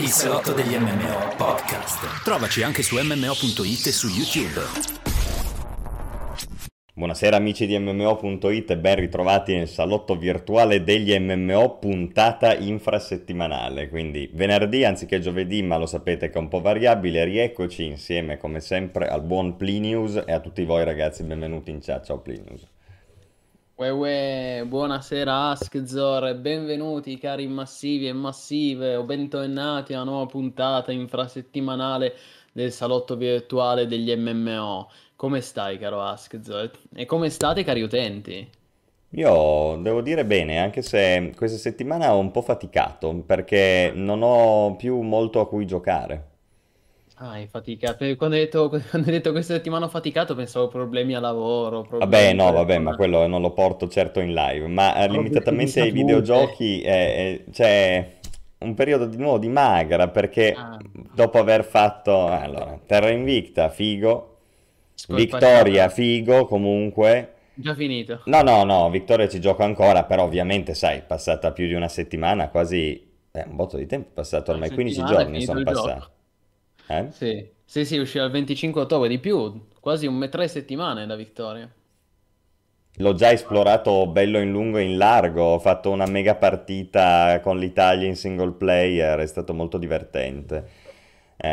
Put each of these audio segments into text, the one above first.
Il salotto degli MMO podcast. Trovaci anche su MMO.it e su YouTube. Buonasera amici di MMO.it e ben ritrovati nel salotto virtuale degli MMO puntata infrasettimanale, quindi venerdì anziché giovedì, ma lo sapete che è un po' variabile, rieccoci insieme come sempre al buon Plinius e a tutti voi ragazzi, benvenuti in chat, ciao Plinius. Uè, uè, buonasera Askzor e benvenuti cari massivi e massive o bentornati a una nuova puntata infrasettimanale del salotto virtuale degli MMO. Come stai caro Askzor? E come state cari utenti? Io devo dire bene, anche se questa settimana ho un po' faticato perché non ho più molto a cui giocare. Ah, hai faticato. Quando hai detto, quando hai detto questa settimana ho faticato, pensavo problemi a lavoro. Vabbè, Problemi no, per- vabbè, ma quello non lo porto certo in live, ma eh, Problemi limitatamente ai videogiochi eh, eh, c'è un periodo di nuovo di magra perché Ah. dopo aver fatto, eh, allora, Terra Invicta, figo, Scolpa- Vittoria, figo comunque. Già finito. No, no, no, Vittoria ci gioco ancora, però ovviamente, sai, è passata più di una settimana, quasi, eh, un botto di tempo è passato, ormai Una 15 settimana è giorni sono passati. Eh? Sì, sì, sì, uscirà il 25 ottobre, di più, quasi un me- tre settimane da vittoria. L'ho già esplorato bello in lungo e in largo, ho fatto una mega partita con l'Italia in single player, è stato molto divertente. Eh,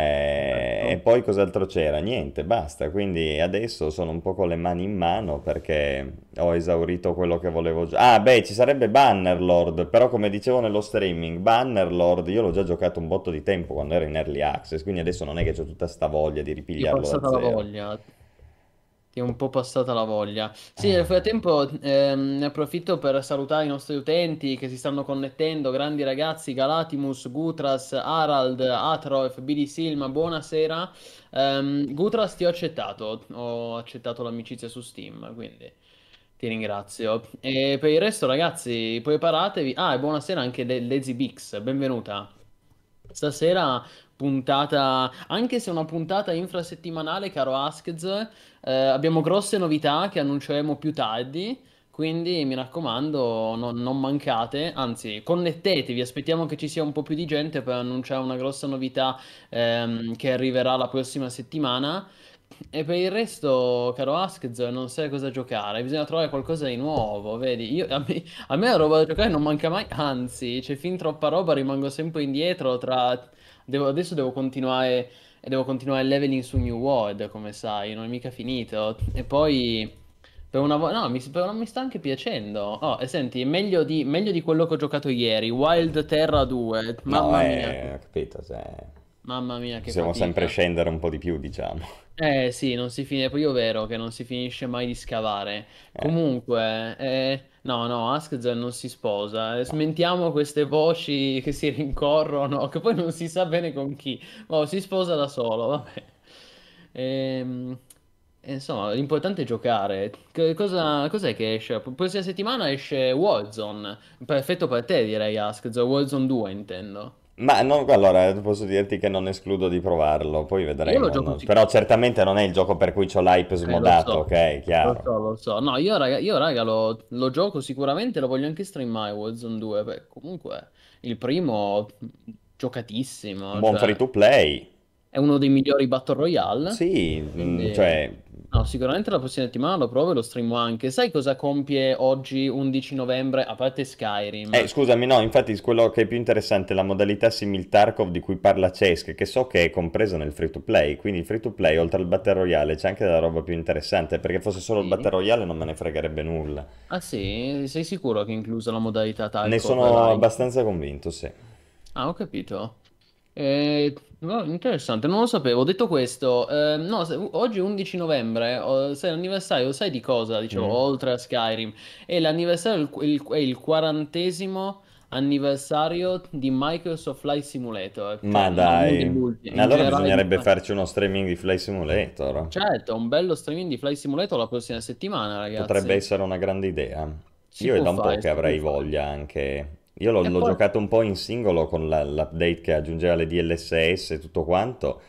Certo. e poi cos'altro c'era? Niente, basta. Quindi adesso sono un po' con le mani in mano perché ho esaurito quello che volevo giocare. Ah, beh, ci sarebbe Bannerlord, però come dicevo nello streaming, Bannerlord io l'ho già giocato un botto di tempo quando ero in early access, quindi adesso non è che ho tutta sta voglia di Ti è ripigliarlo passata la voglia. Ti è un po' passata la voglia. Sì, Eh. nel frattempo ehm, ne approfitto per salutare i nostri utenti che si stanno connettendo, grandi ragazzi, Galatimus, Gutras, Harald, Atrof, BD Silma, buonasera. Ehm, Gutras ti ho accettato, ho accettato l'amicizia su Steam, quindi ti ringrazio. E per il resto ragazzi, preparatevi. Ah, e buonasera anche Le- Lazy Bix, benvenuta. Stasera puntata, anche se è una puntata infrasettimanale, caro Askz, eh, abbiamo grosse novità che annunceremo più tardi, quindi mi raccomando, non, non mancate, anzi connettetevi, aspettiamo che ci sia un po' più di gente per annunciare una grossa novità ehm, che arriverà la prossima settimana. E per il resto, caro Askz, non sai cosa giocare, bisogna trovare qualcosa di nuovo, vedi? Io, a me, a me la roba da giocare non manca mai, anzi, c'è fin troppa roba, rimango sempre indietro tra... devo- adesso devo continuare, devo continuare il leveling su New World, come sai, non è mica finito. E poi, per una volta, no, mi, per- mi sta anche piacendo. Oh, e senti, meglio di, meglio di quello che ho giocato ieri, Wild Terra 2, No, mamma eh, mia, ho capito, cioè, mamma mia, che possiamo fatica. sempre scendere un po' di più, diciamo. Eh sì, non si finisce, poi io vero che non si finisce mai di scavare. Eh. Comunque, eh, no, no, Askzel non si sposa. Eh, Smentiamo queste voci che si rincorrono, che poi non si sa bene con chi. Oh, si sposa da solo, vabbè. Ehm, e insomma, l'importante è giocare. Cosa, cos'è che esce? La prossima settimana esce Warzone. Perfetto per te, direi, Askzel. Warzone 2, intendo. Ma no, allora posso dirti che non escludo di provarlo, poi vedremo. lo no? Però certamente non è il gioco per cui c'ho l'hype Eh, lo smodato, so, ok? lo Chiaro. so, lo so. No, io raga, io, raga, lo, lo gioco sicuramente, lo voglio anche streamare Warzone 2. Beh, comunque, il primo, giocatissimo, buon cioè, free to play. è uno dei migliori Battle Royale. Sì, mm, Quindi, cioè, no, sicuramente la prossima settimana lo provo e lo streamo anche. Sai cosa compie oggi, 11 novembre, a parte Skyrim? eh, scusami, no, infatti quello che è più interessante è la modalità simil Tarkov di cui parla Cesk, che so che è compresa nel free to play, quindi il free to play oltre al Battle Royale c'è anche della roba più interessante, perché fosse solo il Sì. Battle Royale non me ne fregherebbe nulla. Ah sì? Sei sicuro che è inclusa la modalità Ne Tarkov sono Live? abbastanza convinto, sì. Ah, ho capito. Eh, no, interessante, non lo sapevo. Detto questo, eh, no, se- oggi è 11 novembre, oh, sai, l'anniversario, sai di cosa? Dicevo, Mm. oltre a Skyrim, è l'anniversario, il, il- è il quarantesimo anniversario di Microsoft Flight Simulator. Ma Cioè, non dai, dell'ultimo, in allora generale bisognerebbe farci uno streaming di Flight Simulator. Certo, un bello streaming di Flight Simulator la prossima settimana, ragazzi. Potrebbe essere una grande idea. Si Io è può da un po' fare, che si avrei può fare. voglia anche. Io l'ho l'ho poi- giocato un po' in singolo con la- l'update che aggiungeva le DLSS e tutto quanto.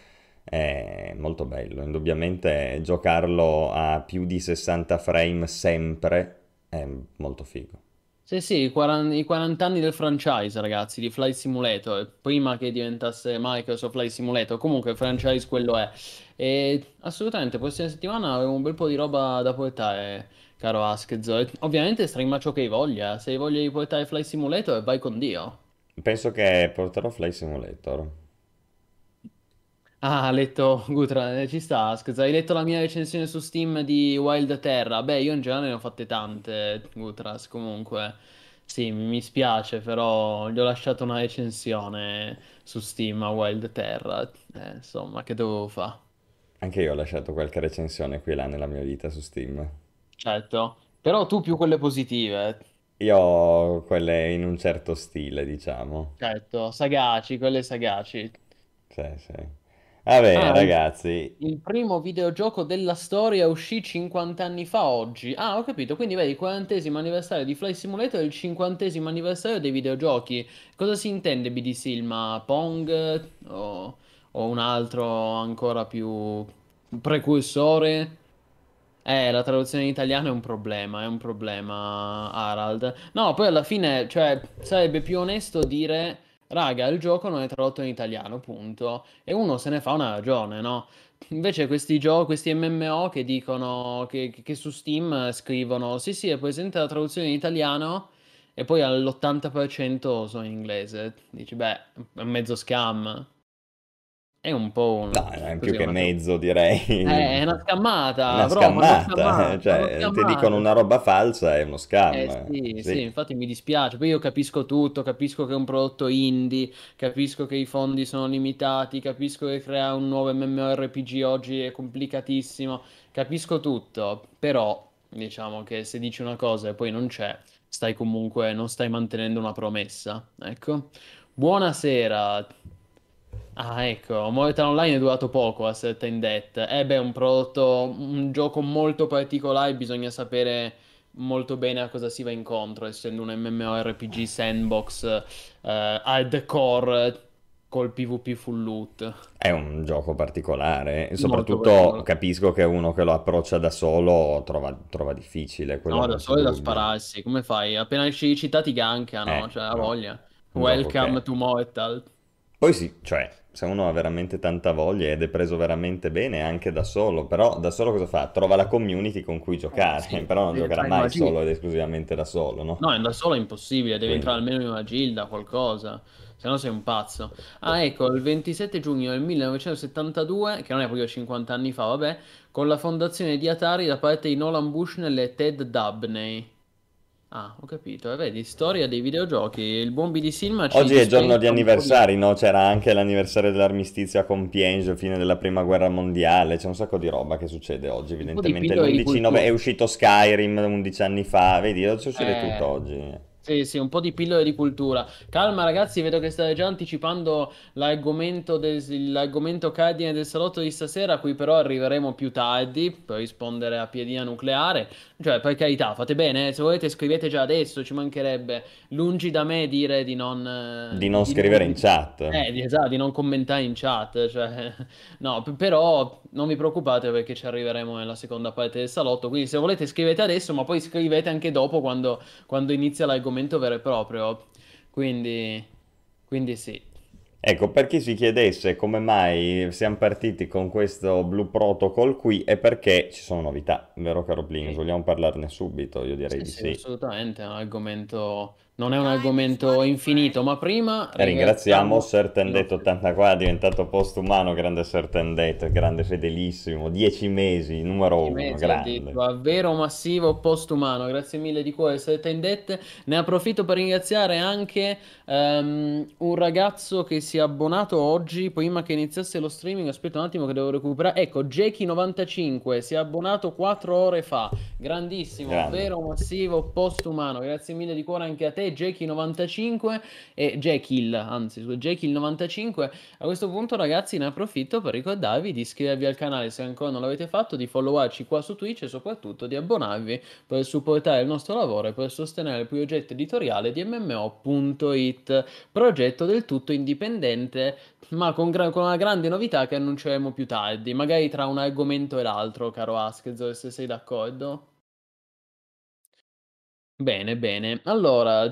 È molto bello. Indubbiamente giocarlo a più di 60 frame sempre è molto figo. Sì, sì, i 40, i 40 anni del franchise, ragazzi, di Flight Simulator, prima che diventasse Microsoft Flight Simulator, comunque il franchise quello è. E assolutamente, prossima settimana avevo un bel po' di roba da portare, caro Askez. Ovviamente streama ciò che hai voglia, se hai voglia di portare Flight Simulator vai con Dio. Penso che porterò Flight Simulator. Ah, ha letto Gutra, eh, ci sta, scusa, hai letto la mia recensione su Steam di Wild Terra? Beh, io in generale ne ho fatte tante, Gutras, comunque. Sì, mi spiace, però gli ho lasciato una recensione su Steam a Wild Terra. Eh, insomma, che dovevo fare? Anche io ho lasciato qualche recensione qui e là nella mia vita su Steam. Certo, però tu più quelle positive. Io quelle in un certo stile, diciamo. Certo, sagaci, quelle sagaci. Sì, sì. Vabbè, Ah, il, ragazzi, il primo videogioco della storia uscì 50 anni fa oggi. Ah, ho capito. Quindi vedi, il quarantesimo anniversario di Flight Simulator e il cinquantesimo anniversario dei videogiochi. Cosa si intende BD Silma? Pong o, o un altro ancora più precursore? Eh, la traduzione in italiano è un problema, è un problema, Harald. No, poi alla fine, cioè, sarebbe più onesto dire, raga, il gioco non è tradotto in italiano, punto. E uno se ne fa una ragione, no? Invece questi giochi, questi MMO che dicono, che, che su Steam scrivono, sì sì, è presente la traduzione in italiano, e poi all'80% sono in inglese. Dici, beh, è mezzo scam. È un po' no, un... è in più che una... mezzo, Eh, è direi. una scammata, Una bro, ma una scammata, eh, scammata, una cioè ti dicono scammata. una roba falsa, è uno Eh scam. sì, sì, Sì. infatti mi dispiace. Poi io capisco tutto, capisco che è un prodotto indie, capisco che i fondi sono limitati, capisco che creare un nuovo MMORPG oggi è complicatissimo, capisco tutto, però diciamo che se dici una cosa e poi non c'è, stai comunque, non stai mantenendo una promessa. Ecco. Buonasera. Ah, ecco, Mortal Online è durato poco a Certain Death. Eh beh, è un prodotto, un gioco molto particolare, bisogna sapere molto bene a cosa si va incontro, essendo un MMORPG sandbox eh, hardcore col PvP full loot. È un gioco particolare e soprattutto particolare. capisco che uno che lo approccia da solo trova, trova difficile, No, da solo è da spararsi. Come fai? Appena esci di città ti gankano, Eh, cioè ha no, voglia. Welcome che... to Mortal. Poi sì, cioè, se uno ha veramente tanta voglia ed è preso veramente bene anche da solo, però da solo cosa fa? Trova la community con cui giocare, sì, però non giocherà entrare mai solo ed esclusivamente da solo, no? No, da solo è impossibile, devi entrare Quindi, almeno in una gilda, qualcosa, se no sei un pazzo. Ah, ecco, il 27 giugno del 1972, che non è proprio 50 anni fa, vabbè, con la fondazione di Atari da parte di Nolan Bushnell e Ted Dabney. Ah, ho capito, e vedi, storia dei videogiochi. Il buon BD Silma ci Oggi è giorno di di... anniversari, no? C'era anche l'anniversario dell'armistizio a Compiègne, fine della prima guerra mondiale, c'è un sacco di roba che succede oggi, di evidentemente. pillole di L'11 nove è uscito Skyrim 11 anni fa, vedi, oggi succede tutto Eh, oggi. Sì, sì, un po' di pillole di cultura. Calma, ragazzi, vedo che state già anticipando l'argomento del, l'argomento cardine del salotto di stasera, a cui però arriveremo più tardi per rispondere a piedina nucleare. Cioè, per carità, fate bene, eh, Se volete scrivete già adesso, ci mancherebbe. Lungi da me dire di non, Di eh, non di scrivere non, in chat. eh, di, esatto, di non commentare in chat. Cioè, no, però non vi preoccupate perché ci arriveremo nella seconda parte del salotto. Quindi se volete scrivete adesso, ma poi scrivete anche dopo quando quando inizia l'argomento vero e proprio. Quindi, quindi sì. Ecco, per chi si chiedesse come mai siamo partiti con questo Blue Protocol qui, è perché ci sono novità, vero caro Plinius? Sì, Vogliamo parlarne subito? Io direi sì, di sì, sì. assolutamente. È un argomento, non è un argomento infinito, ma prima Ringraziamo ringraziamo Death nostri... 84, è diventato postumano, grande Certain Death, grande fedelissimo, 10 mesi, numero 10 uno, mesi grande. addirittura, vero massivo postumano. Grazie mille di cuore, siete indette. Ne approfitto per ringraziare anche ehm, un ragazzo che si è abbonato oggi, prima che iniziasse lo streaming. Aspetta un attimo che devo recuperare. Ecco, Jeki95 si è abbonato 4 ore fa. Grandissimo, Grande. vero massivo postumano. Grazie mille di cuore anche a te, Jeki95 e Jekyll, anzi, su Jekyll95. A questo punto, ragazzi, ne approfitto per ricordarvi di iscrivervi al canale se ancora non l'avete fatto, di followarci qua su Twitch e soprattutto di abbonarvi per supportare il nostro lavoro e per sostenere il progetto editoriale di MMO.it, progetto del tutto indipendente, ma con, gra- con una grande novità che annunceremo più tardi, magari tra un argomento e l'altro, caro Askez, se sei d'accordo. Bene, bene. Allora,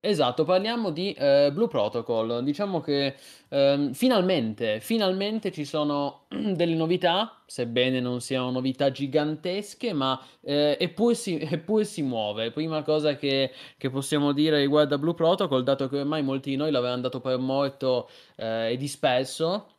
esatto, parliamo di, ehm, Blue Protocol. Diciamo che, ehm, finalmente, finalmente ci sono delle novità, sebbene non siano novità gigantesche, ma, ehm, eppure si eppure si muove. Prima cosa che che possiamo dire riguardo a Blue Protocol, dato che ormai molti di noi l'avevano dato per morto, ehm, e disperso,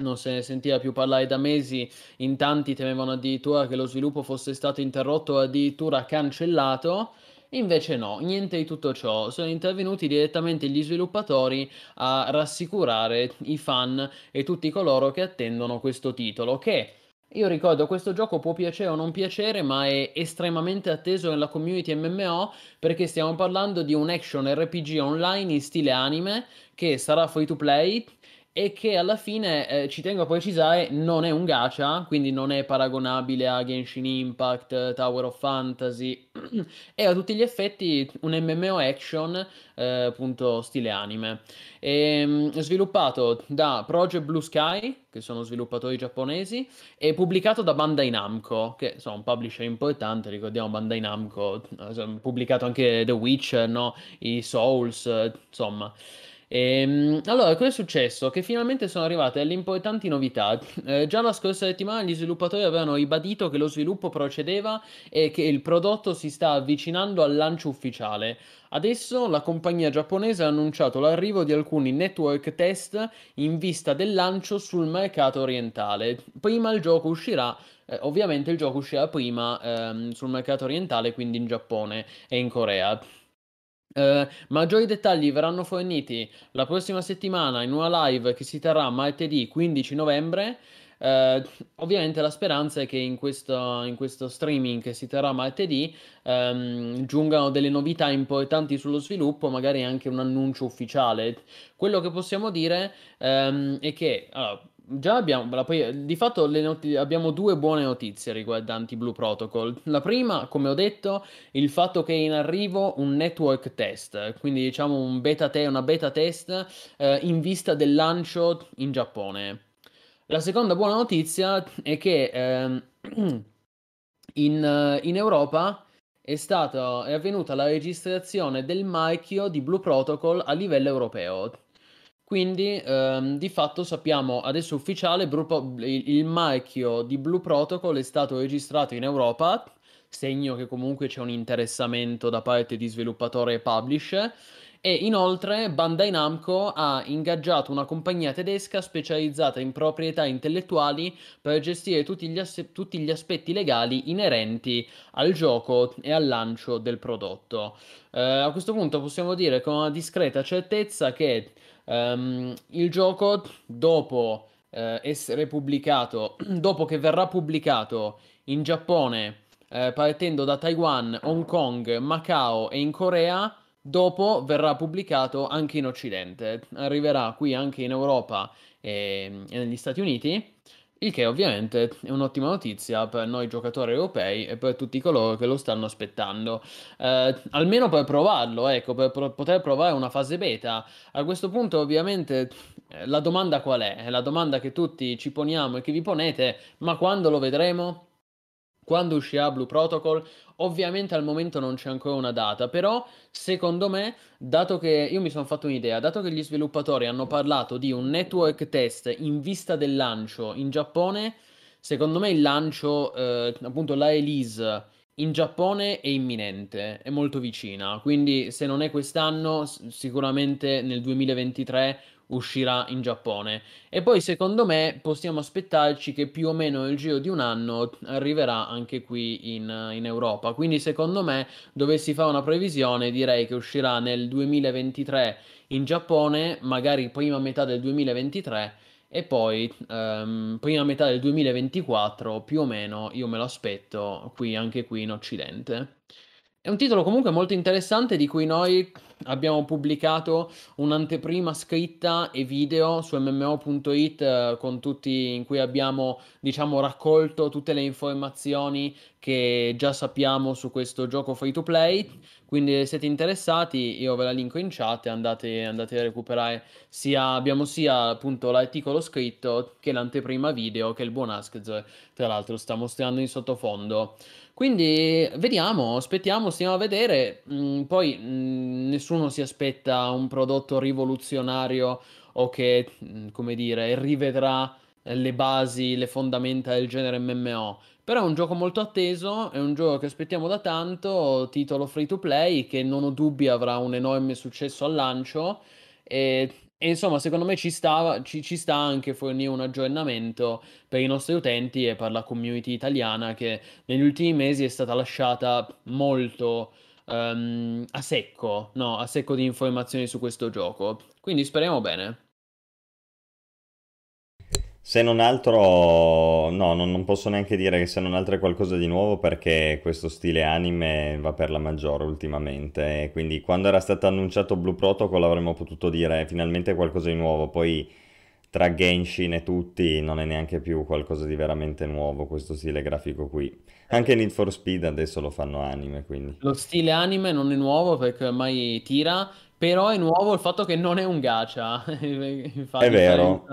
non se ne sentiva più parlare da mesi, in tanti temevano addirittura che lo sviluppo fosse stato interrotto o addirittura cancellato. Invece no, niente di tutto ciò. Sono intervenuti direttamente gli sviluppatori a rassicurare i fan e tutti coloro che attendono questo titolo, che io ricordo questo gioco può piacere o non piacere, ma è estremamente atteso nella community MMO perché stiamo parlando di un action RPG online in stile anime che sarà free to play e che alla fine, eh, ci tengo a precisare, non è un gacha, quindi non è paragonabile a Genshin Impact, Tower of Fantasy, è a tutti gli effetti un MMO action, eh, appunto stile anime. E, ehm, sviluppato da Project Blue Sky, che sono sviluppatori giapponesi, e pubblicato da Bandai Namco, che sono un publisher importante, ricordiamo Bandai Namco, ha pubblicato anche The Witcher, no? I Souls, insomma. Ehm, allora, cosa è successo? Che finalmente sono arrivate delle importanti novità. Eh, già la scorsa settimana gli sviluppatori avevano ribadito che lo sviluppo procedeva e che il prodotto si sta avvicinando al lancio ufficiale. Adesso la compagnia giapponese ha annunciato l'arrivo di alcuni network test in vista del lancio sul mercato orientale. Prima il gioco uscirà eh, ovviamente il gioco uscirà prima ehm, sul mercato orientale, quindi in Giappone e in Corea. Uh, maggiori dettagli verranno forniti la prossima settimana in una live che si terrà martedì 15 novembre. Uh, ovviamente la speranza è che in questo, in questo streaming che si terrà martedì um, giungano delle novità importanti sullo sviluppo, magari anche un annuncio ufficiale. Quello che possiamo dire um, è che allora, Già abbiamo, poi, di fatto noti- abbiamo due buone notizie riguardanti Blue Protocol. La prima, come ho detto, il fatto che è in arrivo un network test, quindi diciamo un beta te- una beta test eh, in vista del lancio in Giappone. La seconda buona notizia è che eh, in, in, Europa è, stato, è avvenuta la registrazione del marchio di Blue Protocol a livello europeo. Quindi ehm, di fatto sappiamo adesso ufficiale il, il marchio di Blue Protocol è stato registrato in Europa, segno che comunque c'è un interessamento da parte di sviluppatore e publisher. E inoltre Bandai Namco ha ingaggiato una compagnia tedesca specializzata in proprietà intellettuali per gestire tutti gli, as- tutti gli aspetti legali inerenti al gioco e al lancio del prodotto. Eh, a questo punto possiamo dire con una discreta certezza che Um, il gioco, dopo eh, essere pubblicato, dopo che verrà pubblicato in Giappone, eh, partendo da Taiwan, Hong Kong, Macao e in Corea, dopo verrà pubblicato anche in Occidente. Arriverà qui anche in Europa e, e negli Stati Uniti. Il che ovviamente è un'ottima notizia per noi giocatori europei e per tutti coloro che lo stanno aspettando. Eh, almeno per provarlo, ecco, per pro- poter provare una fase beta. A questo punto ovviamente eh, la domanda qual è? È la domanda che tutti ci poniamo e che vi ponete, ma quando lo vedremo? Quando uscirà Blue Protocol? Ovviamente al momento non c'è ancora una data, però secondo me, dato che io mi sono fatto un'idea, dato che gli sviluppatori hanno parlato di un network test in vista del lancio in Giappone, secondo me il lancio, eh, appunto la release in Giappone è imminente, è molto vicina, quindi se non è quest'anno, sicuramente nel 2023 uscirà in Giappone. E poi secondo me possiamo aspettarci che più o meno nel giro di un anno arriverà anche qui in, in Europa. Quindi secondo me dovessi fare una previsione direi che uscirà nel 2023 in Giappone, magari prima metà del 2023 e poi um, prima metà del 2024 più o meno io me lo aspetto qui anche qui in Occidente. È un titolo comunque molto interessante di cui noi abbiamo pubblicato un'anteprima scritta e video su mmo.it eh, con tutti in cui abbiamo diciamo raccolto tutte le informazioni che già sappiamo su questo gioco free to play. Quindi se siete interessati, io ve la linko in chat e andate, andate a recuperare. Sia, abbiamo sia appunto l'articolo scritto che l'anteprima video che il buon Askz tra l'altro sta mostrando in sottofondo. Quindi vediamo, aspettiamo, stiamo a vedere. Mm, poi mm, nessuno si aspetta un prodotto rivoluzionario o che, mm, come dire, rivedrà le basi, le fondamenta del genere MMO. Però è un gioco molto atteso, è un gioco che aspettiamo da tanto, titolo free to play che non ho dubbi avrà un enorme successo al lancio e, e insomma secondo me ci sta, ci, ci sta anche fornire un aggiornamento per i nostri utenti e per la community italiana che negli ultimi mesi è stata lasciata molto um, a secco, no, a secco di informazioni su questo gioco. Quindi speriamo bene. Se non altro, no, non, non posso neanche dire che se non altro è qualcosa di nuovo perché questo stile anime va per la maggiore ultimamente. Quindi quando era stato annunciato Blue Protocol avremmo potuto dire finalmente qualcosa di nuovo. Poi tra Genshin e tutti non è neanche più qualcosa di veramente nuovo questo stile grafico qui. Anche Need for Speed adesso lo fanno anime, quindi. Lo stile anime non è nuovo perché ormai tira, però è nuovo il fatto che non è un gacha. è vero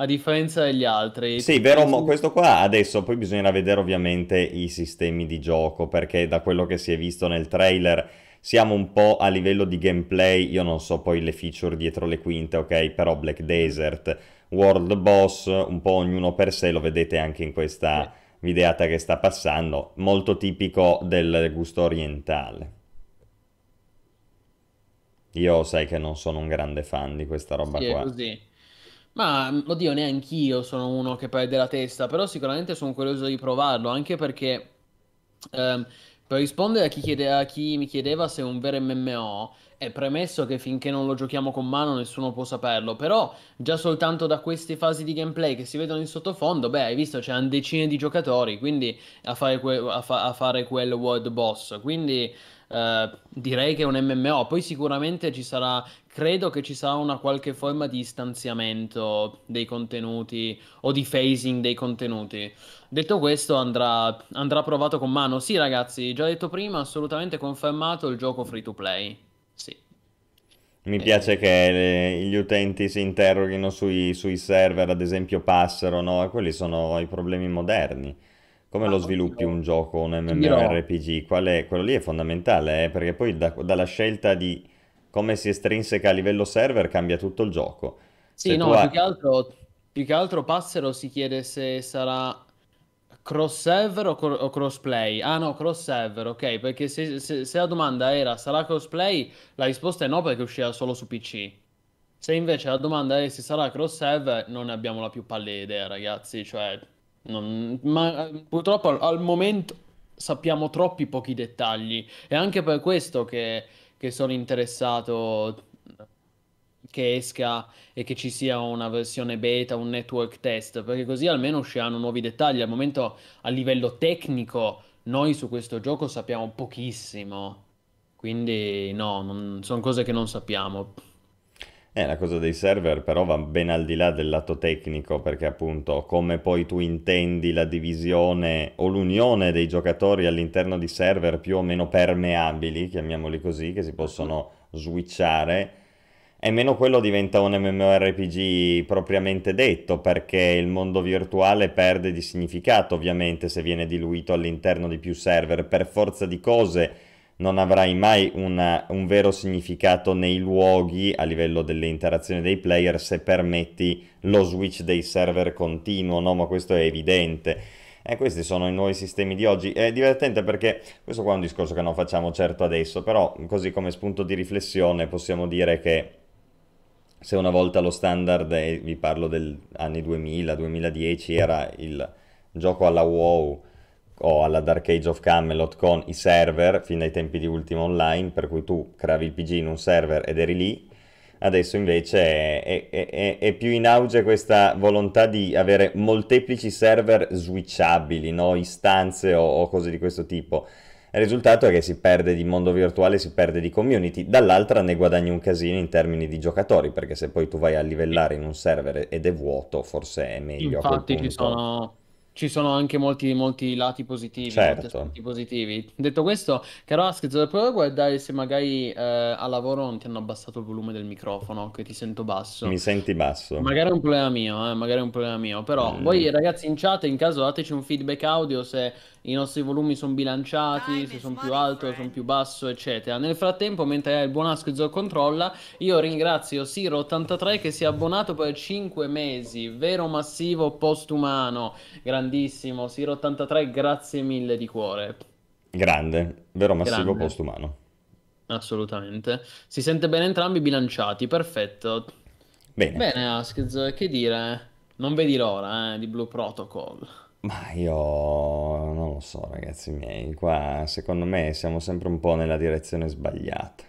a differenza degli altri. Sì, vero, mo- questo qua adesso poi bisogna vedere ovviamente i sistemi di gioco, perché da quello che si è visto nel trailer siamo un po' a livello di gameplay, io non so poi le feature dietro le quinte, ok? Però Black Desert, World Boss, un po' ognuno per sé, lo vedete anche in questa sì. videata che sta passando, molto tipico del gusto orientale. Io sai che non sono un grande fan di questa roba sì, qua. È così. Ma oddio, neanch'io sono uno che perde la testa, però sicuramente sono curioso di provarlo, anche perché ehm, per rispondere a chi, chiede- a chi mi chiedeva se è un vero MMO, è premesso che finché non lo giochiamo con mano nessuno può saperlo, però già soltanto da queste fasi di gameplay che si vedono in sottofondo, beh, hai visto, c'erano decine di giocatori, quindi a fare, que- a fa- a fare quel world boss, quindi eh, direi che è un MMO, poi sicuramente ci sarà, credo che ci sarà una qualche forma di stanziamento dei contenuti o di phasing dei contenuti. Detto questo, andrà, andrà provato con mano. Sì, ragazzi, già detto prima, assolutamente confermato il gioco free to play. Sì. Mi eh. piace che le, gli utenti si interroghino sui, sui server, ad esempio passero, no? Quelli sono i problemi moderni. Come lo sviluppi un gioco, un MMORPG? Qual è? Quello lì è fondamentale, eh? perché poi da- dalla scelta di come si estrinseca a livello server cambia tutto il gioco. Sì, Se no, tu più hai... che altro, più che altro Passero si chiede se sarà cross server o, cro- o cross play. Ah no, cross server, ok, perché se, se- se la domanda era sarà cross play, la risposta è no perché uscirà solo su PC. Se invece la domanda è se sarà cross server, non ne abbiamo la più pallida idea, ragazzi, cioè non, ma purtroppo al, al, momento sappiamo troppi pochi dettagli. È anche per questo che, che sono interessato che esca e che ci sia una versione beta, un network test, perché così almeno usciranno nuovi dettagli. Al momento, a livello tecnico, noi su questo gioco sappiamo pochissimo. Quindi, no, non, sono cose che non sappiamo. Eh, la cosa dei server però va ben al di là del lato tecnico, perché appunto come poi tu intendi la divisione o l'unione dei giocatori all'interno di server più o meno permeabili, chiamiamoli così, che si possono switchare, e meno quello diventa un MMORPG propriamente detto, perché il mondo virtuale perde di significato ovviamente se viene diluito all'interno di più server, per forza di cose non avrai mai una, un vero significato nei luoghi a livello delle interazioni dei player se permetti lo switch dei server continuo, no? Ma questo è evidente. E questi sono i nuovi sistemi di oggi. È divertente perché questo qua è un discorso che non facciamo certo adesso, però così come spunto di riflessione possiamo dire che se una volta lo standard, è, vi parlo degli anni 2000-2010, era il gioco alla WoW o alla Dark Age of Camelot con i server fino ai tempi di Ultima Online, per cui tu creavi il PG in un server ed eri lì. Adesso invece è, è, è, è più in auge questa volontà di avere molteplici server switchabili, no? istanze o, o cose di questo tipo. Il risultato è che si perde di mondo virtuale, si perde di community, dall'altra ne guadagni un casino in termini di giocatori, perché se poi tu vai a livellare in un server ed è vuoto, forse è meglio. Infatti ci sono ci sono anche molti, molti lati positivi, certo. molti aspetti positivi. Detto questo, caro Askez, prova a guardare se magari eh, a lavoro non ti hanno abbassato il volume del microfono, che ti sento basso. Mi senti basso? Magari è un problema mio, eh, magari è un problema mio. Però mm. voi ragazzi in chat, in caso dateci un feedback audio se i nostri volumi sono bilanciati, se sono più alto, sono più basso, eccetera. Nel frattempo, mentre il buon Askzo controlla, io ringrazio Siro83 che si è abbonato per 5 mesi, vero massivo postumano, grandissimo. Siro83, grazie mille di cuore. Grande, vero massivo Grande. postumano. Assolutamente. Si sente bene entrambi bilanciati, perfetto. Bene. Bene, Askz, che dire? Non vedi l'ora, eh, di Blue Protocol. Ma io non lo so, ragazzi miei, qua secondo me siamo sempre un po' nella direzione sbagliata.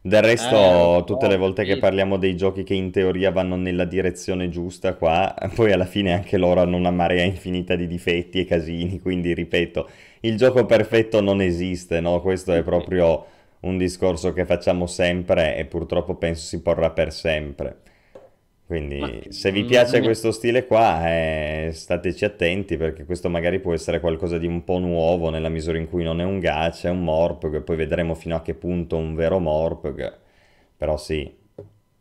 Del resto, Eh, tutte le volte che sì. parliamo dei giochi che in teoria vanno nella direzione giusta, qua, poi alla fine anche loro hanno una marea infinita di difetti e casini, quindi ripeto, il gioco perfetto non esiste, no? Questo è proprio un discorso che facciamo sempre e purtroppo penso si porrà per sempre. Quindi se vi mm, piace mi- questo stile qua, eh, stateci attenti perché questo magari può essere qualcosa di un po' nuovo nella misura in cui non è un gacha, è un morpg, poi vedremo fino a che punto un vero morpg. Però sì,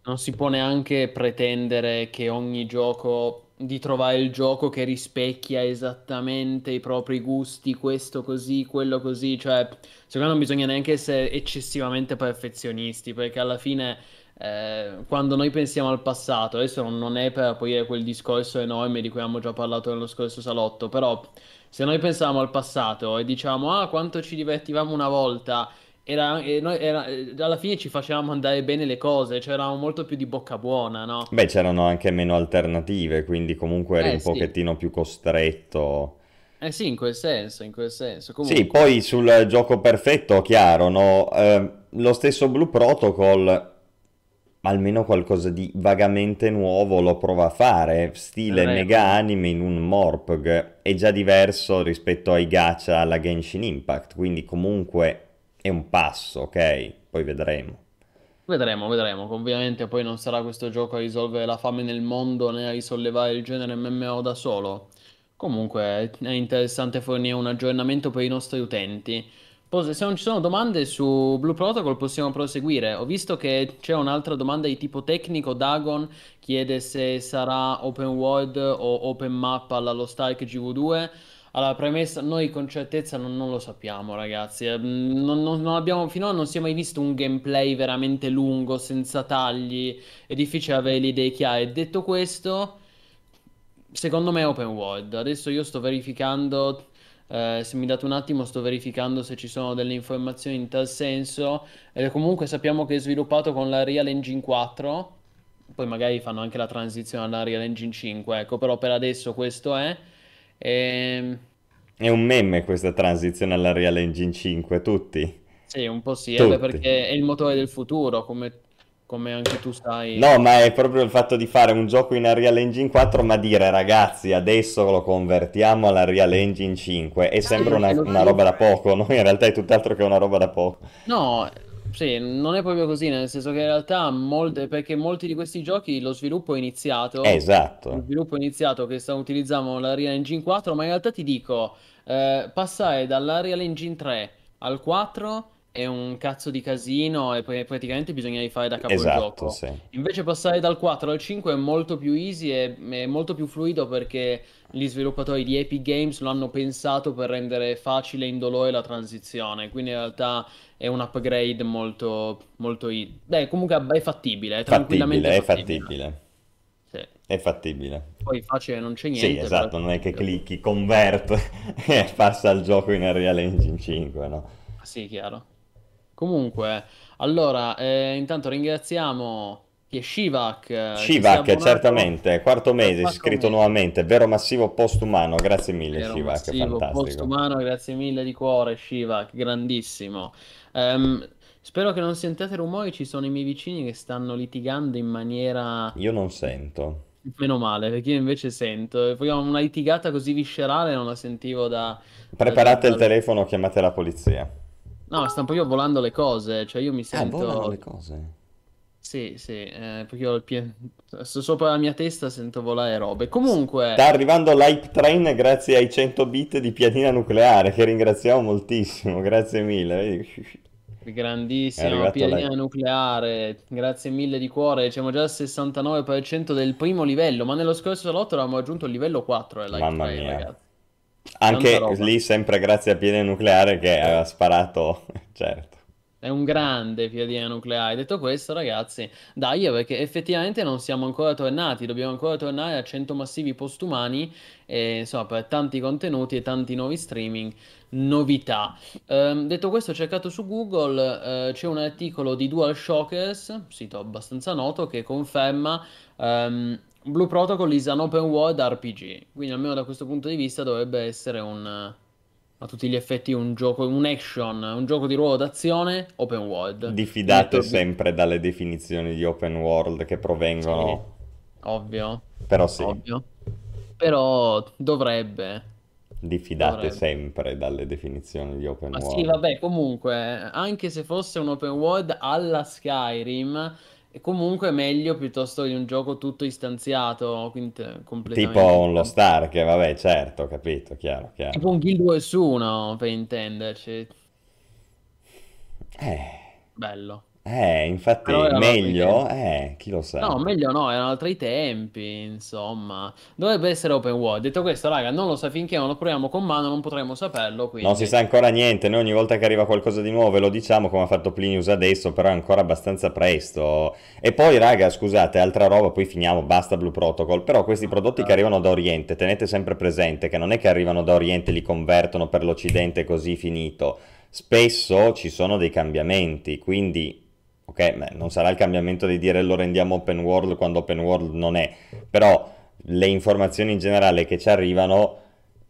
Non si può neanche pretendere che ogni gioco di trovare il gioco che rispecchia esattamente i propri gusti, questo così, quello così, cioè secondo me non bisogna neanche essere eccessivamente perfezionisti, perché alla fine eh, quando noi pensiamo al passato, adesso non è per aprire quel discorso enorme di cui abbiamo già parlato nello scorso salotto, però se noi pensiamo al passato e diciamo ah quanto ci divertivamo una volta era, noi era- eh, alla fine ci facevamo andare bene le cose, cioè eravamo molto più di bocca buona, no? beh, c'erano anche meno alternative, quindi comunque eri Eh un sì, pochettino più costretto. eh sì, in quel senso, in quel senso. Sì, Comunque, poi sul gioco perfetto, chiaro, no? Eh, lo stesso Blue Protocol, almeno qualcosa di vagamente nuovo lo prova a fare, stile Regola. mega anime in un Morpg, è già diverso rispetto ai gacha alla Genshin Impact, quindi comunque è un passo, ok? Poi vedremo. vedremo, vedremo. Ovviamente poi non sarà questo gioco a risolvere la fame nel mondo né a risollevare il genere MMO da solo. Comunque è interessante fornire un aggiornamento per i nostri utenti. Poi, se non ci sono domande su Blue Protocol possiamo proseguire. Ho visto che c'è un'altra domanda di tipo tecnico. Dagon chiede se sarà open world o open map alla Lost Ark GV2. Allora, premessa, noi con certezza non, non lo sappiamo, ragazzi. Eh, Non, non- non abbiamo, finora non si è mai visto un gameplay veramente lungo, senza tagli. È difficile avere le idee chiare. Detto questo, secondo me è open world. Adesso io sto verificando, eh, se mi date un attimo, sto verificando se ci sono delle informazioni in tal senso. E comunque sappiamo che è sviluppato con la Real Engine 4. Poi magari fanno anche la transizione alla Real Engine 5, ecco, però per adesso questo è. Ehm, È un meme questa transizione alla Real Engine 5, tutti. sì, un po' sì, eh, Tutti. perché è il motore del futuro, come, come anche tu sai. No, ma è proprio il fatto di fare un gioco in Unreal Engine 4, ma dire ragazzi, adesso lo convertiamo alla Real Engine 5. È sempre una, una roba da poco, no? In realtà è tutt'altro che una roba da poco. No, sì, non è proprio così, nel senso che in realtà molte, perché molti di questi giochi lo sviluppo è iniziato, Eh, lo esatto. sviluppo è iniziato che sta utilizzando la Real Engine 4, ma in realtà ti dico, eh, passare dalla Real Engine 3 al 4 è un cazzo di casino e poi praticamente bisogna rifare da capo il Esatto, gioco. sì. Invece passare dal 4 al 5 è molto più easy e è molto più fluido perché gli sviluppatori di Epic Games lo hanno pensato per rendere facile e indolore la transizione. Quindi in realtà è un upgrade molto, molto easy. Beh, comunque è fattibile, è tranquillamente Fattibile, è fattibile. fattibile. Sì. È fattibile. Poi facile non c'è Sì, niente, esatto, però- non è che clicchi convert e passa il gioco in Unreal Engine 5, no? Sì, chiaro. Comunque, allora, eh, intanto ringraziamo chi è Shivak, eh, che si è Shivak, abbonato certamente, quarto mese, quattro iscritto mesi. nuovamente, vero massivo postumano, grazie mille Vero, Shivak, massivo, fantastico. postumano, grazie mille di cuore, Shivak, grandissimo. Ehm, spero che non sentiate rumori, ci sono i miei vicini che stanno litigando in maniera... Io non sento. Meno male, perché io invece sento. E Poi una litigata così viscerale non la sentivo da... Preparate il telefono, chiamate la polizia. No, stanno proprio volando le cose, cioè io mi Ah, sento... volano le cose. Sì, sì, eh, perché ho il pie... so- sopra la mia testa sento volare robe. Comunque... Sta arrivando l'hype train grazie ai 100 bit di pianina nucleare, che ringraziamo moltissimo, grazie mille. Grandissimo, pianina nucleare, grazie mille di cuore, siamo già al 69% del primo livello, ma nello scorso salotto avevamo raggiunto il livello 4 dell'Hype Train, mia. ragazzi. Anche lì sempre grazie a Piede Nucleare che aveva sparato, certo. È un grande piedina nucleare. Detto questo, ragazzi, dai, perché effettivamente non siamo ancora tornati, dobbiamo ancora tornare a 100 massivi postumani e insomma, per tanti contenuti e tanti nuovi streaming, novità. Ehm, detto questo, ho cercato su Google, eh, c'è un articolo di DualShockers, sito abbastanza noto, che conferma ehm, Blue Protocol is an open world RPG. Quindi, almeno da questo punto di vista, dovrebbe essere un a tutti gli effetti un gioco, un action, un gioco di ruolo d'azione open world. Diffidate sempre dalle definizioni di open world che provengono, Ovvio, però sì, ovvio. Però dovrebbe. diffidate Dovrebbe. sempre dalle definizioni di open Ma sì, world. vabbè, comunque, anche se fosse un open world alla Skyrim, è comunque meglio piuttosto di un gioco tutto istanziato, quindi Tipo un Lost Ark, vabbè, certo, ho capito, chiaro, chiaro. Tipo un Guild Wars 1, per intenderci. Eh, Bello. Eh, infatti, Però erano altri meglio, tempi. eh, chi lo sa. No, meglio no, erano altri tempi, insomma. Dovrebbe essere open world. Detto questo, raga, non lo sa finché non lo proviamo con mano, non potremo saperlo, Non si quindi... sa ancora niente, noi ogni volta che arriva qualcosa di nuovo ve lo diciamo come ha fatto Plinius adesso, però è ancora abbastanza presto. E poi, raga, scusate, altra roba, poi finiamo, basta Blue Protocol, però questi prodotti che arrivano da Oriente, tenete sempre presente che non è che arrivano da Oriente e li convertono per l'Occidente così finito. Spesso ci sono dei cambiamenti, quindi, ok, beh, non sarà il cambiamento di dire lo rendiamo open world quando open world non è, però le informazioni in generale che ci arrivano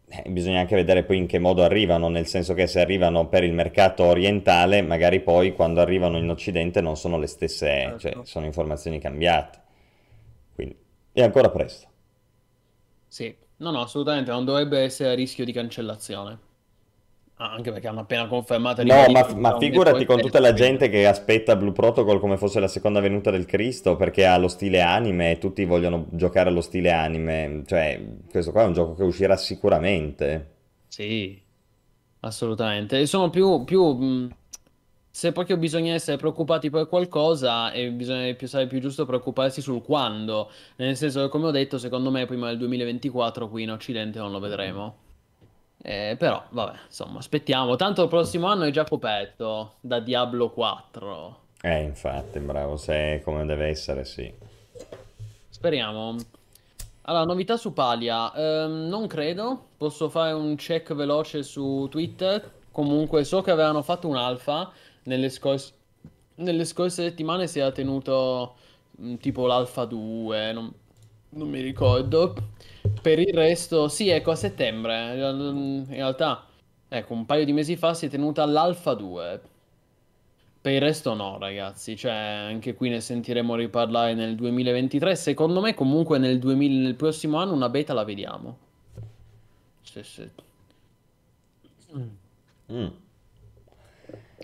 eh, bisogna anche vedere poi in che modo arrivano, nel senso che se arrivano per il mercato orientale, magari poi quando arrivano in Occidente non sono le stesse, cioè Certo. sono informazioni cambiate. Quindi è ancora presto. Sì, no, no, assolutamente non dovrebbe essere a rischio di cancellazione. Ah, anche perché hanno appena confermato No, ma, ma figurati con tutta la gente che aspetta Blue Protocol come fosse la seconda venuta del Cristo, perché ha lo stile anime e tutti vogliono giocare allo stile anime. Cioè, questo qua è un gioco che uscirà sicuramente. Sì, assolutamente. E sono più, più, se proprio bisogna essere preoccupati per qualcosa, e bisogna più, sarebbe più giusto preoccuparsi sul quando. Nel senso che, come ho detto, secondo me prima del 2024 qui in Occidente non lo vedremo. Eh, però, vabbè, insomma, aspettiamo. Tanto il prossimo anno è già coperto da Diablo 4. Eh, infatti, bravo, se è come deve essere, sì. Speriamo. Allora, novità su Palia. Ehm, non credo. Posso fare un check veloce su Twitter. Comunque, so che avevano fatto un alfa nelle scorse, nelle scorse settimane. Si era tenuto mh, tipo l'alfa 2. Non, non mi ricordo. Per il resto, sì, ecco, a settembre. In realtà, ecco, un paio di mesi fa si è tenuta l'alfa 2. Per il resto no, ragazzi, cioè anche qui ne sentiremo riparlare nel 2023. Secondo me comunque nel 2000 nel prossimo anno una beta la vediamo. Sì, sì. Mm.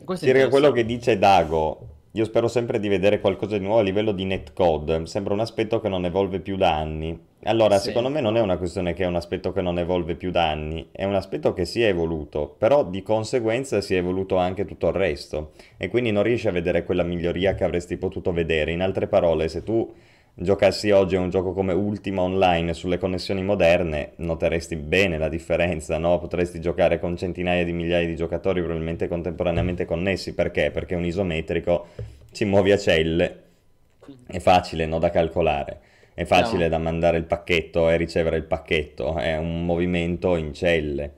Questo Sì, quello che dice Dago, io spero sempre di vedere qualcosa di nuovo a livello di netcode, sembra un aspetto che non evolve più da anni. Allora, Sì. secondo me non è una questione che è un aspetto che non evolve più da anni, è un aspetto che si è evoluto, però di conseguenza si è evoluto anche tutto il resto e quindi non riesci a vedere quella miglioria che avresti potuto vedere. In altre parole, se tu giocassi oggi a un gioco come Ultima Online sulle connessioni moderne, noteresti bene la differenza, no? Potresti giocare con centinaia di migliaia di giocatori probabilmente contemporaneamente connessi. Perché? Perché un isometrico ci muovi a celle, è facile, no, da calcolare. È facile da mandare il pacchetto e ricevere il pacchetto, è un movimento in celle.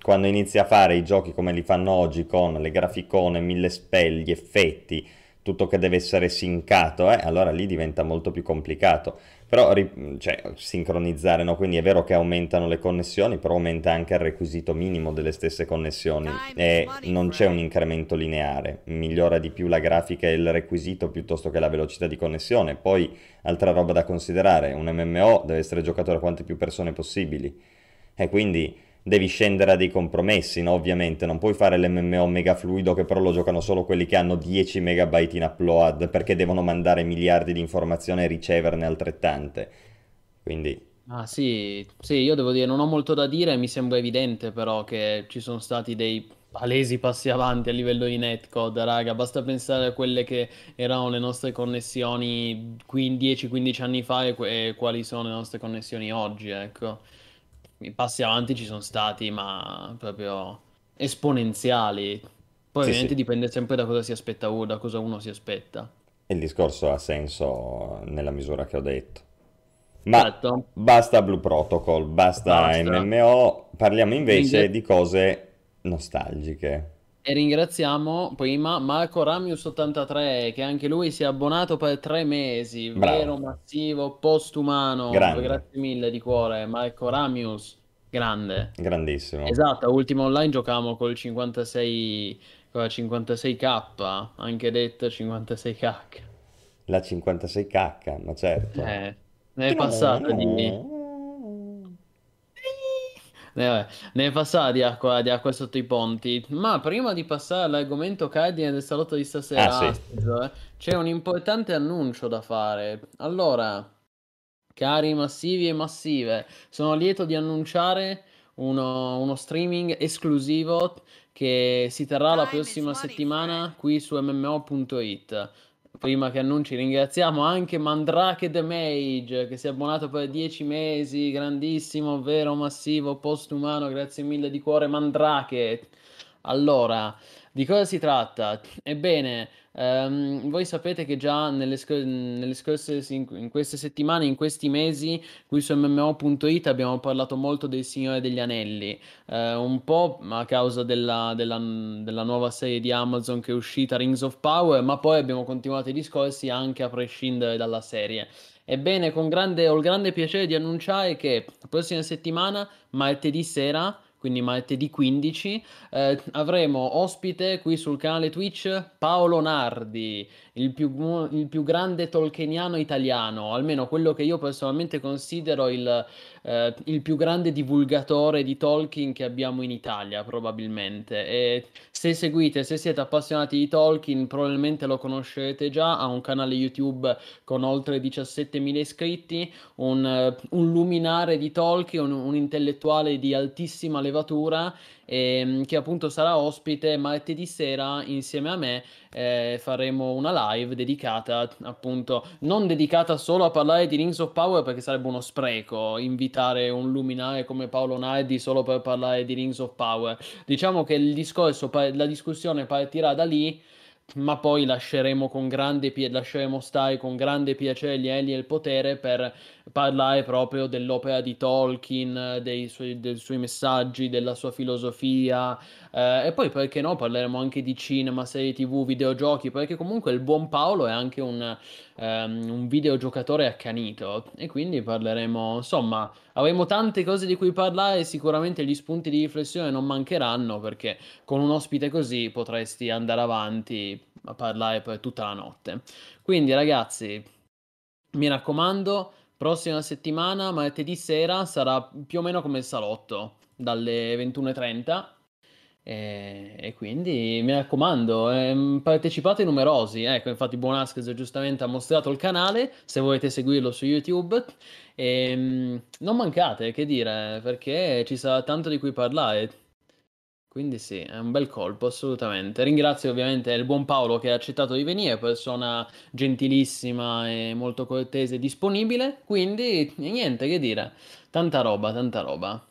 Quando inizi a fare i giochi come li fanno oggi con le graficone, mille spell, gli effetti, tutto che deve essere sincato, eh, allora lì diventa molto più complicato. Però, cioè, sincronizzare, no? Quindi è vero che aumentano le connessioni, però aumenta anche il requisito minimo delle stesse connessioni e non c'è un incremento lineare, migliora di più la grafica e il requisito piuttosto che la velocità di connessione. Poi, altra roba da considerare, un MMO deve essere giocato da quante più persone possibili e quindi devi scendere a dei compromessi, no? Ovviamente non puoi fare l'MMO mega fluido che però lo giocano solo quelli che hanno 10 megabyte in upload perché devono mandare miliardi di informazioni e riceverne altrettante. Quindi Ah sì, sì, io devo dire, non ho molto da dire, mi sembra evidente però che ci sono stati dei palesi passi avanti a livello di netcode, raga, basta pensare a quelle che erano le nostre connessioni 10-15 anni fa e, e quali sono le nostre connessioni oggi, ecco. I passi avanti ci sono stati, ma proprio esponenziali. Poi Sì, ovviamente sì. dipende sempre da cosa si aspetta uno, da cosa uno si aspetta. Il discorso ha senso nella misura che ho detto. Ma Certo, basta Blue Protocol, basta basta. MMO, parliamo invece Ringra- di cose nostalgiche. E ringraziamo prima Marco Ramius83 che anche lui si è abbonato per tre mesi, vero, Bravo, massivo, postumano. grande, Grazie mille di cuore, Marco Ramius, grande. grandissimo. Esatto, a Ultima Online giocavamo col 56, con la 56k, anche detto 56k. La 56K, ma certo. Eh, ne è passata di... Eh, ne è passata di acqua, di acqua sotto i ponti. Ma prima di passare all'argomento cardine del salotto di Ah stasera, sì, Astrid, eh, c'è un importante annuncio da fare. Allora, cari massivi e massive, sono lieto di annunciare uno, uno streaming esclusivo che si terrà la prossima settimana qui su MMO.it. Prima che annunci, ringraziamo anche Mandrake the Mage che si è abbonato per 10 mesi, grandissimo, vero, massivo, postumano, grazie mille di cuore Mandrake. Allora, di cosa si tratta? Ebbene, ehm, voi sapete che già nelle, sc- nelle scorse, in, in queste settimane, in questi mesi, qui su MMO.it abbiamo parlato molto del Signore degli Anelli, eh, un po' a causa della, della- della nuova serie di Amazon che è uscita, Rings of Power, ma poi abbiamo continuato i discorsi anche a prescindere dalla serie. Ebbene, con grande, ho il grande piacere di annunciare che la prossima settimana, martedì sera, quindi martedì 15, eh, avremo ospite qui sul canale Twitch Paolo Nardi, il più, il più grande tolkieniano italiano, almeno quello che io personalmente considero il, eh, il più grande divulgatore di Tolkien che abbiamo in Italia, probabilmente. E se seguite, se siete appassionati di Tolkien, probabilmente lo conoscerete già, ha un canale YouTube con oltre 17.000 iscritti, un, eh, un luminare di Tolkien, un, un intellettuale di altissima levatura, ehm, che appunto sarà ospite martedì sera insieme a me. eh, faremo una live dedicata appunto, non dedicata solo a parlare di Rings of Power perché sarebbe uno spreco invitare un luminare come Paolo Nardi solo per parlare di Rings of Power. Diciamo che il discorso, la discussione partirà da lì ma poi lasceremo con grande pie- lasceremo stare con grande piacere gli Eli e il potere per parlare proprio dell'opera di Tolkien, dei suoi, dei suoi messaggi, della sua filosofia, eh, e poi perché no, parleremo anche di cinema, serie TV, videogiochi, perché comunque il buon Paolo è anche un, ehm, un videogiocatore accanito e quindi parleremo, insomma, avremo tante cose di cui parlare, sicuramente gli spunti di riflessione non mancheranno perché con un ospite così potresti andare avanti a parlare per tutta la notte. Quindi ragazzi, mi raccomando, prossima settimana, martedì sera, sarà più o meno come il salotto, dalle 21.30. E, e quindi mi raccomando, ehm, partecipate numerosi. Ecco, infatti, Buonasques giustamente ha mostrato il canale. Se volete seguirlo su YouTube, Ehm, non mancate, che dire, perché ci sarà tanto di cui parlare. Quindi sì, è un bel colpo, assolutamente. Ringrazio ovviamente il buon Paolo che ha accettato di venire, persona gentilissima e molto cortese e disponibile. Quindi niente, che dire, tanta roba, tanta roba.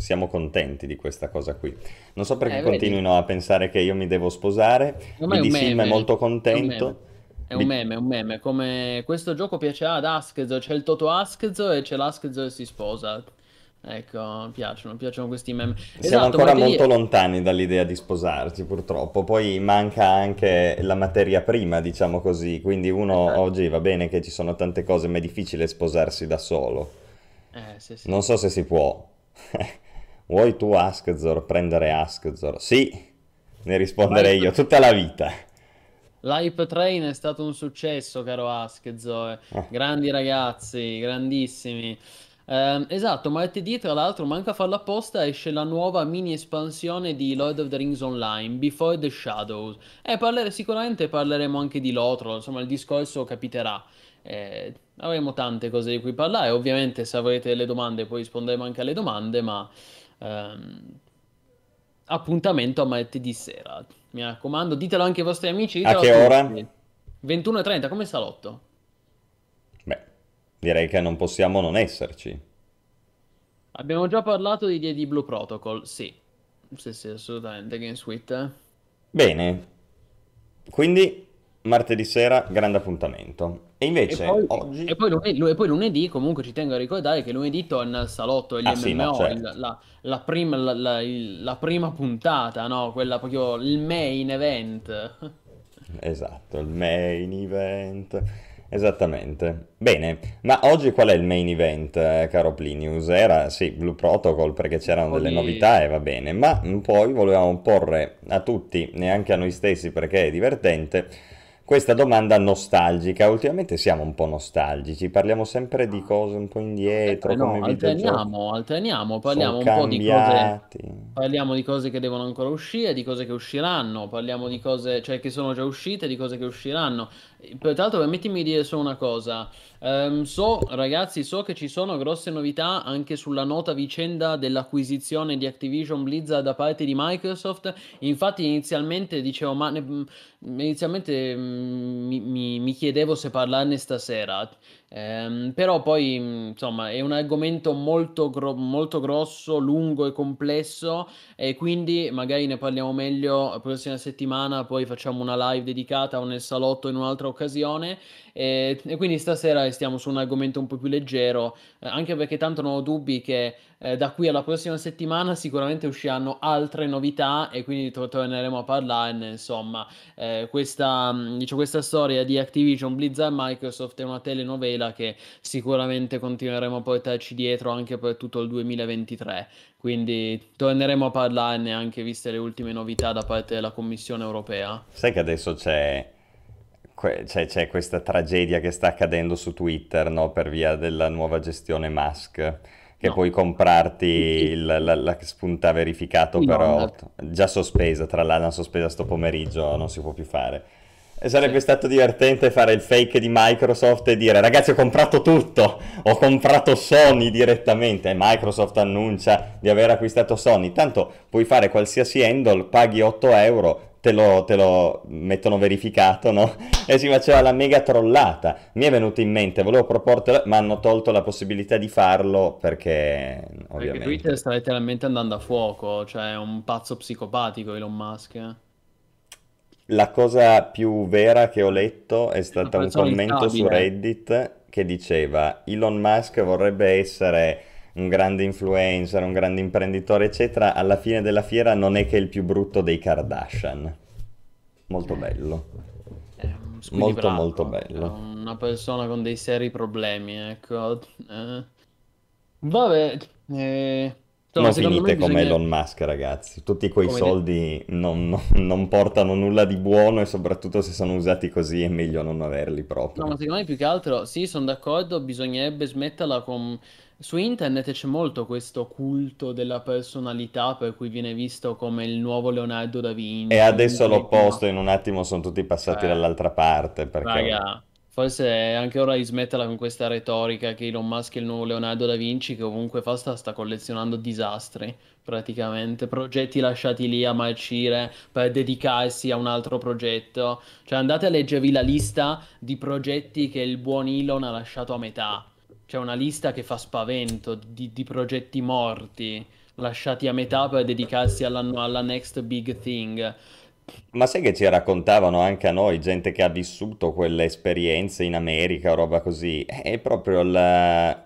Siamo contenti di questa cosa qui. Non so perché Eh, vedi? continuino a pensare che io mi devo sposare. Ormai è Sim è molto è un contento. È un meme, è un meme. Come questo gioco piacerà ad Askezo, c'è il Toto Askezo e c'è l'Askezo che si sposa. Ecco, piacciono, piacciono questi meme. Siamo Esatto, ancora molto lontani dall'idea di sposarci, purtroppo. Poi manca anche la materia prima, diciamo così. Quindi uno Esatto. oggi va bene che ci sono tante cose, ma è difficile sposarsi da solo. Eh, sì, sì. Non so se si può. Vuoi tu Askzor prendere Askzor? Sì, ne risponderei io tutta la vita. l'hype train è stato un successo, caro Askezo. eh. Ah, Grandi ragazzi, grandissimi. Ehm, esatto, martedì, tra l'altro, manca a farlo apposta, esce la nuova mini espansione di Lord of the Rings Online, Before the Shadows. E parlere, sicuramente parleremo anche di Lotro, insomma, il discorso capiterà. Eh, avremo tante cose di cui parlare. Ovviamente, se avrete delle domande, poi risponderemo anche alle domande, ma ehm, appuntamento a martedì sera. Mi raccomando, ditelo anche ai vostri amici, A che ora? tutti. 21.30, come salotto? Beh, direi che non possiamo non esserci. Abbiamo già parlato di DD Blue Protocol, sì. Sì, sì, assolutamente, Game Suite. eh. Bene, quindi martedì sera grande appuntamento. E E invece poi, oggi... e poi lunedì, e poi lunedì, comunque ci tengo a ricordare che lunedì torna il salotto degli Ah sì, no, MMO, il- certo. la, la prima, la, la- prima puntata, no? Quella proprio il main event. Esatto, il main event. Esattamente. Bene, ma oggi qual è il main event, eh, caro Plinius? Era, sì, Blue Protocol perché c'erano delle novità e va bene, ma poi volevamo porre a tutti, neanche a noi stessi perché è divertente, questa domanda nostalgica. Ultimamente siamo un po' nostalgici, parliamo sempre di cose un po' Eh, indietro, come no, alterniamo, alterniamo, parliamo un po' di cose, parliamo di cose che devono ancora uscire, di cose che usciranno, parliamo di cose, cioè che sono già uscite, di cose che usciranno. Eh, Peraltro, permettimi di dire solo una cosa. Ehm, so, ragazzi, so che ci sono grosse novità anche sulla nota vicenda dell'acquisizione di Activision Blizzard da parte di Microsoft. Infatti, inizialmente dicevo, ma mh, inizialmente mh, mi, mi- mi chiedevo se parlarne stasera. Ehm, però poi, mh, insomma, è un argomento molto, gro- molto grosso, lungo e complesso, e quindi magari ne parliamo meglio la prossima settimana, poi facciamo una live dedicata o nel salotto in un'altra occasione. E, e quindi stasera stiamo su un argomento un po' più leggero, eh, anche perché tanto non ho dubbi che eh, da qui alla prossima settimana sicuramente usciranno altre novità e quindi to- torneremo a parlarne. Insomma, eh, questa, dice, questa storia di Activision, Blizzard Microsoft è una telenovela che sicuramente continueremo a portarci dietro anche per tutto il 2023. Quindi torneremo a parlarne anche viste le ultime novità da parte della Commissione europea. Sai che adesso c'è c'è c'è questa tragedia che sta accadendo su Twitter, no? Per via della nuova gestione Musk, che No. puoi comprarti il- la, la spunta verificato, no, però già sospesa, tra l'altro sospesa sto pomeriggio, non si può più fare. E sarebbe stato divertente fare il fake di Microsoft e dire ragazzi ho comprato tutto, ho comprato Sony direttamente e Microsoft annuncia di aver acquistato Sony, tanto puoi fare qualsiasi handle, paghi 8 euro, te lo, te lo mettono verificato, no? E si faceva la mega trollata. Mi è venuto in mente, volevo proportelo, ma hanno tolto la possibilità di farlo perché Perché ovviamente... Twitter sta letteralmente andando a fuoco, cioè è un pazzo psicopatico Elon Musk. Eh. La cosa più vera che ho letto è stata un commento su. Reddit che diceva Elon Musk vorrebbe essere un grande influencer, un grande imprenditore, eccetera. Alla fine della fiera non è che il più brutto dei Kardashian. Molto bello. È un Molto molto è bello. una persona con dei seri problemi, ecco. Eh, Vabbè, eh, insomma, Non secondo me finite come bisogna... Elon Musk, ragazzi. Tutti quei Come soldi non, non- non portano nulla di buono e soprattutto se sono usati così è meglio non averli No, proprio. ma secondo me più che altro, sì, sono d'accordo, bisognerebbe smetterla con... Su internet c'è molto questo culto della personalità per cui viene visto come il nuovo Leonardo da E Vinci, adesso una l'opposto, in un attimo sono tutti passati Cioè, dall'altra parte perché... raga, forse è anche ora di smetterla con questa retorica che Elon Musk è il nuovo Leonardo da Vinci, che ovunque fa sta, sta collezionando disastri, praticamente, progetti lasciati lì a marcire per dedicarsi a un altro progetto. Cioè andate a leggervi la lista di progetti che il buon Elon ha lasciato a metà. C'è una lista che fa spavento di, di progetti morti, lasciati a metà per dedicarsi alla, alla next big thing. Ma sai che ci raccontavano anche a noi, gente che ha vissuto quelle esperienze in America o roba così? È proprio la-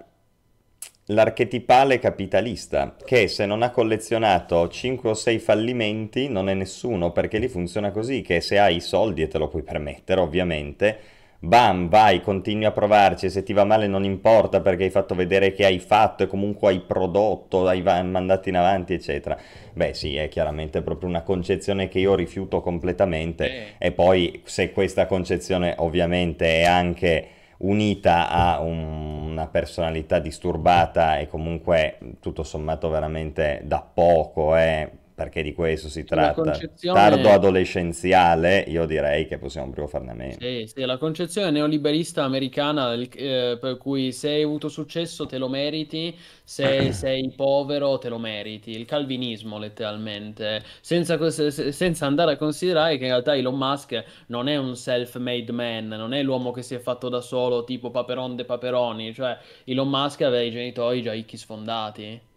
l'archetipale capitalista, che se non ha collezionato 5 o 6 fallimenti non è nessuno, perché lì funziona così, che se hai i soldi e te lo puoi permettere, ovviamente, bam, vai, continui a provarci, se ti va male non importa perché hai fatto vedere che hai fatto e comunque hai prodotto, hai mandato in avanti, eccetera. Beh, sì, è chiaramente proprio una concezione che io rifiuto completamente. Eh, E poi, se questa concezione ovviamente è anche unita a un- una personalità disturbata e comunque tutto sommato veramente da poco, eh, perché di questo si tratta, tardo concezione... adolescenziale, io direi che possiamo proprio farne a meno. Sì, sì, la concezione neoliberista americana eh, per cui se hai avuto successo te lo meriti, se sei povero te lo meriti, il calvinismo letteralmente, senza, senza andare a considerare che in realtà Elon Musk non è un self-made man, non è l'uomo che si è fatto da solo tipo Paperon de Paperoni, cioè Elon Musk aveva i genitori già ricchi sfondati.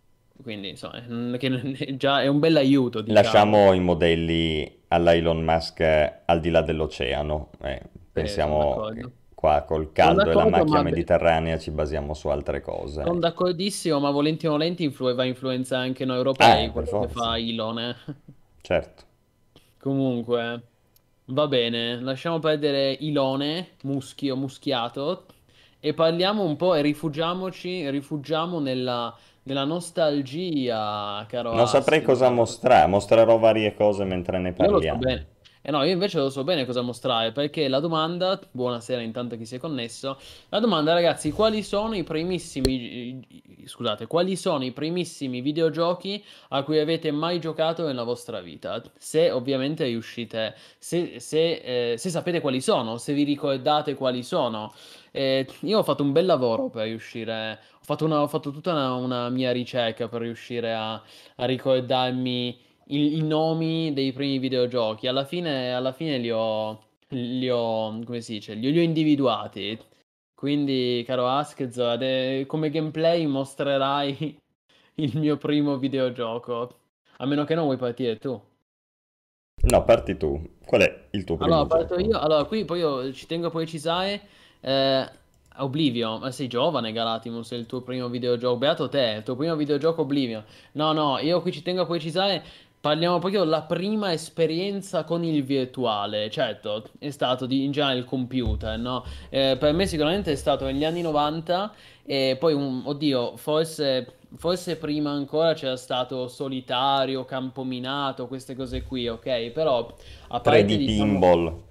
Quindi insomma, che già è un bel aiuto. Diciamo. Lasciamo i modelli alla Elon Musk al di là dell'oceano, eh, pensiamo eh, qua col caldo e la macchia mediterranea ci basiamo su altre cose. Sono d'accordissimo, ma volenti o volenti influ- va influenza anche noi europei, eh, quello che fa Elon. Eh. Certo. Comunque, va bene, lasciamo perdere Ilone, muschio, muschiato, e parliamo un po' e rifugiamoci, rifugiamo nella, nella nostalgia, caro Non saprei Astrid. cosa mostrare, mostrerò varie cose mentre ne Io lo so parliamo. bene. Eh no, io invece lo so bene cosa mostrare, perché la domanda, buonasera intanto chi si è connesso, la domanda ragazzi, quali sono i primissimi, scusate, quali sono i primissimi videogiochi a cui avete mai giocato nella vostra vita? Se ovviamente riuscite, se, se, eh, se sapete quali sono, se vi ricordate quali sono. Eh, io ho fatto un bel lavoro per riuscire, ho fatto, una- ho fatto tutta una, una mia ricerca per riuscire a, a ricordarmi i, i nomi dei primi videogiochi. Alla fine, alla fine li ho, li ho, come si dice, li, li ho individuati. Quindi, caro Askzo, ade- come gameplay mostrerai il mio primo videogioco. A meno che non vuoi partire tu. No, parti tu. Qual è il tuo primo Allora, parto gioco? io. Allora, qui poi io ci tengo a precisare. Eh, Oblivion, ma sei giovane Galatimus, è il tuo primo videogioco. Beato te, il tuo primo videogioco Oblivion. No, no, io qui ci tengo a precisare. Parliamo proprio della prima esperienza con il virtuale. Certo, è stato di, in generale il computer, no? Eh, per me sicuramente è stato negli anni 90 e poi, un, oddio, forse, forse prima ancora c'era stato Solitario, Campominato, queste cose qui, ok? Però a parte 3D diciamo... Pinball.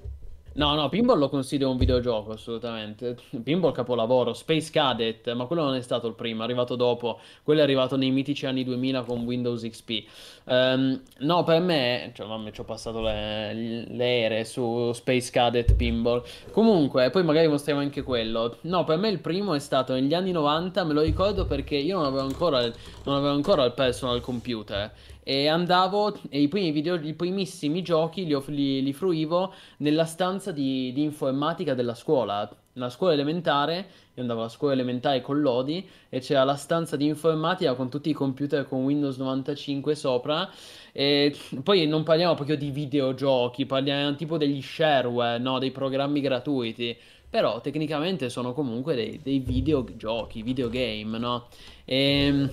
No, no, Pinball lo considero un videogioco assolutamente. Pinball capolavoro, Space Cadet, ma quello non è stato il primo, è arrivato dopo. Quello è arrivato nei mitici anni 2000 con Windows XP. Ehm, no, per me, cioè, vabbè, ci ho passato le, le ere su Space Cadet Pinball. Comunque, poi magari mostriamo anche quello. No, per me il primo è stato negli anni 90, me lo ricordo perché io non avevo ancora, non avevo ancora il personal computer. E andavo, e i primi video, i primissimi giochi li, li, li fruivo nella stanza di, di, informatica della scuola. Nella scuola elementare, io andavo alla scuola elementare con Lodi e c'era la stanza di informatica con tutti i computer con Windows 95 sopra. E poi non parliamo proprio di videogiochi, parliamo tipo degli shareware, no? dei programmi gratuiti. Però tecnicamente sono comunque dei, dei videogiochi, videogame, no? E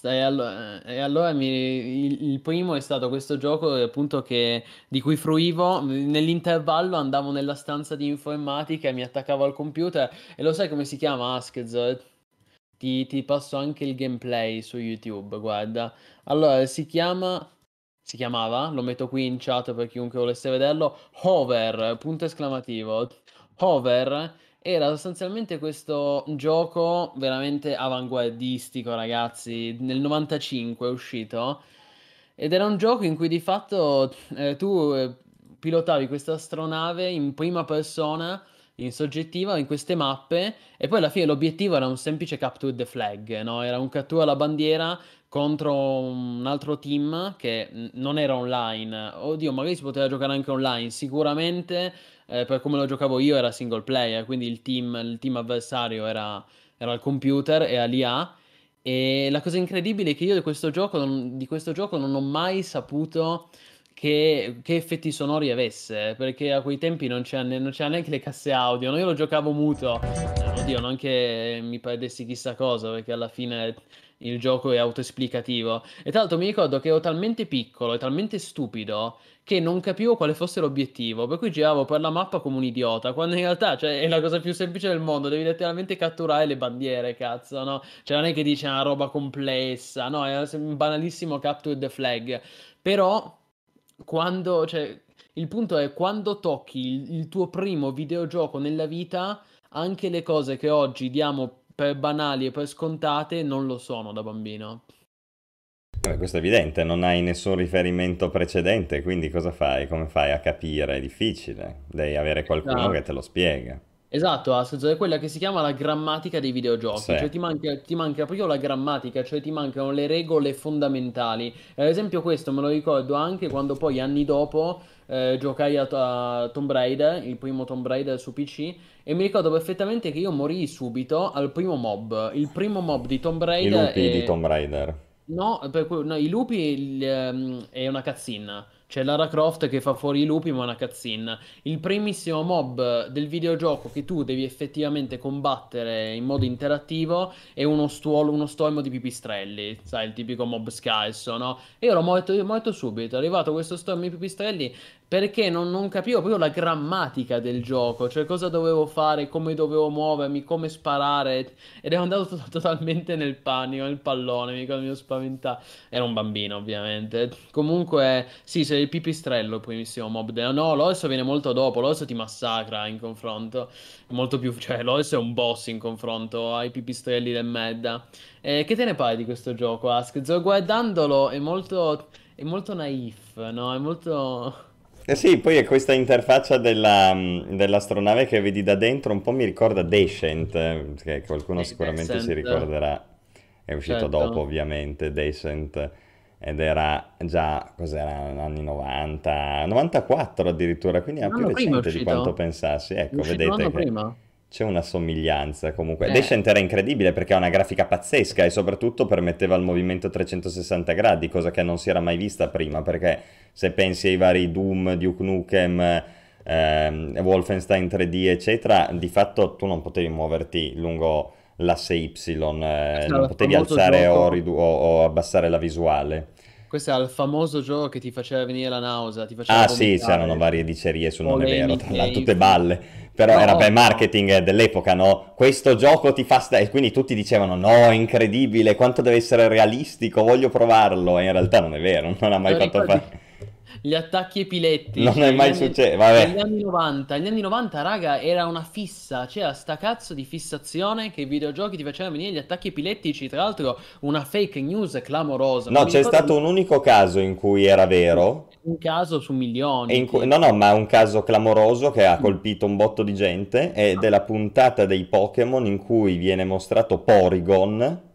e allora, e allora mi, il, il, primo è stato questo gioco appunto che, di cui fruivo. Nell'intervallo andavo nella stanza di informatica e mi attaccavo al computer. E lo sai come si chiama Askez? Ti, ti passo anche il gameplay su YouTube, guarda. Allora, si chiama... Si chiamava, lo metto qui in chat per chiunque volesse vederlo, Hover, punto esclamativo. Hover era sostanzialmente questo gioco veramente avanguardistico, ragazzi. Nel 95 è uscito. Ed era un gioco in cui di fatto eh, tu eh, pilotavi questa astronave in prima persona, in soggettiva, in queste mappe. E poi alla fine l'obiettivo era un semplice capture the flag, no? Era un cattura alla bandiera contro un altro team che non era online. Oddio, magari si poteva giocare anche online. Sicuramente eh, per come lo giocavo io era single player, quindi il team, il team avversario era, era il computer e l'IA. E la cosa incredibile è che io di questo gioco non, di questo gioco non ho mai saputo che, che, effetti sonori avesse, perché a quei tempi non c'era, non c'era neanche le casse audio, no? io lo giocavo muto, eh, oddio, non che mi perdessi chissà cosa, perché alla fine il gioco è autoesplicativo. E tra l'altro mi ricordo che ero talmente piccolo e talmente stupido che non capivo quale fosse l'obiettivo, per cui giravo per la mappa come un idiota, quando in realtà cioè, è la cosa più semplice del mondo, devi letteralmente catturare le bandiere, cazzo, no? Cioè non è che dice una roba complessa, no, è un banalissimo capture the flag, però quando, cioè, il punto è quando tocchi il, il tuo primo videogioco nella vita, anche le cose che oggi diamo per banali e per scontate non lo sono da bambino. Beh, questo è evidente, non hai nessun riferimento precedente, quindi cosa fai? Come fai a capire? È difficile, devi avere qualcuno Ah. che te lo spiega. Esatto, Asked, è quella che si chiama la grammatica dei videogiochi, Sì. cioè ti manca, ti manca proprio la grammatica, cioè ti mancano le regole fondamentali. Ad esempio questo me lo ricordo anche quando poi anni dopo eh, giocai a, a Tomb Raider, il primo Tomb Raider su PC, e mi ricordo perfettamente che io morii subito al primo mob. Il primo mob di Tomb I Raider lupi di è... Tomb Raider. No, per no, i lupi il- ehm, è una cutscene. C'è Lara Croft che fa fuori i lupi, ma una cutscene. Il primissimo mob del videogioco che tu devi effettivamente combattere in modo interattivo è uno stuolo, uno stormo di pipistrelli. Sai, il tipico mob scarso, no? E io l'ho morto, morto subito. È arrivato questo stormo di pipistrelli perché non, non capivo proprio la grammatica del gioco, cioè cosa dovevo fare, come dovevo muovermi, come sparare. Ed ero andato to- totalmente nel panico, nel pallone, mi mi ero spaventato. Era un bambino, ovviamente. Comunque, sì, sei il pipistrello, il primissimo mob. de- No, l'orso viene molto dopo, l'orso ti massacra in confronto. Molto più... Cioè, l'orso è un boss in confronto ai pipistrelli del Medda. Eh, che te ne pare di questo gioco, Ask? Guardandolo, è molto... È molto naif, no? È molto... Eh sì, poi è questa interfaccia della, mh, dell'astronave che vedi da dentro, un po' mi ricorda Descent, eh, che qualcuno Eh, sicuramente si Descent. ricorderà, è uscito Certo. dopo ovviamente, Descent, ed era già, cos'era, anni 90, 94 addirittura, quindi è più recente di quanto pensassi, ecco, vedete che prima. C'è una somiglianza comunque. Eh. Descent era incredibile perché ha una grafica pazzesca e soprattutto permetteva il movimento 360 gradi, cosa che non si era mai vista prima, perché se pensi ai vari Doom, Duke Nukem, ehm, Wolfenstein 3D, eccetera, di fatto tu non potevi muoverti lungo l'asse Y, eh, non potevi alzare o, ridu- o- o abbassare la visuale. Questo è il famoso gioco che ti faceva venire la nausea, ti faceva Ah sì, vomitare. c'erano varie dicerie su non è vero, tra l'altro tutte balle, però No, era per marketing dell'epoca, no? Questo gioco ti fa stare, e quindi tutti dicevano no, è incredibile, quanto deve essere realistico, voglio provarlo, e in realtà non è vero, non ha mai Lo fatto ricordi? fare... Gli attacchi epilettici. Non è mai anni- successo, vabbè. Negli anni 90, negli anni 90, raga, era una fissa, c'era sta cazzo di fissazione che i videogiochi ti facevano venire gli attacchi epilettici, tra l'altro una fake news clamorosa. No, c'è stato un unico caso in cui era vero, un caso su milioni. tipo. no no, ma un caso clamoroso che ha colpito un botto di gente, ed è la puntata dei Pokémon in cui viene mostrato Porygon,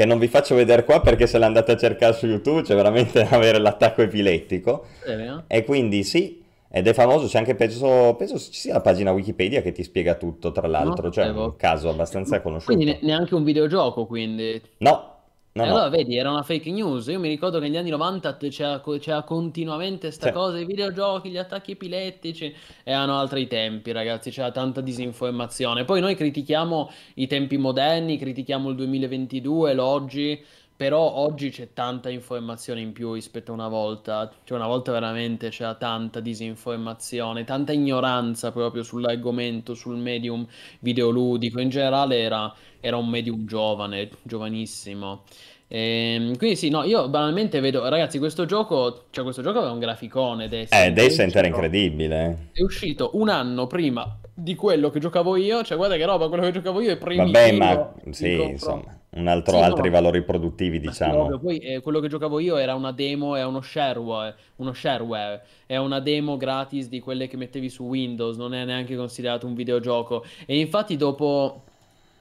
che non vi faccio vedere qua perché se l'andate a cercare su YouTube c'è veramente da avere l'attacco epilettico. Serio? E quindi sì, ed è famoso, c'è anche, penso, penso ci sia la pagina Wikipedia che ti spiega tutto, tra l'altro, Non cioè è sapevo. un caso abbastanza conosciuto. Quindi ne- neanche un videogioco, quindi. No, no, no. allora vedi, era una fake news. Io mi ricordo che negli anni 90 t- c'era, c'era continuamente sta Sì. cosa, i videogiochi, gli attacchi epilettici. Erano altri tempi, ragazzi, c'era tanta disinformazione. Poi noi critichiamo i tempi moderni, critichiamo il 2022, l'oggi, però oggi c'è tanta informazione in più rispetto a una volta. Cioè una volta veramente c'era tanta disinformazione, tanta ignoranza proprio sull'argomento, sul medium videoludico. In generale era, era un medium giovane, giovanissimo. Ehm, quindi sì, no, io banalmente vedo, ragazzi, questo gioco, cioè questo gioco aveva un graficone, Descent, Eh, Descent era è incredibile. È uscito un anno prima di quello che giocavo io, cioè guarda che roba, quello che giocavo io è primitivo Vabbè, ma sì, insomma, un altro, Sì, no, altri ma- valori produttivi, sì, diciamo. ovvio, poi eh, quello che giocavo io era una demo, è uno shareware, uno shareware, è una demo gratis di quelle che mettevi su Windows, non è neanche considerato un videogioco. E infatti dopo,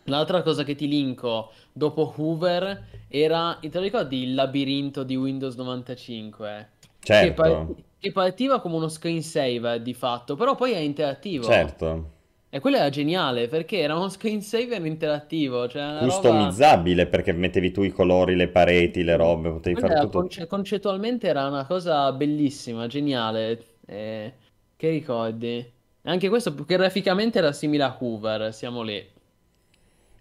l'altra cosa che ti linko, dopo Hoover, era, te lo ricordi il labirinto di Windows 95? Che, Certo, parti- che partiva come uno screensaver di fatto, però poi è interattivo. certo. E quello era geniale perché era uno screensaver interattivo, cioè una roba... Customizzabile perché mettevi tu i colori, le pareti, le robe, potevi Quella fare tutto. conce- concettualmente era una cosa bellissima, geniale. eh, che ricordi? Anche questo graficamente era simile a Hoover, siamo lì.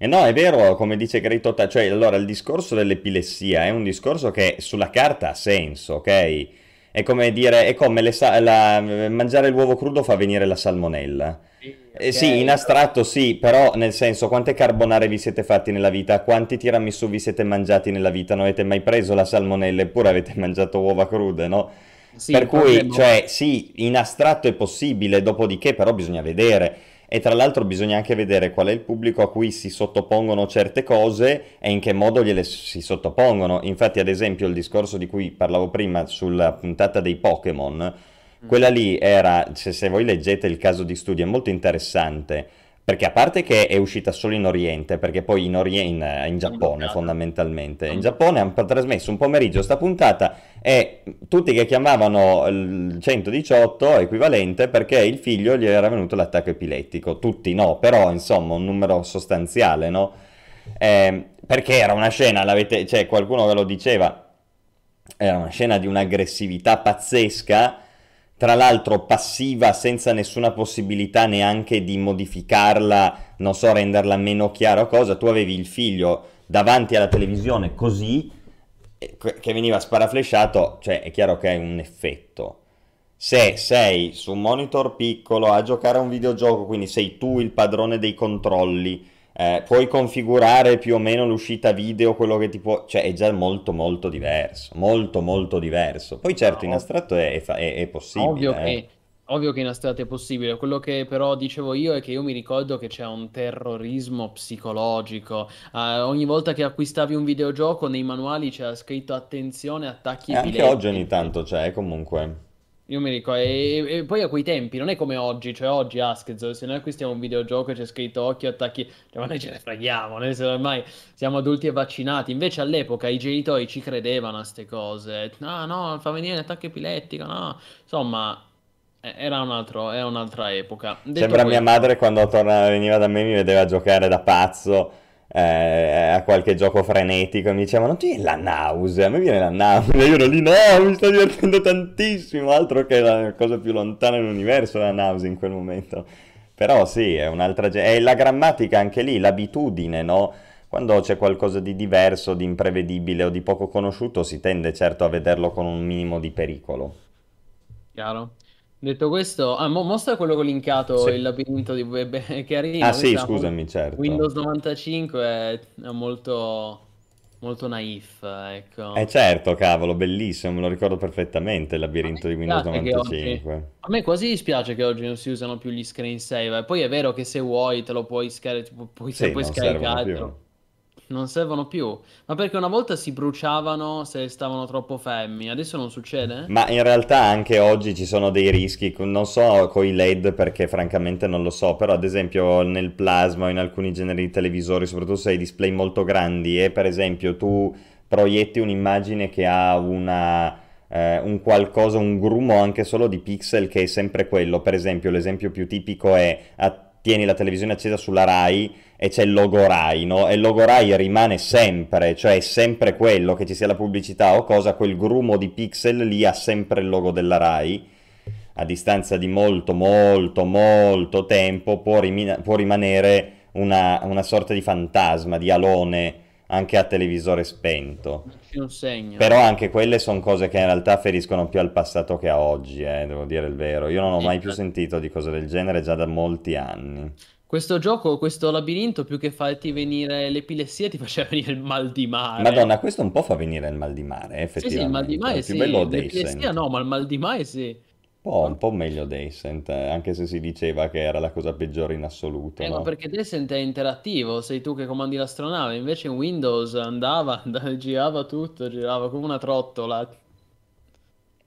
E no, è vero, come dice Great Ota- cioè allora il discorso dell'epilessia è un discorso che sulla carta ha senso, ok? È come dire, è come sa- la- mangiare l'uovo crudo fa venire la salmonella. Eh, sì, in astratto sì, però nel senso quante carbonare vi siete fatti nella vita, quanti tiramisù vi siete mangiati nella vita, non avete mai preso la salmonella eppure avete mangiato uova crude, no? Sì, per cui, cioè, sì, in astratto è possibile, dopodiché però bisogna vedere. E tra l'altro bisogna anche vedere qual è il pubblico a cui si sottopongono certe cose e in che modo gliele si sottopongono. Infatti, ad esempio, il discorso di cui parlavo prima sulla puntata dei Pokémon, quella lì era, se, se voi leggete il caso di studio, è molto interessante Perché a parte che è uscita solo in Oriente, perché poi in, Orie- in, in Giappone fondamentalmente, in Giappone hanno trasmesso un pomeriggio sta puntata e tutti che chiamavano il 118 equivalente perché il figlio gli era venuto l'attacco epilettico, tutti no, però insomma un numero sostanziale, no? Eh, perché era una scena, l'avete, cioè qualcuno ve lo diceva, era una scena di un'aggressività pazzesca tra l'altro passiva senza nessuna possibilità neanche di modificarla, non so, renderla meno chiara o cosa, tu avevi il figlio davanti alla televisione così, che veniva sparaflesciato, cioè è chiaro che è un effetto. Se sei su un monitor piccolo a giocare a un videogioco, quindi sei tu il padrone dei controlli, eh, puoi configurare più o meno l'uscita video, quello che ti può... cioè è già molto molto diverso, molto molto diverso. Poi certo in astratto è, è, è possibile. Ovvio eh. che, ovvio che in astratto è possibile, quello che però dicevo io è che io mi ricordo che c'è un terrorismo psicologico. Uh, ogni volta che acquistavi un videogioco nei manuali c'era scritto attenzione attacchi e anche oggi ogni tanto c'è comunque. Io mi ricordo, e, e, poi a quei tempi non è come oggi, cioè oggi Askez, se noi acquistiamo un videogioco e c'è scritto occhio attacchi, cioè, ma noi ce ne freghiamo, noi ormai siamo adulti e vaccinati, invece all'epoca i genitori ci credevano a queste cose, no no, fa venire l'attacco epilettico, no, insomma era, un altro, era un'altra epoca. Detto Sembra questo... mia madre quando torna, veniva da me mi vedeva giocare da pazzo eh, a qualche gioco frenetico e mi dicevano ti viene la nausea, a me viene la nausea, io ero lì no, mi sto divertendo tantissimo, altro che la cosa più lontana dell'universo la nausea in quel momento. Però sì, è un'altra... è la grammatica anche lì, l'abitudine, no? Quando c'è qualcosa di diverso, di imprevedibile o di poco conosciuto, si tende certo a vederlo con un minimo di pericolo. Chiaro. Detto questo, ah, mo- mostra quello che ho linkato, Sì. il labirinto di web, è carino. Ah sì, scusami, certo. Windows 95 è, è molto, molto naif, ecco. Eh certo, cavolo, bellissimo, me lo ricordo perfettamente il labirinto di Windows oggi, 95. a me quasi dispiace che oggi non si usano più gli screensaver. Poi è vero che se vuoi te lo puoi, scar- puoi, Sì, puoi scaricare. Non servono più. Ma perché una volta si bruciavano se stavano troppo fermi, adesso non succede? Ma in realtà anche oggi ci sono dei rischi, non so con i LED perché francamente non lo so, però ad esempio nel plasma o in alcuni generi di televisori, soprattutto se hai display molto grandi e per esempio tu proietti un'immagine che ha una, eh, un qualcosa, un grumo anche solo di pixel che è sempre quello, per esempio l'esempio più tipico è tieni la televisione accesa sulla RAI e c'è il logo Rai, no? E il logo Rai rimane sempre, cioè è sempre quello, che ci sia la pubblicità o cosa, quel grumo di pixel lì ha sempre il logo della Rai. A distanza di molto, molto, molto tempo può, rimina- può rimanere una, una sorta di fantasma, di alone anche a televisore spento. Però anche quelle sono cose che in realtà feriscono più al passato che a oggi, eh, devo dire il vero. Io non ho mai più sentito di cose del genere già da molti anni. Questo gioco, questo labirinto, più che farti venire l'epilessia, ti faceva venire il mal di mare. Madonna, questo un po' fa venire il mal di mare, effettivamente. Sì, sì, il mal di mare sì. L'epilessia no, ma il mal di mare sì. Un po', un po' meglio Descent, eh, anche se si diceva che era la cosa peggiore in assoluto, Eh, ma no? perché Descent è interattivo, sei tu che comandi l'astronave, invece in Windows andava, andava- girava tutto, girava come una trottola.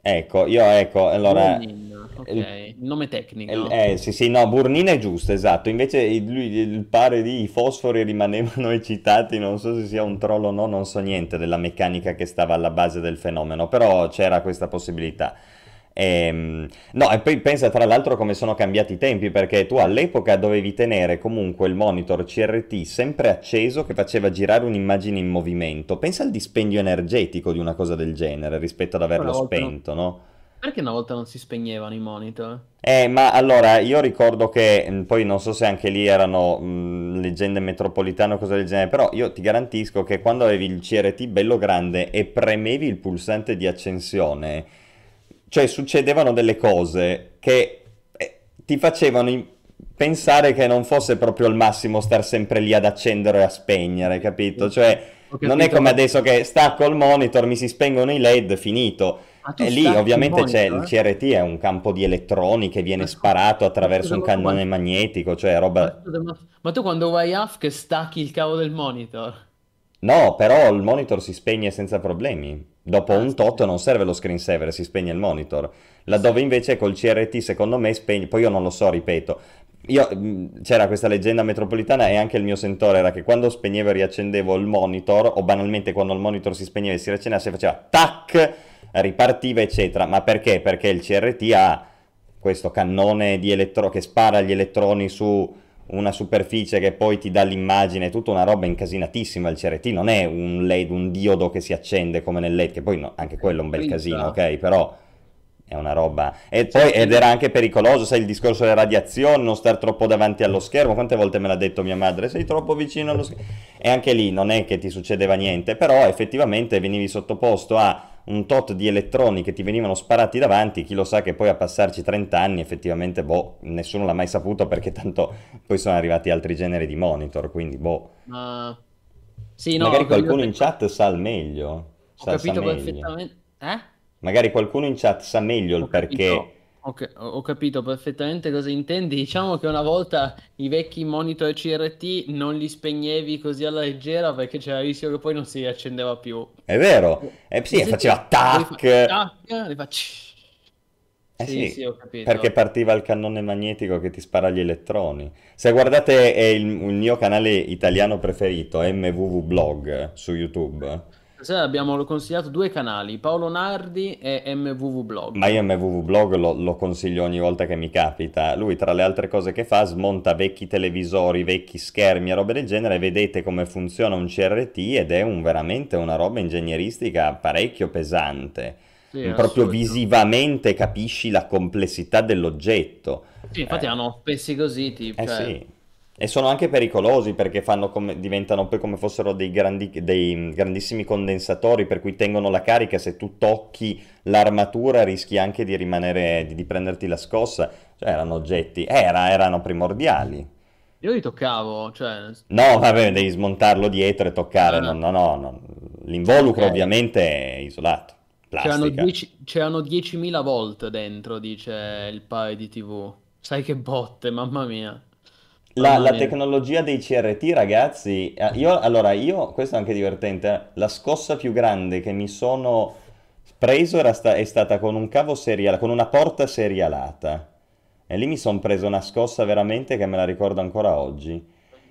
Ecco, io ecco, allora... Burnin, ok, il- nome tecnico. eh, sì, sì, no, Burnina è giusto, esatto. Invece il, lui, il pare di i fosfori rimanevano eccitati, non so se sia un troll o no, non so niente della meccanica che stava alla base del fenomeno, però c'era questa possibilità. Ehm, no, e poi pensa tra l'altro come sono cambiati i tempi, perché tu all'epoca dovevi tenere comunque il monitor CRT sempre acceso che faceva girare un'immagine in movimento. Pensa al dispendio energetico di una cosa del genere rispetto ad averlo spento, no? Perché una volta non si spegnevano i monitor? Eh, ma allora io ricordo che mh, poi non so se anche lì erano mh, leggende metropolitane o cose del genere, però io ti garantisco che quando avevi il CRT bello grande e premevi il pulsante di accensione, cioè succedevano delle cose che eh, ti facevano in- pensare che non fosse proprio il massimo star sempre lì ad accendere e a spegnere, capito? Cioè Ho non è capito, come adesso che stacco il monitor, mi si spengono i LED, finito. Ma tu E lì il ovviamente c'è il monitor? CRT, è un campo di elettroni che viene sparato attraverso un cannone ma- magnetico, cioè roba... ma- tu quando vai off che stacchi il cavo del monitor? No, però il monitor si spegne senza problemi. Dopo un tot non serve lo screensaver, si spegne il monitor. Laddove invece col CRT secondo me spegne, poi io non lo so, ripeto. io, mh, c'era questa leggenda metropolitana e anche il mio sentore era che quando spegnevo e riaccendevo il monitor, o banalmente quando il monitor si spegneva e si riaccendeva, si faceva tac, ripartiva, eccetera. Ma perché? Perché il CRT ha questo cannone di elettro- che spara gli elettroni su una superficie che poi ti dà l'immagine, tutta una roba incasinatissima. Il CRT non è un LED, un diodo che si accende come nel LED, che poi no, anche quello è un bel casino, ok? Però è una roba. E poi, ed era anche pericoloso, sai, il discorso delle radiazioni, non star troppo davanti allo schermo. Quante volte me l'ha detto mia madre? Sei troppo vicino allo schermo. E anche lì non è che ti succedeva niente, però effettivamente venivi sottoposto a un tot di elettroni che ti venivano sparati davanti, chi lo sa che poi a passarci 30 anni effettivamente, boh, nessuno l'ha mai saputo perché tanto poi sono arrivati altri generi di monitor, quindi boh. Ma... Sì, no, Magari capito qualcuno in chat sa il meglio, ho sa, sa capito meglio. perfettamente. Eh? Magari qualcuno in chat sa meglio il Ho capito, perché. ho, ca- ho capito perfettamente cosa intendi. Diciamo che una volta i vecchi monitor CRT non li spegnevi così alla leggera perché c'era il rischio che poi non si riaccendeva più. È vero? Eh sì, faceva tac. fa- tac, li fa ch- Eh Sì, sì, sì, ho capito. perché partiva il cannone magnetico che ti spara gli elettroni. Se guardate il, il mio canale italiano preferito, MVV Blog su YouTube. Stasera abbiamo consigliato due canali, Paolo Nardi e MVV Blog. Ma io MVV Blog lo, lo consiglio ogni volta che mi capita. Lui, tra le altre cose che fa, smonta vecchi televisori, vecchi schermi e robe del genere. Vedete come funziona un CRT ed è un- veramente una roba ingegneristica parecchio pesante. Sì, Proprio visivamente capisci la complessità dell'oggetto. Sì, infatti Eh. hanno spessi così, tipo, Eh cioè, sì, e sono anche pericolosi perché come- diventano poi come fossero dei, grandi- dei grandissimi condensatori per cui tengono la carica. Se tu tocchi l'armatura rischi anche di rimanere, di, di prenderti la scossa. Cioè erano oggetti, era- erano primordiali. io li toccavo, cioè, No, vabbè, devi smontarlo dietro e toccare. Ah. No, no, no, no. L'involucro Ok. ovviamente è isolato. c'erano, Plastica. 10 c'erano 10.000 volt dentro, dice il pai di TV. Sai che botte, mamma mia. La, la tecnologia dei CRT, ragazzi, eh, io, allora io, questo è anche divertente, eh, la scossa più grande che mi sono preso era sta- è stata con un cavo seriale, con una porta serialata. E lì mi sono preso una scossa veramente che me la ricordo ancora oggi.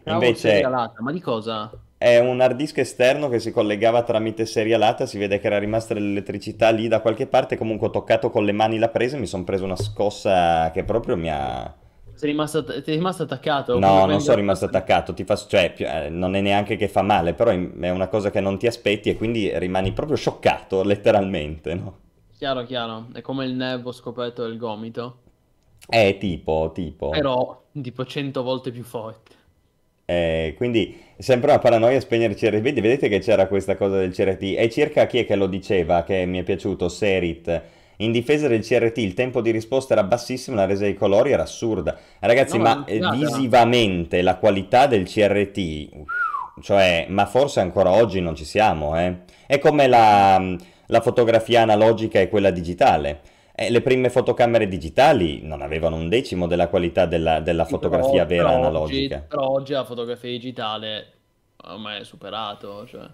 Cavo Invece serialata, ma di cosa? è un hard disk esterno che si collegava tramite serialata, si vede che era rimasta l'elettricità lì da qualche parte, comunque ho toccato con le mani la presa e mi sono preso una scossa che proprio mi ha... Sei rimasto, ti è rimasto attaccato? No, non sono rimasto attaccato, ti fa, cioè, più- eh, non è neanche che fa male, però è una cosa che non ti aspetti e quindi rimani proprio scioccato, letteralmente, no? Chiaro, chiaro. È come il nervo scoperto del gomito. Eh, tipo, tipo. Però, tipo 100 volte più forte. Eh, quindi sempre una paranoia spegnere il CRT. Vedete che c'era questa cosa del CRT. E circa chi è che lo diceva, che mi è piaciuto, Serit. In difesa del CRT il tempo di risposta era bassissimo, la resa dei colori era assurda. Ragazzi, No, ma eh, visivamente la qualità del CRT, cioè, ma forse ancora oggi non ci siamo, eh? È come la, la fotografia analogica e quella digitale. Eh, le prime fotocamere digitali non avevano un decimo della qualità della, della Sì, fotografia però- vera però analogica. Oggi, però oggi la fotografia digitale ormai è superato, cioè.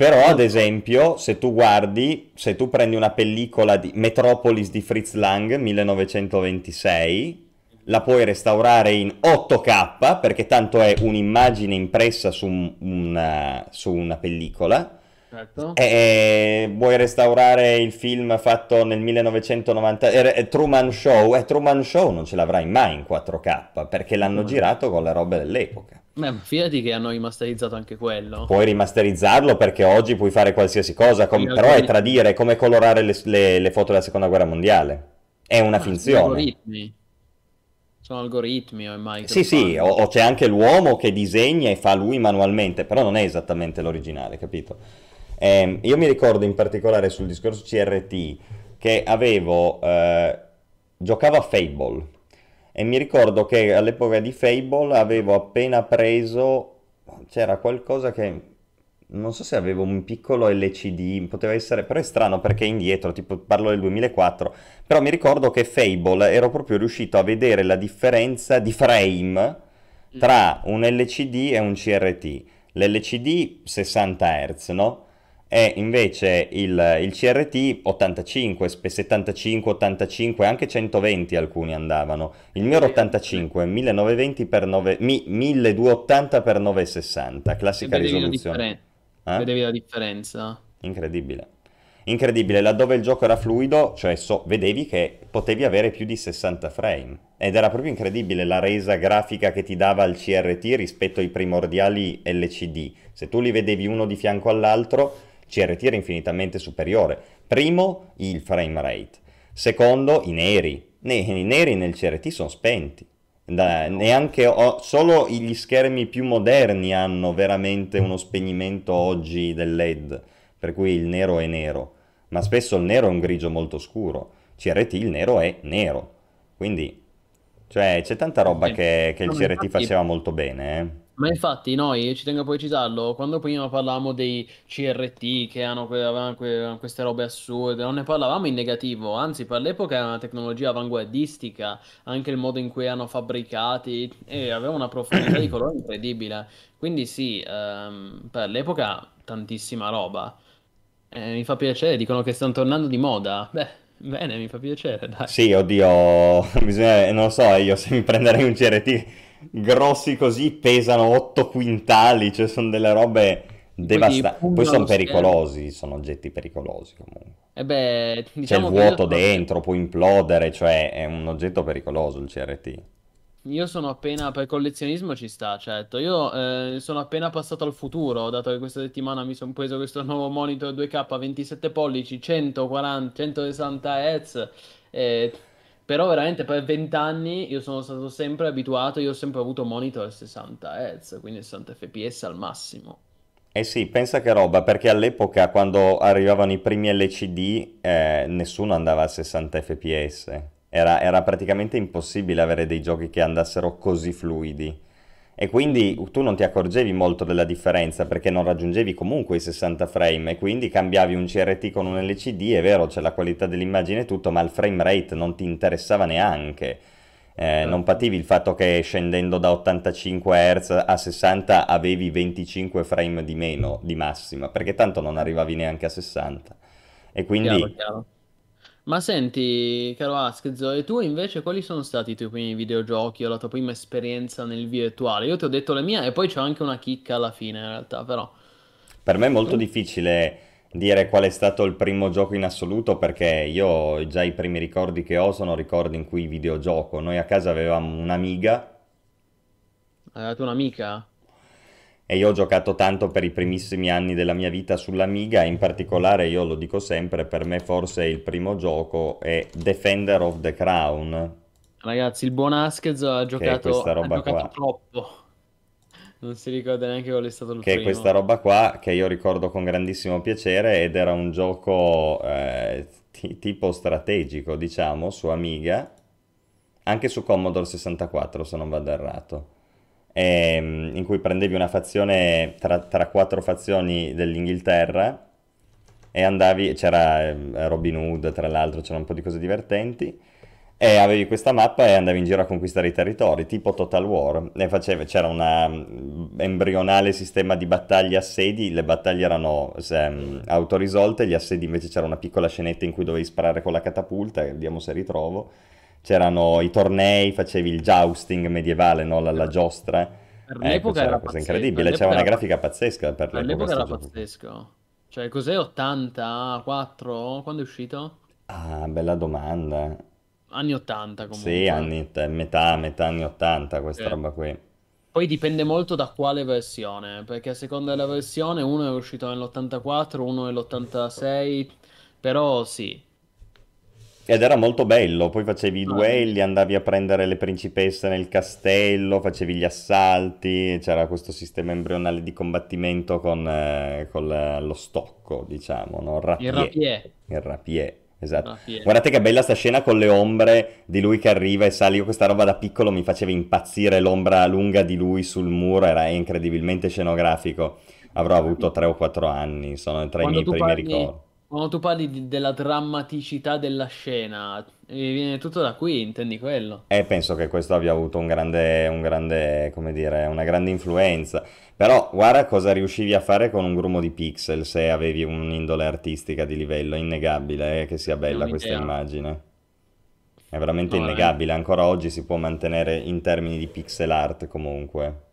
Però, ad esempio, se tu guardi, se tu prendi una pellicola di Metropolis di Fritz Lang 1926, la puoi restaurare in 8K perché tanto è un'immagine impressa su, un- una, su una pellicola. Certo. E vuoi restaurare il film fatto nel 1990, eh, eh, Truman Show? Eh, Truman Show non ce l'avrai mai in 4K perché l'hanno Mm. girato con le robe dell'epoca. Beh, ma fidati che hanno rimasterizzato anche quello. Puoi rimasterizzarlo perché oggi puoi fare qualsiasi cosa, com- però è algoritmi. tradire, è come colorare le, le- le foto della seconda guerra mondiale. È una Ah, sono finzione. algoritmi. Sono algoritmi ormai. Sì, sì, o, o c'è anche l'uomo che disegna e fa lui manualmente, però non è esattamente l'originale, capito? Ehm, io mi ricordo in particolare sul discorso CRT che avevo, eh, giocavo a Fable e mi ricordo che all'epoca di Fable avevo appena preso, c'era qualcosa che, non so se avevo un piccolo LCD, poteva essere, però è strano perché è indietro, tipo parlo del 2004, però mi ricordo che Fable ero proprio riuscito a vedere la differenza di frame tra un LCD e un CRT. L'LCD 60 Hz, no? E invece il, il CRT 85, 75, 85, anche 120 alcuni andavano. Il mio era 85, 1920 x 9, 1280 x 960, classica Vedevi la risoluzione. differen- Eh? Vedevi la differenza? Incredibile. Incredibile, laddove il gioco era fluido, cioè so- vedevi che potevi avere più di 60 frame. Ed era proprio incredibile la resa grafica che ti dava il CRT rispetto ai primordiali LCD. Se tu li vedevi uno di fianco all'altro, CRT era infinitamente superiore. Primo, il frame rate. Secondo, i neri. Ne- I neri nel CRT sono spenti. Da- neanche ho- solo gli schermi più moderni hanno veramente uno spegnimento oggi del LED, per cui il nero è nero, ma spesso il nero è un grigio molto scuro. CRT il nero è nero. Quindi, cioè, c'è tanta roba che, che il CRT faceva molto bene, eh. Ma infatti noi, ci tengo a precisarlo, quando prima parlavamo dei CRT che hanno que- avevano que- queste robe assurde, non ne parlavamo in negativo, anzi per l'epoca era una tecnologia avanguardistica, anche il modo in cui erano fabbricati e aveva una profondità di colore incredibile. Quindi sì, ehm, per l'epoca tantissima roba. Eh, mi fa piacere, dicono che stanno tornando di moda. Beh, bene, mi fa piacere, dai. Sì, oddio, bisogna, non lo so, io se mi prenderei un CRT grossi così pesano 8 quintali, cioè sono delle robe devastanti. Poi sono lo schermo. pericolosi, sono oggetti pericolosi comunque. E beh, C'è il diciamo che io vuoto dentro, può implodere, cioè è un oggetto pericoloso il CRT. Io sono appena per collezionismo ci sta, certo. Io eh, sono appena passato al futuro, dato che questa settimana mi sono preso questo nuovo monitor 2K 27 pollici, 140, 160 Hz. eh, però veramente per 20 anni io sono stato sempre abituato, io ho sempre avuto monitor 60 Hz, quindi 60 fps al massimo. Eh sì, pensa che roba, perché all'epoca quando arrivavano i primi LCD eh, nessuno andava a 60 fps. Era, era praticamente impossibile avere dei giochi che andassero così fluidi. E quindi tu non ti accorgevi molto della differenza perché non raggiungevi comunque i 60 frame e quindi cambiavi un CRT con un LCD, è vero, c'è la qualità dell'immagine e tutto, ma il frame rate non ti interessava neanche. Eh, non pativi il fatto che scendendo da 85 Hz a 60 avevi 25 frame di meno di massima, perché tanto non arrivavi neanche a 60. E quindi Chiaro, chiaro. Ma senti, caro Askzo, e tu invece quali sono stati i tuoi primi videogiochi o la tua prima esperienza nel virtuale? Io ti ho detto le mie e poi c'ho anche una chicca alla fine in realtà, però. per me è molto difficile dire qual è stato il primo gioco in assoluto perché io già i primi ricordi che ho sono ricordi in cui videogioco. Noi a casa avevamo un'Amiga Hai dato un'amica? E io ho giocato tanto per i primissimi anni della mia vita sull'Amiga, in particolare io lo dico sempre, per me forse il primo gioco è Defender of the Crown, Ragazzi, il buon Askzo ha giocato, ha giocato troppo. Non si ricorda neanche qual è stato il che è primo. questa roba qua che io ricordo con grandissimo piacere ed era un gioco eh, ti- tipo strategico, diciamo, su Amiga, anche su Commodore 64 se non vado errato, Ehm, in cui prendevi una fazione tra, tra quattro fazioni dell'Inghilterra e andavi, c'era eh, Robin Hood tra l'altro, c'era un po' di cose divertenti e avevi questa mappa e andavi in giro a conquistare i territori, tipo Total War. E facevi- c'era un embrionale sistema di battaglie assedi, le battaglie erano se, mm, autorisolte, gli assedi invece c'era una piccola scenetta in cui dovevi sparare con la catapulta, vediamo se ritrovo. C'erano i tornei, facevi il jousting medievale, no? La, la giostra. Per l'epoca c'era era pazzesco, incredibile, c'era una grafica pazzesca per l'epoca. All'epoca era pazzesco. Cioè, cos'è 84? Quando è uscito? Ah, bella domanda. Anni 80 comunque. Sì, anni, metà, metà anni 80, questa Sì. roba qui. Poi dipende molto da quale versione, perché a seconda della versione uno è uscito nell'84, uno nell'86, però sì. Ed era molto bello, poi facevi i Ah, duelli, andavi a prendere le principesse nel castello, facevi gli assalti, c'era questo sistema embrionale di combattimento con, eh, con la- lo stocco, diciamo, no? Il Rapier. Il rapier, esatto. Rapier. Guardate che bella sta scena con le ombre di lui che arriva e sale. Io questa roba da piccolo mi faceva impazzire l'ombra lunga di lui sul muro, era incredibilmente scenografico. Avrò avuto 3 o 4 anni, sono tra i Quando miei tu primi parli, ricordi. Quando tu parli di- della drammaticità della scena, eh, viene tutto da qui, intendi quello? E penso che questo abbia avuto un grande, un grande, come dire, una grande influenza. Però guarda cosa riuscivi a fare con un grumo di pixel se avevi un'indole artistica di livello. È innegabile, eh, che sia Non bella ho questa idea. immagine. È veramente No, veramente. innegabile. Ancora oggi si può mantenere in termini di pixel art comunque.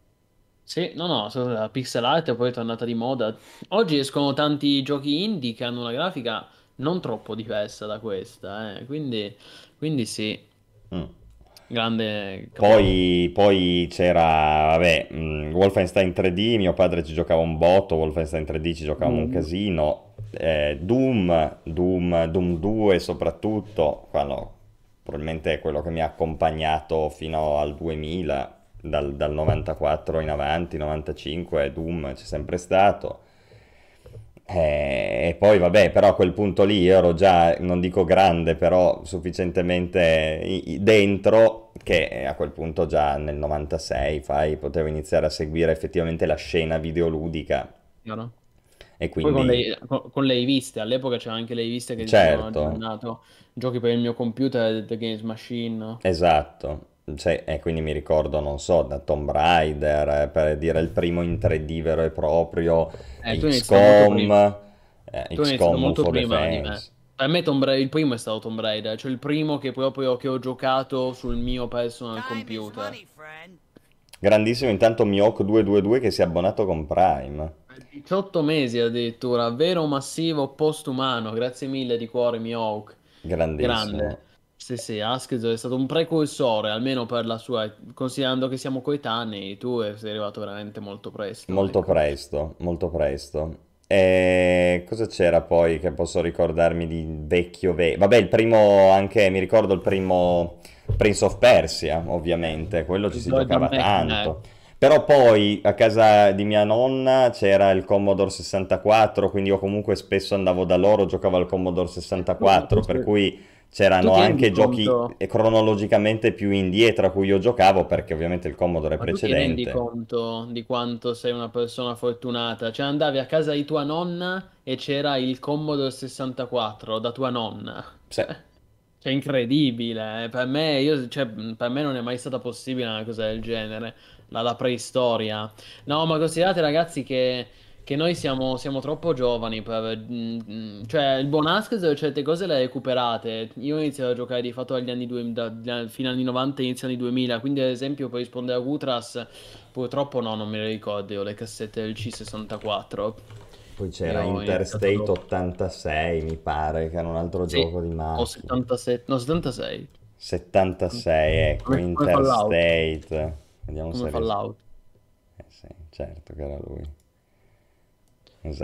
Sì, no, no, la pixel art è poi tornata di moda. Oggi escono tanti giochi indie che hanno una grafica non troppo diversa da questa, eh. Quindi, quindi sì, Mm. grande. Poi, poi c'era, vabbè, mh, Wolfenstein 3D, mio padre ci giocava un botto, Wolfenstein 3D ci giocavamo un Mm. casino, eh, Doom, Doom, Doom 2 soprattutto, quello, probabilmente è quello che mi ha accompagnato fino al 2000, dal, dal 94 in avanti, 95, Doom c'è sempre stato. Eh, E poi vabbè, però a quel punto lì io ero già, non dico grande, però sufficientemente dentro che a quel punto già nel 96 fai, potevo iniziare a seguire effettivamente la scena videoludica Chiaro? e Poi con quindi le, con, con le riviste, all'epoca c'erano anche le riviste che dicevano certo, aggiornato, giochi per il mio computer, The Games Machine. esatto, Cioè, e quindi mi ricordo, non so, da Tomb Raider, eh, per dire il primo in 3D vero e proprio, Eh, tu hai iniziato molto prima. XCOM, eh, XCOM molto prima di me. Defense. Per me Tomb Raider, il primo è stato Tomb Raider, cioè il primo che proprio che ho giocato sul mio personal computer. Grandissimo, intanto Miyok 222 che si è abbonato con Prime. 18 mesi addirittura, vero massivo postumano, grazie mille di cuore Mihawk. Grandissimo. Grande. Sì, sì, Asked è stato un precursore, almeno per la sua, considerando che siamo coetanei, tu sei arrivato veramente molto presto, Molto ecco. presto, molto presto. E cosa c'era poi che posso ricordarmi di vecchio vecchio? Vabbè, il primo anche, mi ricordo il primo Prince of Persia, ovviamente, quello ci si Jordan giocava tanto. Però poi a casa di mia nonna c'era il Commodore 64, quindi io comunque spesso andavo da loro, giocavo al Commodore 64, per cui c'erano anche giochi conto, cronologicamente più indietro a cui io giocavo, perché ovviamente il Commodore è ma tu ti rendi precedente. conto di quanto sei una persona fortunata? Cioè andavi a casa di tua nonna e c'era il Commodore 64 da tua nonna. Sì. Cioè, incredibile. Per me, io, cioè, per me non è mai stata possibile una cosa del genere. La, la preistoria. No, ma considerate, ragazzi, che, che noi siamo, siamo troppo giovani per... mm, mm, Cioè, il buon Asked certe cose le ha recuperate. Io ho iniziato a giocare di fatto agli anni 2000, da- fino agli anni 90 e inizio anni 2000. Quindi, ad esempio, per rispondere a Gutras, purtroppo no, non me le ricordo. Io le cassette del C64. Poi c'era Io ho Interstate dopo. 86, mi pare, che era un altro Sì, gioco di o macchine. 77, no, 76. 76, ecco, Come, come. Interstate. Vediamo Come se. Fallout. Eh sì, certo che era lui.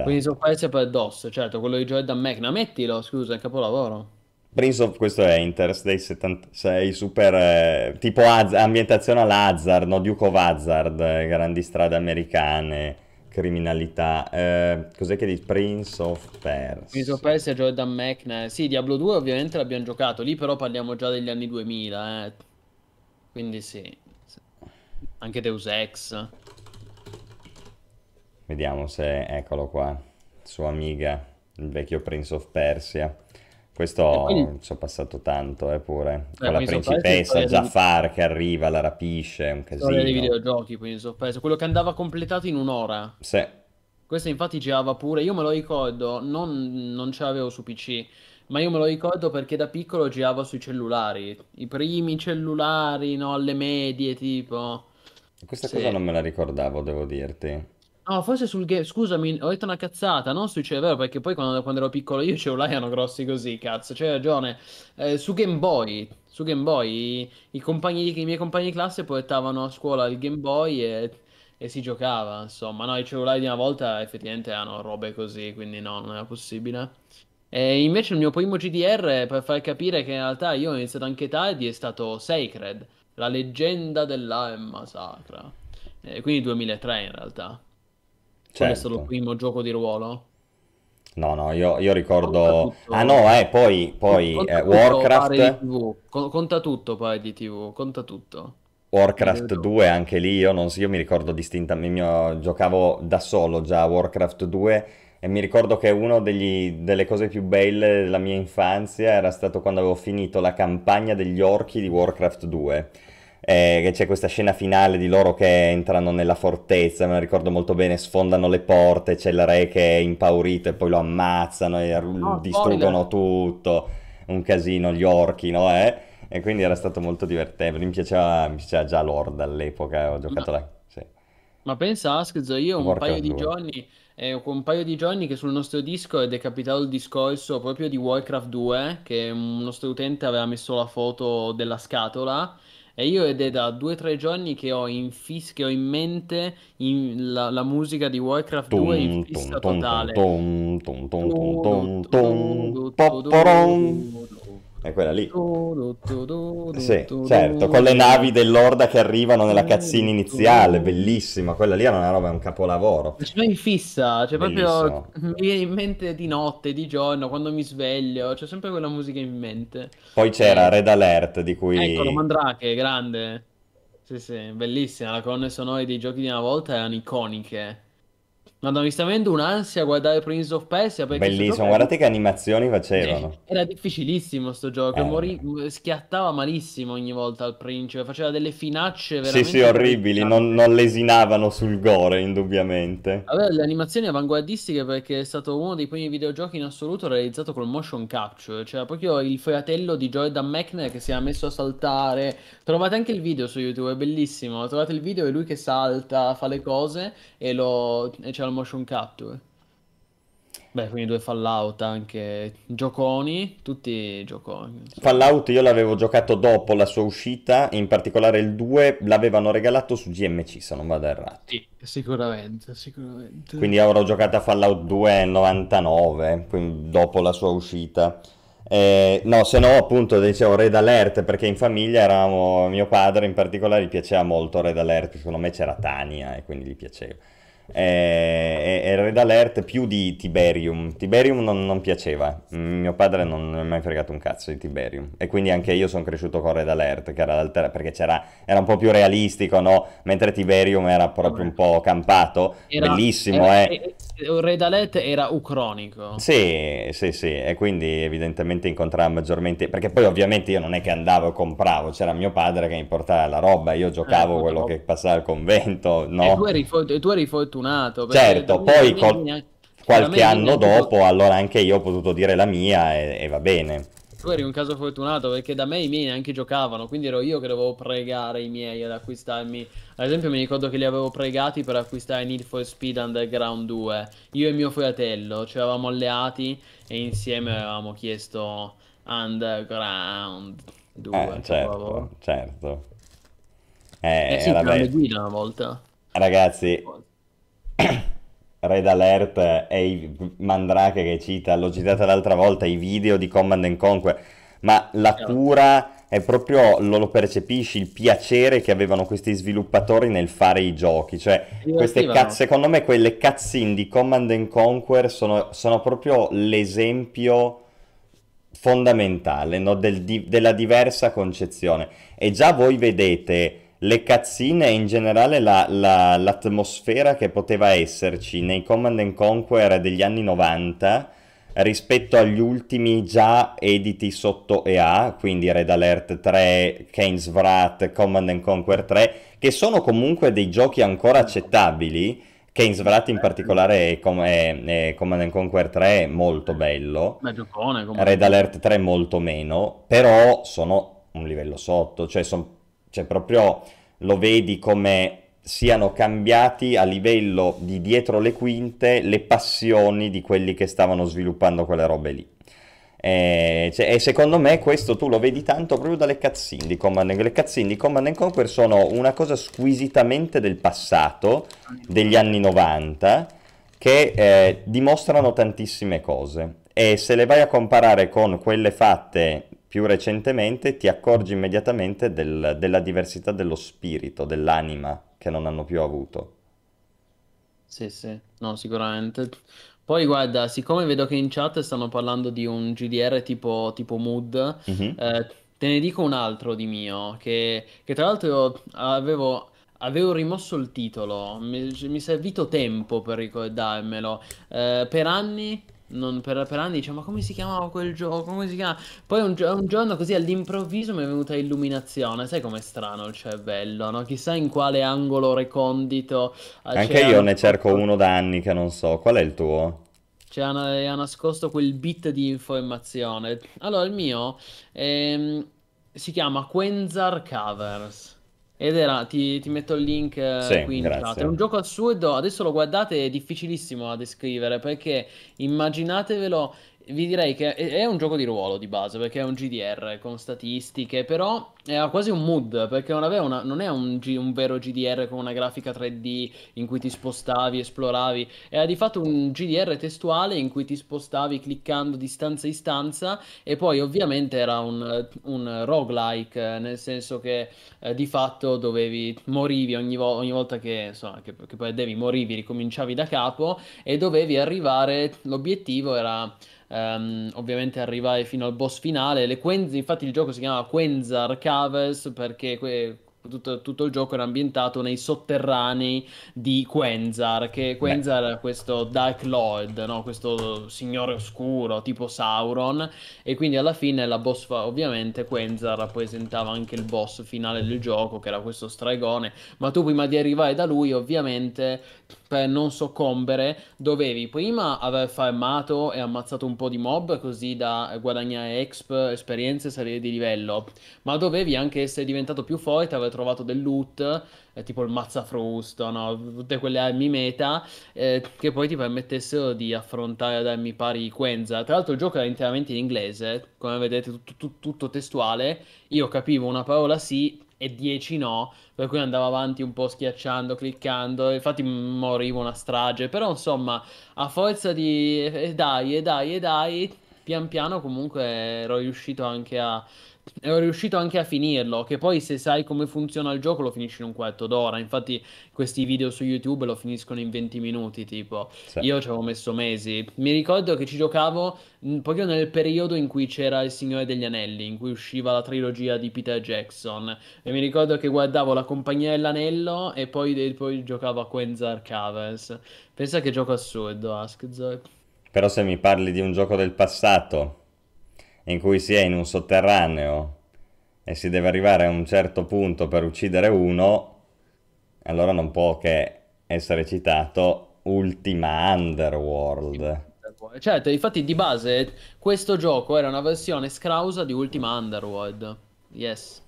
Quindi Esatto. sorprese per DOS, certo, quello di Jordan McNair. Mettilo, scusa, è capolavoro. Prince of, questo è Interstate 76, super, eh, tipo Az- ambientazione all'Hazard, no? Duke of Hazzard, eh, grandi strade americane, criminalità. Eh, cos'è che dici? Prince of Persia. sorprese Jordan McNair. Sì, Diablo 2 ovviamente l'abbiamo giocato, lì però parliamo già degli anni 2000, eh. Quindi sì. Anche Deus Ex. Vediamo se, eccolo qua, sua amiga, il vecchio Prince of Persia. Questo quindi, ci ho passato tanto, eh, pure. eh, Con la quindi sorprese principessa Jafar che arriva, la rapisce, è un storia dei casino. videogiochi, quindi sorprese. Quello che andava completato in un'ora. Sì, Questo infatti girava pure, io me lo ricordo, non, non ce l'avevo su PC, ma io me lo ricordo perché da piccolo girava sui cellulari, i primi cellulari, no, alle medie, tipo. questa cosa Sì. non me la ricordavo, devo dirti. No, forse sul game, scusami, ho detto una cazzata, non sui cellulari, perché poi quando, quando ero piccolo io i cellulari erano grossi così, cazzo, c'hai ragione. Eh, su Game Boy, su Game Boy, i, i compagni i miei compagni di classe portavano a scuola il Game Boy e, e si giocava, insomma, no, i cellulari di una volta effettivamente erano robe così, quindi no, non era possibile. E invece il mio primo GDR, per far capire che in realtà io ho iniziato anche tardi, è stato Sacred, la leggenda dell'arma sacra. Eh, quindi 2003 in realtà. Quello è stato il Certo. primo gioco di ruolo. No, no, io, io ricordo... Ah tutto. no, eh, poi, poi Conta eh, tutto Warcraft, TV. Con- Conta tutto pare di TV. Conta tutto. Warcraft videogiochi. 2, anche lì io non so, io mi ricordo distintamente, io giocavo da solo già a Warcraft 2 E mi ricordo che una delle cose più belle della mia infanzia era stato quando avevo finito la campagna degli orchi di Warcraft 2. Eh, che c'è questa scena finale di loro che entrano nella fortezza, me la ricordo molto bene, sfondano le porte, c'è il re che è impaurito e poi lo ammazzano e No, distruggono spoiler. tutto, un casino, gli orchi, no? Eh? E quindi era stato molto divertente, mi piaceva, mi piaceva già Lord all'epoca, ho Ma, giocato là, sì. ma pensa, Askzo, io un paio Warcraft di 2. giorni, eh, un paio di giorni che sul nostro disco è decapitato il discorso proprio di Warcraft 2, che un nostro utente aveva messo la foto della scatola, e io ed è da due o tre giorni che ho in, fis- che ho in mente in- la, la musica di Warcraft 2 in fissa totale. È quella lì. Sì, certo, con le navi dell'Orda che arrivano nella tu, iniziale, bellissima, quella lì era una roba, è un capolavoro. Ce l'ho in fissa, cioè proprio mi viene in mente di notte, di giorno, quando mi sveglio, c'è sempre quella musica in mente. Poi c'era Eh, Red Alert di eccolo, cui... Mandrake, grande. Sì, sì, bellissima. Le colonne sonore dei giochi di una volta erano iconiche. Madonna, mi sta venendo un'ansia a guardare Prince of Persia perché sto gioco Bellissimo, era, guardate che animazioni eh, facevano. era difficilissimo sto gioco, e morì, Eh, schiattava malissimo ogni volta il principe, faceva delle finacce Sì, sì, veramente orribili, non, terrificanti. non lesinavano sul gore, indubbiamente. Aveva le animazioni avanguardistiche perché è stato uno dei primi videogiochi in assoluto realizzato col motion capture, cioè proprio il fratello di Jordan McNair che si era messo a saltare. Trovate anche il video su YouTube, è bellissimo. Trovate il video, è lui che salta, fa le cose e, lo... e c'è il motion capture. Beh, quindi due Fallout anche gioconi, tutti gioconi, insomma. Fallout io l'avevo giocato dopo la sua uscita, in particolare il 2 l'avevano regalato su GMC, se non vado errato. Sì, sicuramente, sicuramente. Quindi avrò giocato a Fallout 2 nel 99, quindi dopo la sua uscita. Eh, no, se no, appunto, dicevo Red Alert perché in famiglia eravamo, mio padre in particolare gli piaceva molto Red Alert, secondo me c'era Tania e quindi gli piaceva. Eh, e, e Red Alert più di Tiberium. Tiberium non, non piaceva, mio padre non non mi ha mai fregato un cazzo di Tiberium. E quindi anche io sono cresciuto con Red Alert, che era l'alter- perché c'era, era un po' più realistico, no? Mentre Tiberium era proprio un po' campato. Era, Bellissimo, era, eh. Red Alert era ucronico. Sì, sì, sì, e quindi evidentemente incontrava maggiormente, perché poi ovviamente io non è che andavo e compravo, c'era mio padre che mi portava la roba, io Eh, giocavo quello che passava al convento, E tu no? eri, tu eri fortunato Certo, poi da qualche anno dopo, allora anche io ho potuto dire la mia e, e va bene. tu eri un caso fortunato perché da me i miei neanche giocavano, quindi ero io che dovevo pregare i miei ad acquistarmi. Ad esempio, mi ricordo che li avevo pregati per acquistare Need for Speed Underground 2. Io e mio fratello ci eravamo alleati e insieme avevamo chiesto Underground 2. Eh, certo, certo. Eh Eh, sì, vabbè, guide una volta. ragazzi, Red Alert e i Mandrake che cita, l'ho citata l'altra volta, i video di Command and Conquer, ma la Chiaro. cura è proprio, lo, lo percepisci, il piacere che avevano questi sviluppatori nel fare i giochi, cioè queste cazzo, secondo me quelle cutscene di Command and Conquer sono, sono proprio l'esempio fondamentale, no? Del di- della diversa concezione. E già voi vedete le cutscene e in generale la- la- l'atmosfera che poteva esserci nei Command and Conquer degli anni 90 rispetto agli ultimi già editi sotto EA, quindi Red Alert 3, Kane's Wrath, Command and Conquer 3, che sono comunque dei giochi ancora accettabili. Kane's Wrath in particolare e Com- e- e Command and Conquer 3 è molto bello. Beh, giocone Red. Alert 3 molto meno, però sono un livello sotto, cioè, son- cioè proprio lo vedi come siano cambiati a livello di dietro le quinte le passioni di quelli che stavano sviluppando quelle robe lì. E, cioè, e secondo me questo tu lo vedi tanto proprio dalle cutscene di Command and Le cutscene di Command and Conquer sono una cosa squisitamente del passato, degli anni 90, che eh, dimostrano tantissime cose. E se le vai a comparare con quelle fatte più recentemente, ti accorgi immediatamente del- della diversità dello spirito, dell'anima che non hanno più avuto. Sì, sì, no, sicuramente. Poi guarda, siccome vedo che in chat stanno parlando di un GDR tipo, tipo Mood, Mhm. eh, te ne dico un altro di mio, che, che tra l'altro avevo avevo rimosso il titolo, mi, mi è servito tempo per ricordarmelo. Eh, per anni non per, per anni dicevo, ma come si chiamava quel gioco? Come si chiama? Poi un, un giorno così all'improvviso mi è venuta illuminazione. Sai com'è strano il cervello, no? Chissà in quale angolo recondito. Anche io ne cerco uno da anni che non so. Qual è il tuo? Ci ha, ha nascosto quel bit di informazione. Allora, il mio ehm, si chiama Quenzar Covers. Ed era, ti, ti metto il link eh, Sì, qui in chat. È grazie. un gioco assurdo, adesso lo guardate, è difficilissimo da descrivere perché immaginatevelo, vi direi che è, un gioco di ruolo di base perché è un GDR con statistiche, però era quasi un mood perché non, una- non è un, G- un vero GDR con una grafica 3D in cui ti spostavi, esploravi, era di fatto un GDR testuale in cui ti spostavi cliccando di stanza in stanza e poi ovviamente era un, un roguelike, eh, nel senso che eh, di fatto dovevi, morivi ogni, vo- ogni volta che, insomma, che, che perdevi, morivi, ricominciavi da capo e dovevi arrivare, l'obiettivo era ehm, ovviamente arrivare fino al boss finale. Le Quenz- infatti il gioco si chiama Quenzar Caves perché que- tutto, tutto il gioco era ambientato nei sotterranei di Quenzar, che Quenzar è questo Dark Lord, no? Questo signore oscuro tipo Sauron e quindi alla fine la boss, fa- ovviamente Quenzar rappresentava anche il boss finale del gioco, che era questo stregone, ma tu prima di arrivare da lui, ovviamente, per non soccombere, dovevi prima aver farmato e ammazzato un po' di mob, così da guadagnare exp, esperienze e salire di livello, ma dovevi anche essere diventato più forte, aver trovato del loot, eh, tipo il mazzafrusto, no? Tutte quelle armi meta, eh, che poi ti permettessero di affrontare ad armi pari Quenza. Tra l'altro il gioco era interamente in inglese, come vedete tutto, tutto- tutto testuale, io capivo una parola sì e 10 no, per cui andavo avanti un po' schiacciando, cliccando, infatti morivo una strage, però insomma, a forza di e dai, e dai, e dai, pian piano comunque ero riuscito anche a ero riuscito anche a finirlo, che poi se sai come funziona il gioco lo finisci in un quarto d'ora, infatti questi video su YouTube lo finiscono in 20 minuti, tipo. Sì. Io ci avevo messo mesi. Mi ricordo che ci giocavo mh, proprio nel periodo in cui c'era Il Signore degli Anelli, in cui usciva la trilogia di Peter Jackson. E mi ricordo che guardavo La Compagnia dell'Anello e poi, poi giocavo a Quenzar Covers. Pensa che gioco assurdo, Askzor. Però se mi parli di un gioco del passato, in cui si è in un sotterraneo e si deve arrivare a un certo punto per uccidere uno, allora non può che essere citato Ultima Underworld. Certo, infatti di base questo gioco era una versione scrausa di Ultima Underworld. Yes.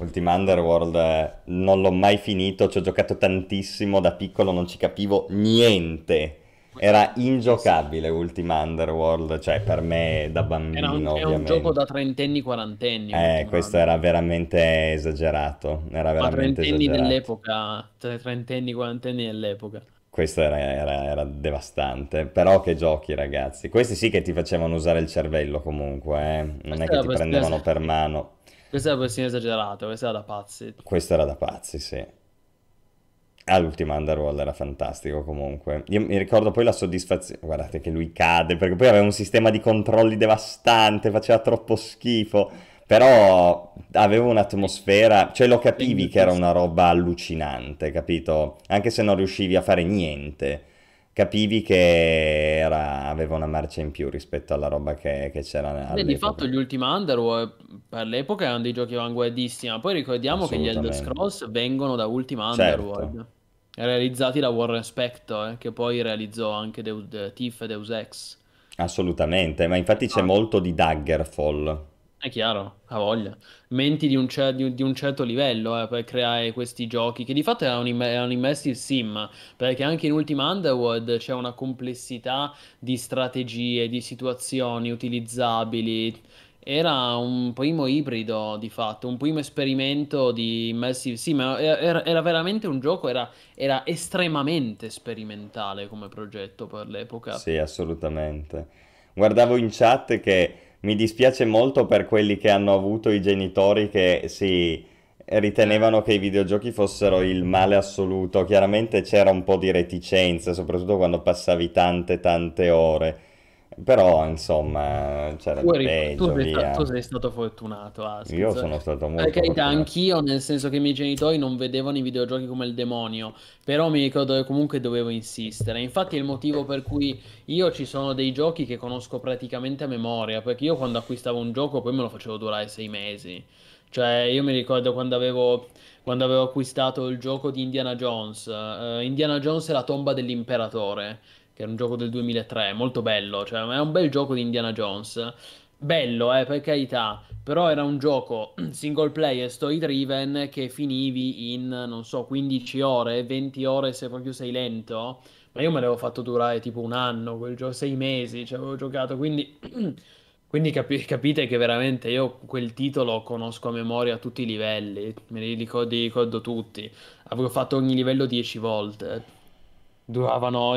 Ultima Underworld eh, non l'ho mai finito, ci ho giocato tantissimo, da piccolo non ci capivo niente. Era ingiocabile Ultima Underworld, cioè per me da Era un, bambino è un ovviamente. gioco da trentenni, quarantenni. Eh, questo era veramente esagerato, era Ma veramente trentenni esagerato. dell'epoca, tre- trentenni, quarantenni dell'epoca. Questo era, era- era devastante, però che giochi ragazzi. Questi sì che ti facevano usare il cervello comunque, eh. Non Questa è che ti prendevano per mano. Questo era persino esagerato, questo era da pazzi. Questo era da pazzi, sì. Ah, Underworld era fantastico comunque. Io mi ricordo poi la soddisfazione. Guardate che lui cade, perché poi aveva un sistema di controlli devastante, faceva troppo schifo. Però aveva un'atmosfera, cioè lo capivi che era una roba allucinante, capito? Anche se non riuscivi a fare niente, capivi che era- aveva una marcia in più rispetto alla roba che, che c'era Beh, di fatto gli Ultima Underworld per l'epoca erano dei giochi avanguardissimi, ma poi ricordiamo che gli Elder. Scrolls vengono da Ultima Certo. Underworld, realizzati da Warren Spector, eh, che poi realizzò anche Deus, de- Thief e Deus Ex. Assolutamente, ma infatti c'è Ah. molto di Daggerfall. È chiaro, ha voglia. Menti di un, cer- di di un certo livello eh, per creare questi giochi, che di fatto era un, imm- era un immersive sim, perché anche in Ultima Underworld c'è una complessità di strategie, di situazioni utilizzabili. Era un primo ibrido, di fatto, un primo esperimento di immersive sim. Era, era- era veramente un gioco, era, era estremamente sperimentale come progetto per l'epoca. Sì, assolutamente. Guardavo in chat che mi dispiace molto per quelli che hanno avuto i genitori che si ritenevano che i videogiochi fossero il male assoluto. Chiaramente c'era un po' di reticenza, soprattutto quando passavi tante tante ore. Però, insomma, c'era Tu, eri- tu peggio, sei sta- tu sei stato fortunato, Io Askiz. sono stato Per molto carità, fortunato. anch'io, nel senso che i miei genitori non vedevano i videogiochi come il demonio, però mi ricordo che comunque dovevo insistere. Infatti è il motivo per cui io ci sono dei giochi che conosco praticamente a memoria, perché io quando acquistavo un gioco poi me lo facevo durare sei mesi. Cioè, io mi ricordo quando avevo, quando avevo acquistato il gioco di Indiana Jones, eh, Indiana Jones e la tomba dell'imperatore, che era un gioco del 2003, molto bello, cioè è un bel gioco di Indiana Jones. Bello, eh, per carità, però era un gioco single player, story driven, che finivi in, non so, 15 ore, 20 ore se proprio sei lento. Ma io me l'avevo fatto durare tipo un anno, quel gioco, sei mesi, ci avevo giocato, quindi, quindi capi- capite che veramente io quel titolo conosco a memoria a tutti i livelli, me li ricordo, li ricordo tutti, avevo fatto ogni livello 10 volte. Duravano,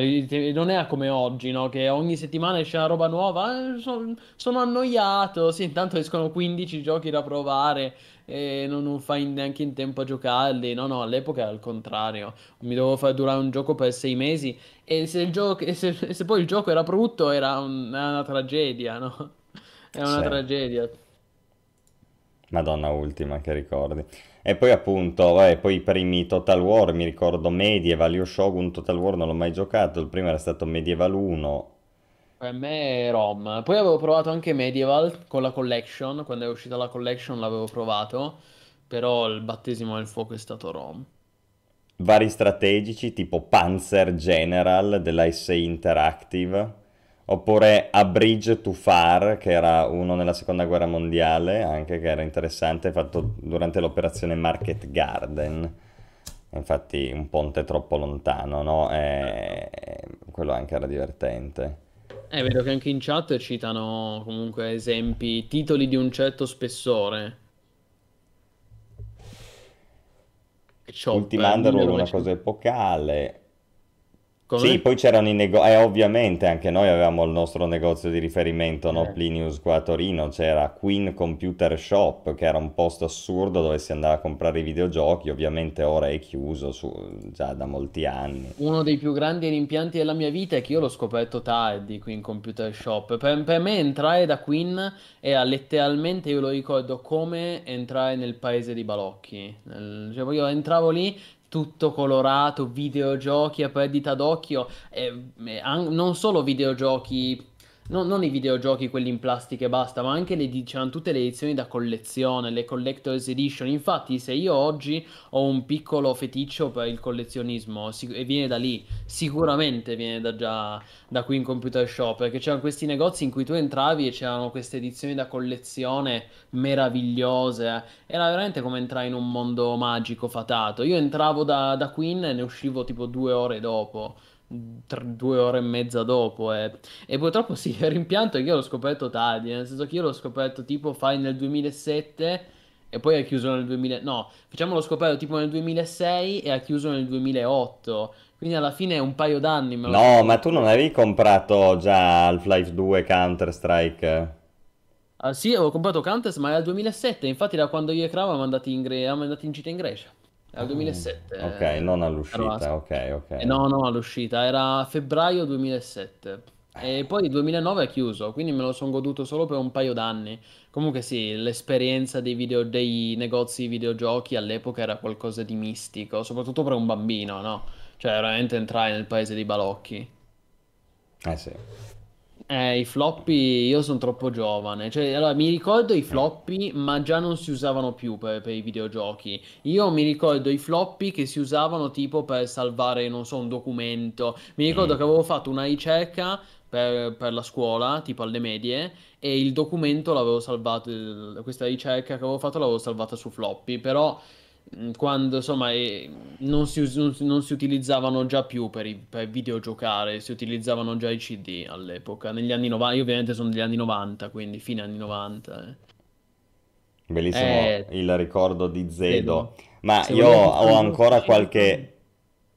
non era come oggi, no? Che ogni settimana esce una roba nuova. eh, son- sono annoiato. Sì, intanto escono 15 giochi da provare e non, non fai neanche in tempo a giocarli. No, no, all'epoca era il contrario. Mi dovevo far durare un gioco per sei mesi e se, il gioco, e se, se poi il gioco era brutto era, un- era una tragedia, no? Era una Sì. tragedia. Madonna ultima, che ricordi. E poi appunto, vabbè, poi i primi Total War, mi ricordo Medieval, io Shogun Total War non l'ho mai giocato, il primo era stato Medieval 1. Per me Rom. Poi avevo provato anche Medieval con la collection. Quando è uscita la collection l'avevo provato. Però il battesimo del fuoco è stato Rom. vari strategici tipo Panzer General della SA Interactive, oppure A Bridge to Far, che era uno nella seconda guerra mondiale, anche che era interessante, fatto durante l'operazione Market Garden. Infatti un ponte troppo lontano, no? E... Quello anche era divertente. Eh, vedo che anche in chat citano comunque esempi, titoli di un certo spessore. Che c'ho, Ultima eh, Underworld, una 1900 cosa epocale. Sì, Come? poi c'erano i negozi, eh, ovviamente anche noi avevamo il nostro negozio di riferimento, no? Eh. Plinius qua a Torino, c'era Queen Computer Shop, che era un posto assurdo dove si andava a comprare i videogiochi, ovviamente ora è chiuso su- già da molti anni. Uno dei più grandi rimpianti della mia vita è che io l'ho scoperto tardi qui in Computer Shop. Per, per me entrare da Queen era letteralmente, io lo ricordo, come entrare nel paese di Balocchi. Nel- cioè, io entravo lì tutto colorato, videogiochi a perdita d'occhio, e, e an- non solo videogiochi. No- non i videogiochi quelli in plastica e basta, ma anche le, c'erano tutte le edizioni da collezione, le collector's edition. Infatti, se io oggi ho un piccolo feticcio per il collezionismo sic- e viene da lì, sicuramente viene da già da qui in Computer Shop, perché c'erano questi negozi in cui tu entravi e c'erano queste edizioni da collezione meravigliose. Era veramente come entrare in un mondo magico fatato. Io entravo da, da Queen e ne uscivo tipo due ore dopo. Tre- due ore e mezza dopo e, e purtroppo sì, il rimpianto è che io l'ho scoperto tardi, nel senso che io l'ho scoperto tipo fai nel 2007 e poi ha chiuso nel 2000, no, facciamolo scoperto tipo nel 2006 e ha chiuso nel 2008, quindi alla fine un paio d'anni No, ma tu non avevi comprato già Half-Life 2 Counter-Strike? Ah, sì, avevo comprato Counter, ma era il 2007, infatti da quando io e Crava eravamo andati in, Gre- andati in gita in Grecia, il 2007. Ok, eh, non all'uscita, ok, eh, ok. no, no, all'uscita, era febbraio 2007. E poi il 2009 è chiuso, quindi me lo sono goduto solo per un paio d'anni. Comunque sì, l'esperienza dei video, dei negozi di videogiochi all'epoca era qualcosa di mistico, soprattutto per un bambino, no? Cioè, veramente entrare nel paese dei balocchi. Eh sì. Eh, i floppy, io sono troppo giovane, cioè, allora, mi ricordo i floppy, ma già non si usavano più per, per i videogiochi. Io mi ricordo i floppy che si usavano tipo per salvare, non so, un documento. Mi ricordo Mm. che avevo fatto una ricerca per, per la scuola, tipo alle medie, e il documento l'avevo salvato, questa ricerca che avevo fatto l'avevo salvata su floppy, però quando insomma eh, non si, non non si utilizzavano già più per, i, per videogiocare, si utilizzavano già i CD all'epoca, negli anni 90, io ovviamente sono degli anni 90, quindi fine anni 90. eh. Bellissimo Eh, il ricordo di Zedo. Ma io ho ancora qualche,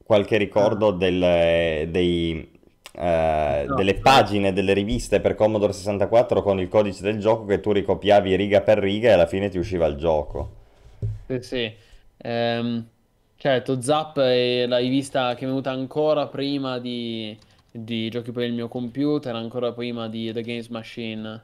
qualche Ah, ricordo del- dei, eh, no, delle pagine delle riviste per Commodore 64 con il codice del gioco che tu ricopiavi riga per riga e alla fine ti usciva il gioco. Sì, sì. Ehm, certo, Zap è la rivista che è venuta ancora prima di, di giochi per il mio computer, ancora prima di The Games Machine.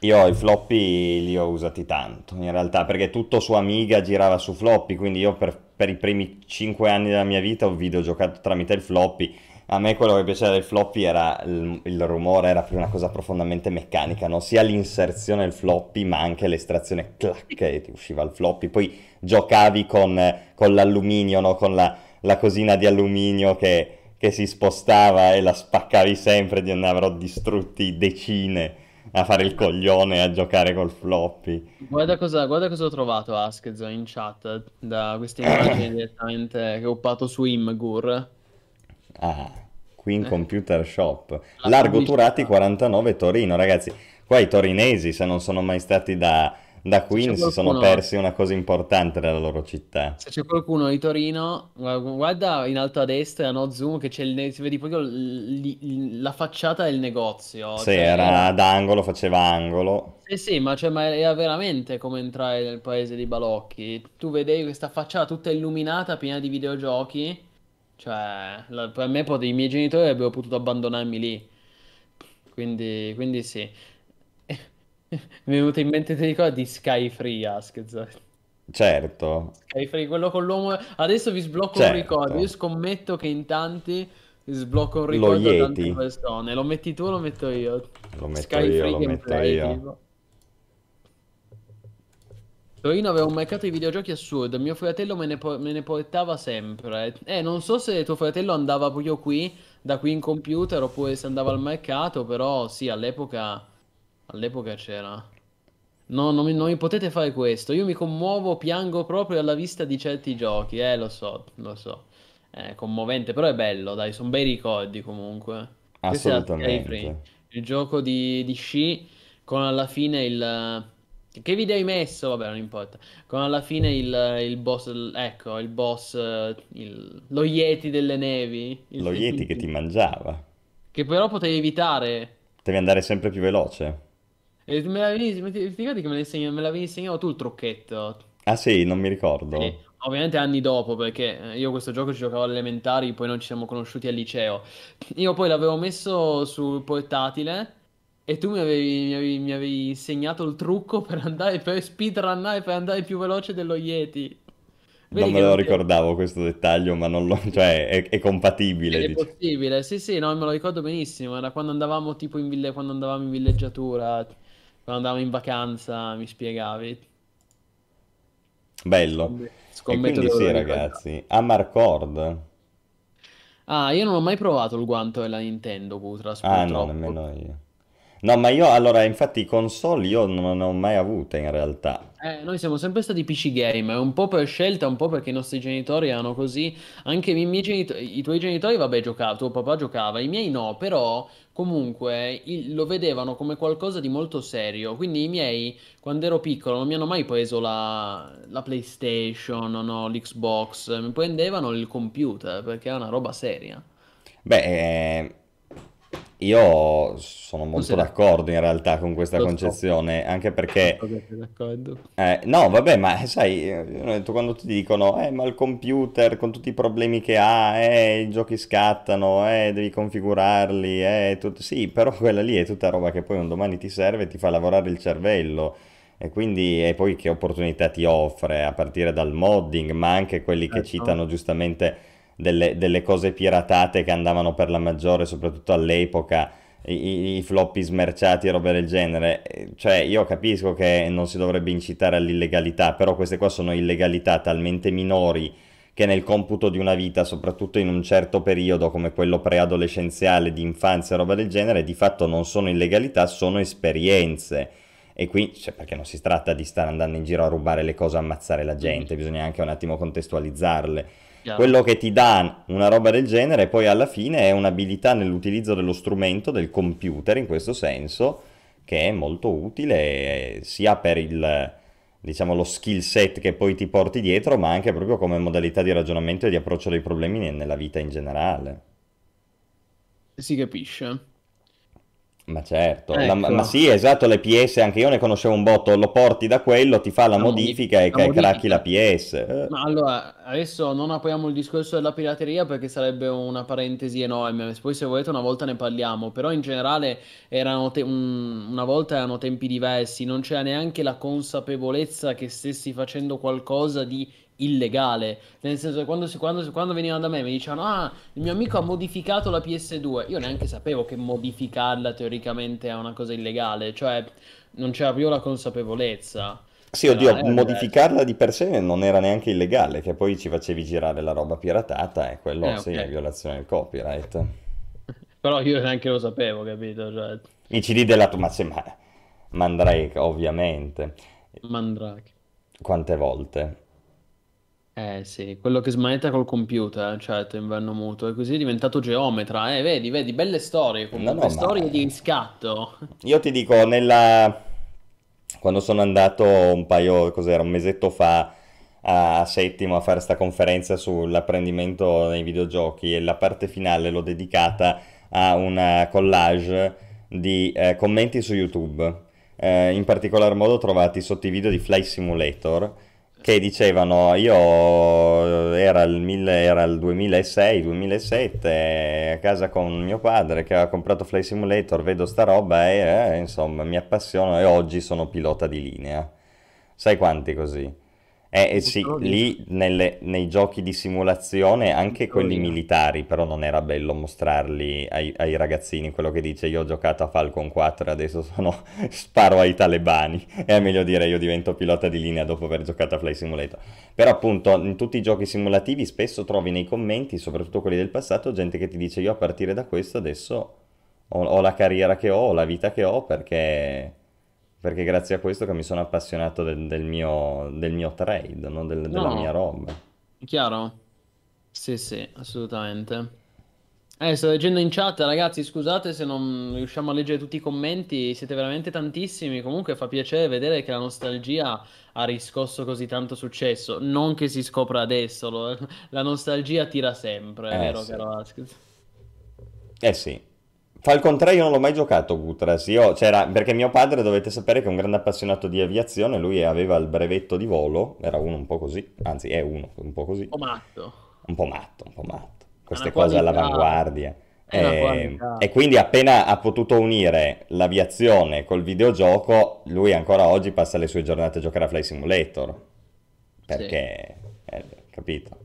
Io i floppy li ho usati tanto, in realtà, perché tutto su Amiga girava su floppy, quindi io per, per i primi 5 anni della mia vita ho videogiocato tramite il floppy. A me quello che piaceva del floppy era il, il rumore, era più una cosa profondamente meccanica, no? Sia l'inserzione del floppy, ma anche l'estrazione clac che ti usciva il floppy. Poi giocavi con, con l'alluminio, no? Con la, la cosina di alluminio che, che si spostava e la spaccavi sempre, ne avrò distrutti decine a fare il coglione a giocare col floppy. Guarda cosa, guarda cosa ho trovato Askezo in chat da queste immagini direttamente che ho uppato su Imgur. Ah, Queen Eh. Computer Shop. La Largo pubblicità. Turati 49 Torino, ragazzi. Qua i torinesi, se non sono mai stati da, da Queen, c'è si sono qualcuno- persi una cosa importante della loro città. Se c'è qualcuno di Torino, gu- guarda in alto a destra, no zoom, che c'è il, si vede proprio l- la facciata del negozio. Sì, cioè, era ad angolo, faceva angolo. Sì, sì, ma, cioè, ma era veramente come entrare nel paese di Balocchi. Tu vedevi questa facciata tutta illuminata, piena di videogiochi. Cioè, la- per me, poi, i miei genitori avrebbero potuto abbandonarmi lì. Quindi, quindi sì. Mi è venuto in mente, ti ricordi di Sky Free, Askez? Certo. Sky Free, quello con l'uomo. Adesso vi sblocco Certo. un ricordo. Io scommetto che in tanti sblocco un Lo ricordo a tante Yeti. persone. Lo metti tu o lo metto io? Lo metto Sky io, Free lo metto Gameplay, io. tipo. Torino aveva un mercato di videogiochi assurdo, mio fratello me ne, po- me ne portava sempre. Eh, non so se tuo fratello andava proprio qui, da qui in computer, oppure se andava al mercato, però sì, all'epoca all'epoca c'era. No, non mi, non mi potete fare questo. Io mi commuovo, piango proprio alla vista di certi giochi. Eh, lo so, lo so. È commovente, però è bello, dai, sono bei ricordi comunque. Assolutamente. il gioco di, di sci con alla fine il... Che video hai messo? Vabbè, non importa. Con alla fine il, il boss, ecco, il boss, eh, il- lo Yeti delle nevi. Il- Lo Yeti che ti mangiava. Che però potevi evitare. Devi andare sempre più veloce. E me l'avevi, che me l'avevi insegnato tu il trucchetto? Ah sì, non mi ricordo. Sì, ovviamente anni dopo, perché eh, io questo gioco ci giocavo alle elementari, poi non ci siamo conosciuti al liceo. Io poi l'avevo messo sul portatile e tu mi avevi, mi avevi- mi avevi insegnato il trucco per andare, per speedrunnare, per andare più veloce dello Yeti. Vedi Non me lo ricordavo questo dettaglio, ma non lo... cioè è, è compatibile, È diciamo. possibile, sì, sì, no, me lo ricordo benissimo. Era quando andavamo tipo in ville, quando andavamo in villeggiatura, quando andavamo in vacanza, mi spiegavi. Bello. E Scommetto quindi che sì, ragazzi, Amarcord. Ah, io non ho mai provato il guanto della Nintendo, Putras, Ah no, nemmeno io. No, ma io allora, infatti, console io non ne ho mai avute in realtà. Eh, noi siamo sempre stati PC gamer, un po' per scelta, un po' perché i nostri genitori erano così. Anche i miei genitori, i tuoi genitori, vabbè, giocavano, tuo papà giocava, i miei no, però comunque il- lo vedevano come qualcosa di molto serio. Quindi i miei, quando ero piccolo, non mi hanno mai preso la, la PlayStation, no, l'Xbox, mi prendevano il computer perché era una roba seria. Beh, eh, io sono molto d'accordo in realtà con questa Lo so. concezione, anche perché... So che sei d'accordo. Eh, no, vabbè, ma sai, eh, detto, quando ti dicono, eh, ma il computer con tutti i problemi che ha, eh, i giochi scattano, eh, devi configurarli, eh, tutto... Sì, però quella lì è tutta roba che poi un domani ti serve e ti fa lavorare il cervello. E quindi, e poi che opportunità ti offre, a partire dal modding, ma anche quelli che Certo. citano giustamente delle, delle cose piratate che andavano per la maggiore, soprattutto all'epoca, i, i- floppy smerciati e robe del genere. Eh, Cioè, io capisco che non si dovrebbe incitare all'illegalità, però queste qua sono illegalità talmente minori che nel computo di una vita, soprattutto in un certo periodo come quello preadolescenziale, di infanzia e roba del genere, di fatto non sono illegalità, sono esperienze. E qui, cioè, perché non si tratta di stare andando in giro a rubare le cose, ammazzare la gente, bisogna anche un attimo contestualizzarle. Chiaro. Quello che ti dà una roba del genere poi alla fine è un'abilità nell'utilizzo dello strumento, del computer in questo senso, che è molto utile eh, sia per il, diciamo, lo skill set che poi ti porti dietro, ma anche proprio come modalità di ragionamento e di approccio dei problemi ne- nella vita in generale. Si capisce. Ma certo, Ecco. La- ma sì, esatto, le PS, anche io ne conoscevo un botto, lo porti da quello, ti fa la La modifica e la cracchi modifica. la PS. Ma allora, adesso non apriamo il discorso della pirateria perché sarebbe una parentesi enorme. Poi, se volete, una volta ne parliamo. Però, in generale, erano te- un- una volta erano tempi diversi. Non c'era neanche la consapevolezza che stessi facendo qualcosa di illegale. Nel senso che quando, quando, quando venivano da me mi dicevano: Ah, il mio amico ha modificato la PS2. Io neanche sapevo che modificarla teoricamente è una cosa illegale. Cioè, non c'era più la consapevolezza. Sì, oddio, era diverso. modificarla di per sé non era neanche illegale, che poi ci facevi girare la roba piratata e quello Eh, sì, è violazione del copyright. Però io neanche lo sapevo, capito? Cioè, I CD della tua... Ma, sì, ma... Mandrake, ovviamente. Mandrake. Quante volte? Eh sì, quello che smanetta col computer, certo, inverno muto. E così è diventato geometra. Eh, vedi, vedi, belle storie No, comunque, no, ma... storie di riscatto. Io ti dico, nella... quando sono andato un paio, cos'era, un mesetto fa a Settimo a fare sta conferenza sull'apprendimento nei videogiochi e la parte finale l'ho dedicata a una collage di eh, commenti su YouTube. Eh, in particolar modo trovati sotto i video di Fly Simulator che dicevano io era il, mille- era il 2006-2007 a casa con mio padre che aveva comprato Fly Simulator, vedo sta roba e eh, insomma mi appassiono e oggi sono pilota di linea. Sai quanti così? Eh, eh, sì, lì nelle- nei giochi di simulazione, anche quelli militari, però non era bello mostrarli ai, ai ragazzini, quello che dice io ho giocato a Falcon 4 e adesso sono, sparo ai talebani. È meglio dire io divento pilota di linea dopo aver giocato a Fly Simulator. Però appunto in tutti i giochi simulativi spesso trovi nei commenti, soprattutto quelli del passato, gente che ti dice io a partire da questo adesso ho, ho la carriera che ho, ho la vita che ho perché, perché grazie a questo che mi sono appassionato del, del mio, del mio trade, no? Del- della No. mia roba. Chiaro? Sì, sì, assolutamente. Eh, sto leggendo in chat, ragazzi, scusate se non riusciamo a leggere tutti i commenti, siete veramente tantissimi. Comunque fa piacere vedere che la nostalgia ha riscosso così tanto successo. Non che si scopra adesso, lo- la nostalgia tira sempre, è Eh, vero, sì. caro Asked? Eh sì. Falcon 3 io non l'ho mai giocato Gutras, io c'era perché mio padre dovete sapere che è un grande appassionato di aviazione, lui aveva il brevetto di volo, era uno un po' così, anzi è uno un po' così, Oh, matto. un po' matto, un po' matto, queste cose qualità. all'avanguardia. E, qualità. e quindi appena ha potuto unire l'aviazione col videogioco, lui ancora oggi passa le sue giornate a giocare a Fly Simulator, perché, eh, capito?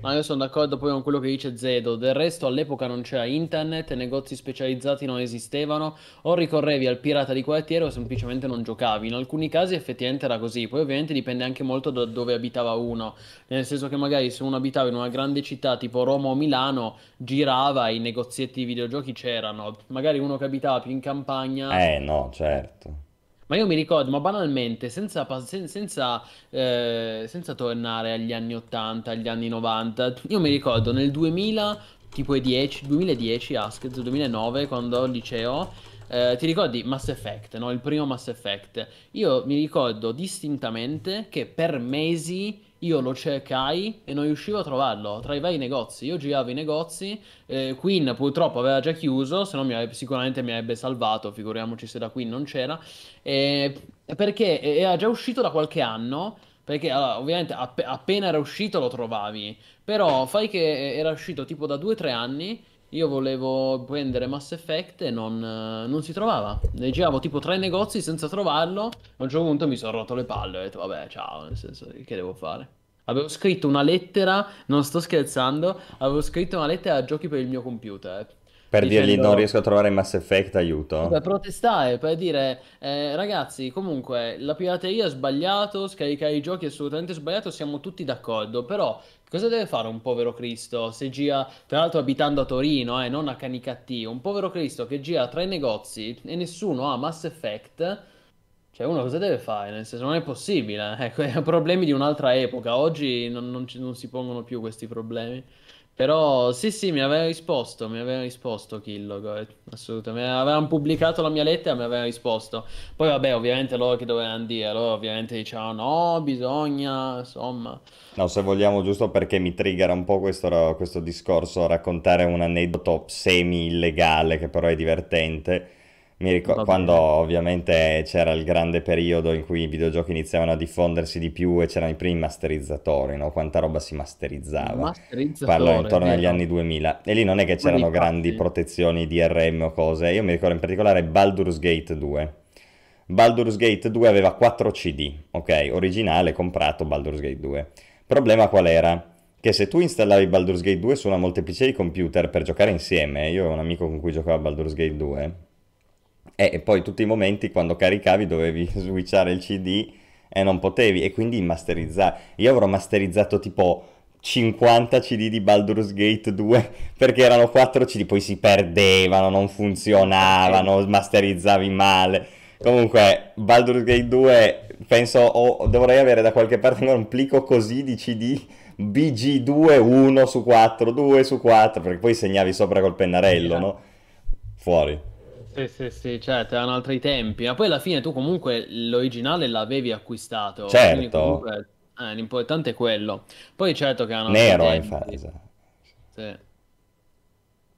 Ma io sono d'accordo poi con quello che dice Zedo. Del resto, all'epoca non c'era internet, negozi specializzati non esistevano, o ricorrevi al pirata di quartiere o semplicemente non giocavi. In alcuni casi effettivamente era così. Poi, ovviamente, dipende anche molto da dove abitava uno. Nel senso che magari se uno abitava in una grande città tipo Roma o Milano, girava, i negozietti di videogiochi c'erano. Magari uno che abitava più in campagna. Eh no, certo. Ma io mi ricordo, ma banalmente, senza, sen- senza, eh, senza tornare agli anni 80, agli anni 90, io mi ricordo nel 2000, tipo i 10, 2010, Asked, 2009, quando ero al liceo, eh, ti ricordi Mass Effect, no? Il primo Mass Effect. Io mi ricordo distintamente che per mesi io lo cercai e non riuscivo a trovarlo tra i vari negozi. Io giravo i negozi, eh, Queen purtroppo aveva già chiuso, se no mi avrebbe- sicuramente mi avrebbe salvato, figuriamoci se da Queen non c'era. Eh, perché era già uscito da qualche anno. Perché allora, ovviamente app- appena era uscito lo trovavi. Però fai che era uscito tipo da 2-3 anni. Io volevo prendere Mass Effect e non, eh, non si trovava. Ne giravo tipo tre negozi senza trovarlo. A un certo punto mi sono rotto le palle. Ho detto, vabbè, ciao, nel senso, che devo fare? Avevo scritto una lettera, non sto scherzando, avevo scritto una lettera a giochi per il mio computer. Per dirgli Dicendo- non riesco a trovare Mass Effect, aiuto. per protestare, per dire, eh, ragazzi, comunque la pirateria è sbagliato, scaricare i giochi è assolutamente sbagliato, siamo tutti d'accordo, però cosa deve fare un povero Cristo se gira, tra l'altro abitando a Torino, eh, non a Canicattì, un povero Cristo che gira tra i negozi e nessuno ha Mass Effect, cioè uno cosa deve fare? Nel senso non è possibile, ecco, è problemi di un'altra epoca, oggi non, non non si pongono più questi problemi. Però sì, sì, mi aveva risposto, mi aveva risposto Killog, assolutamente. Avevano pubblicato la mia lettera, mi aveva risposto. Poi vabbè, ovviamente loro che dovevano dire, loro ovviamente dicevano no, bisogna, insomma. No, se vogliamo, giusto perché mi triggera un po' questo, questo discorso, raccontare un aneddoto semi-illegale che però è divertente. Mi ricordo quando ovviamente c'era il grande periodo in cui i videogiochi iniziavano a diffondersi di più e c'erano i primi masterizzatori, no? Quanta roba si masterizzava. Parlo intorno agli anni 2000. E lì non è che c'erano grandi protezioni DRM o cose. Io mi ricordo in particolare Baldur's Gate 2. Baldur's Gate 2 aveva 4 CD, ok? Originale, comprato Baldur's Gate 2. Problema qual era? Che se tu installavi Baldur's Gate 2 su una molteplice di computer per giocare insieme, io ho un amico con cui giocava Baldur's Gate 2, e poi tutti i momenti quando caricavi dovevi switchare il CD e non potevi, e quindi masterizzare. Io avrò masterizzato tipo 50 CD di Baldur's Gate 2 perché erano 4 CD, poi si perdevano, non funzionavano, masterizzavi male. Comunque, Baldur's Gate 2 penso oh, dovrei avere da qualche parte un plico così di CD BG2 1 su 4, 2 su 4, perché poi segnavi sopra col pennarello, no? Fuori. Sì, sì, sì, certo, erano altri tempi, ma poi alla fine tu comunque l'originale l'avevi acquistato. Certo. Comunque, eh, l'importante è quello. Poi certo che hanno... Nero, infatti. Sì.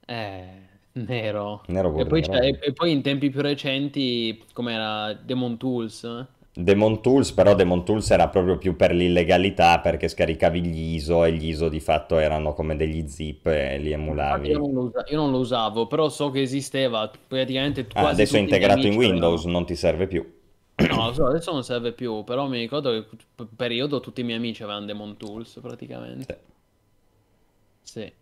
Eh, nero. Nero e, poi nero. e, poi in tempi più recenti, come era Demon Tools, eh? Demon Tools, però Demon Tools era proprio più per l'illegalità perché scaricavi gli ISO e gli ISO di fatto erano come degli zip e li emulavi. Io non, lo usa- io non lo usavo, però so che esisteva praticamente ah, quasi adesso è integrato in Windows, avevano... non ti serve più. No, so, adesso non serve più, però mi ricordo che per periodo tutti i miei amici avevano Demon Tools praticamente. Sì. sì.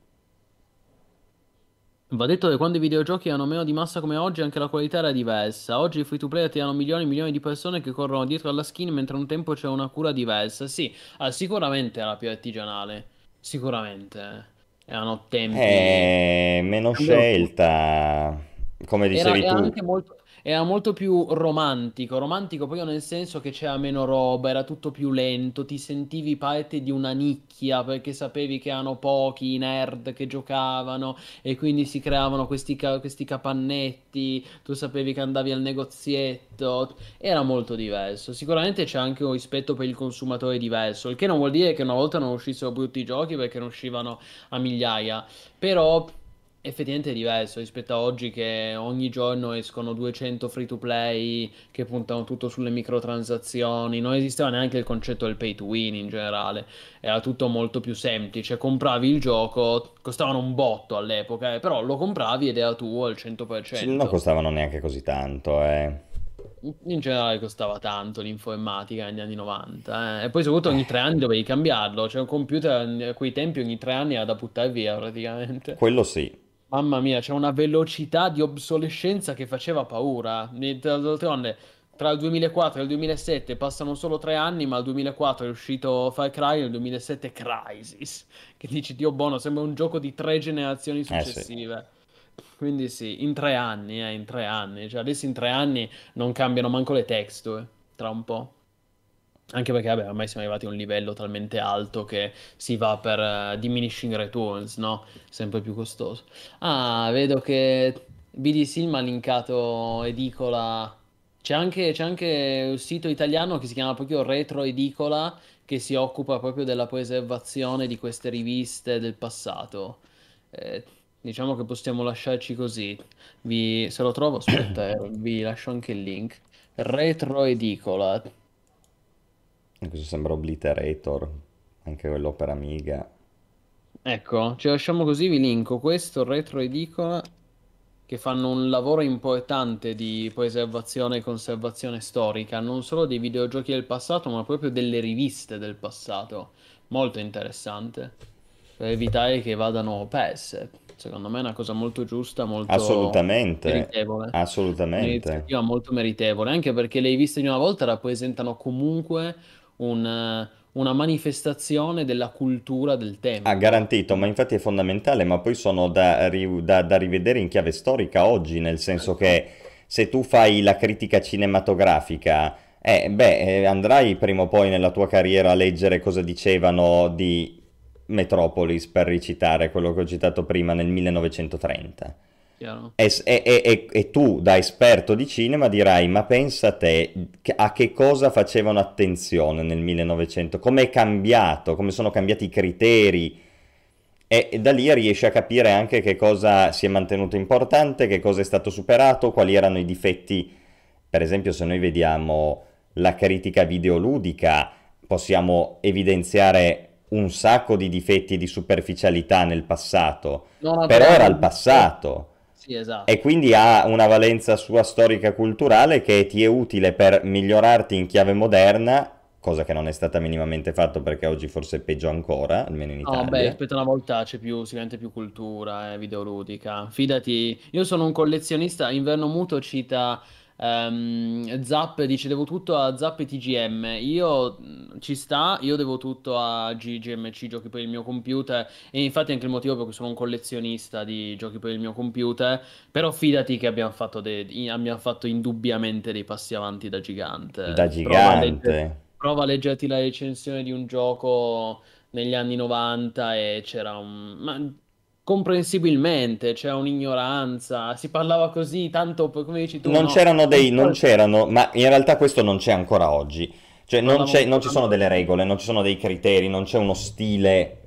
Va detto che quando i videogiochi erano meno di massa come oggi, anche la qualità era diversa. Oggi i free to play attirano milioni e milioni di persone che corrono dietro alla skin, mentre un tempo c'era una cura diversa. Sì, ah, sicuramente era più artigianale. Sicuramente. Erano tempi. Eh, meno scelta. Come dicevi era, tu. Era anche molto era molto più romantico, romantico proprio nel senso che c'era meno roba, era tutto più lento, ti sentivi parte di una nicchia perché sapevi che erano pochi i nerd che giocavano e quindi si creavano questi, ca- questi capannetti, tu sapevi che andavi al negozietto, era molto diverso. Sicuramente c'è anche un rispetto per il consumatore diverso, il che non vuol dire che una volta non uscissero brutti giochi perché non uscivano a migliaia, però effettivamente è diverso rispetto a oggi che ogni giorno escono 200 free to play che puntano tutto sulle microtransazioni, non esisteva neanche il concetto del pay to win in generale, era tutto molto più semplice, compravi il gioco, costavano un botto all'epoca, eh, però lo compravi ed era tuo al 100%. Sì, non costavano neanche così tanto, eh. In generale costava tanto l'informatica negli anni 90 eh. e poi soprattutto ogni tre anni dovevi cambiarlo, cioè un computer a quei tempi ogni tre anni era da buttare via praticamente. Quello sì. Mamma mia, c'è una velocità di obsolescenza che faceva paura. D'altronde, tra il 2004 e il 2007 passano solo tre anni, ma nel 2004 è uscito Far Cry, nel 2007 Crysis. Che dici, Dio buono, sembra un gioco di tre generazioni successive. Eh sì. Quindi sì, in tre anni, eh, in tre anni. Cioè, adesso in tre anni non cambiano manco le texture, tra un po'. Anche perché, vabbè, ormai siamo arrivati a un livello talmente alto che si va per uh, diminishing returns, no? Sempre più costoso. Ah, vedo che BDC mi ha linkato Edicola. C'è anche, c'è anche un sito italiano che si chiama proprio Retro Edicola che si occupa proprio della preservazione di queste riviste del passato. Eh, diciamo che possiamo lasciarci così. Vi, se lo trovo, aspetta, eh, vi lascio anche il link. Retro Edicola questo sembra Obliterator, anche quello per Amiga. Ecco, ci lasciamo così, vi linko questo, Retro Edicola, che fanno un lavoro importante di preservazione e conservazione storica, non solo dei videogiochi del passato, ma proprio delle riviste del passato. Molto interessante, per evitare che vadano perse. Secondo me è una cosa molto giusta, molto assolutamente, meritevole. Assolutamente. Un'iniziativa molto meritevole, anche perché le riviste di una volta rappresentano comunque un, una manifestazione della cultura del tempo. Ha garantito, ma infatti è fondamentale, ma poi sono da, da, da rivedere in chiave storica oggi, nel senso che se tu fai la critica cinematografica, eh, beh, eh, andrai prima o poi nella tua carriera a leggere cosa dicevano di Metropolis, per ricitare quello che ho citato prima, nel 1930 e, e, e, e, tu da esperto di cinema dirai, ma pensa a te, a che cosa facevano attenzione nel 1900, come è cambiato, come sono cambiati i criteri. e da lì riesci a capire anche che cosa si è mantenuto importante, che cosa è stato superato, quali erano i difetti. Per esempio, se noi vediamo la critica videoludica, possiamo evidenziare un sacco di difetti e di superficialità nel passato, no, però però era il passato. Sì, esatto. E quindi ha una valenza sua storica culturale che ti è utile per migliorarti in chiave moderna, cosa che non è stata minimamente fatta perché oggi forse è peggio ancora, almeno in No, beh, Italia. aspetta una volta c'è più, sicuramente più cultura, eh, videoludica. Fidati, io sono un collezionista, Inverno Muto cita ehm, Zap, dice devo tutto a Zap e TGM. Io mh, ci sta, io devo tutto a GGMC, giochi per il mio computer. E infatti è anche il motivo per cui sono un collezionista di giochi per il mio computer. Però fidati che abbiamo fatto, de- abbiamo fatto indubbiamente dei passi avanti da gigante. Da Prova a legger- gigante. prova a leggerti la recensione di un gioco negli anni 90 e c'era un... Ma comprensibilmente c'era un'ignoranza, si parlava così, tanto come dici tu, Non no? c'erano dei, non c'erano, ma in realtà questo non c'è ancora oggi. Cioè non non ci sono delle regole, non ci sono dei criteri, non c'è uno stile.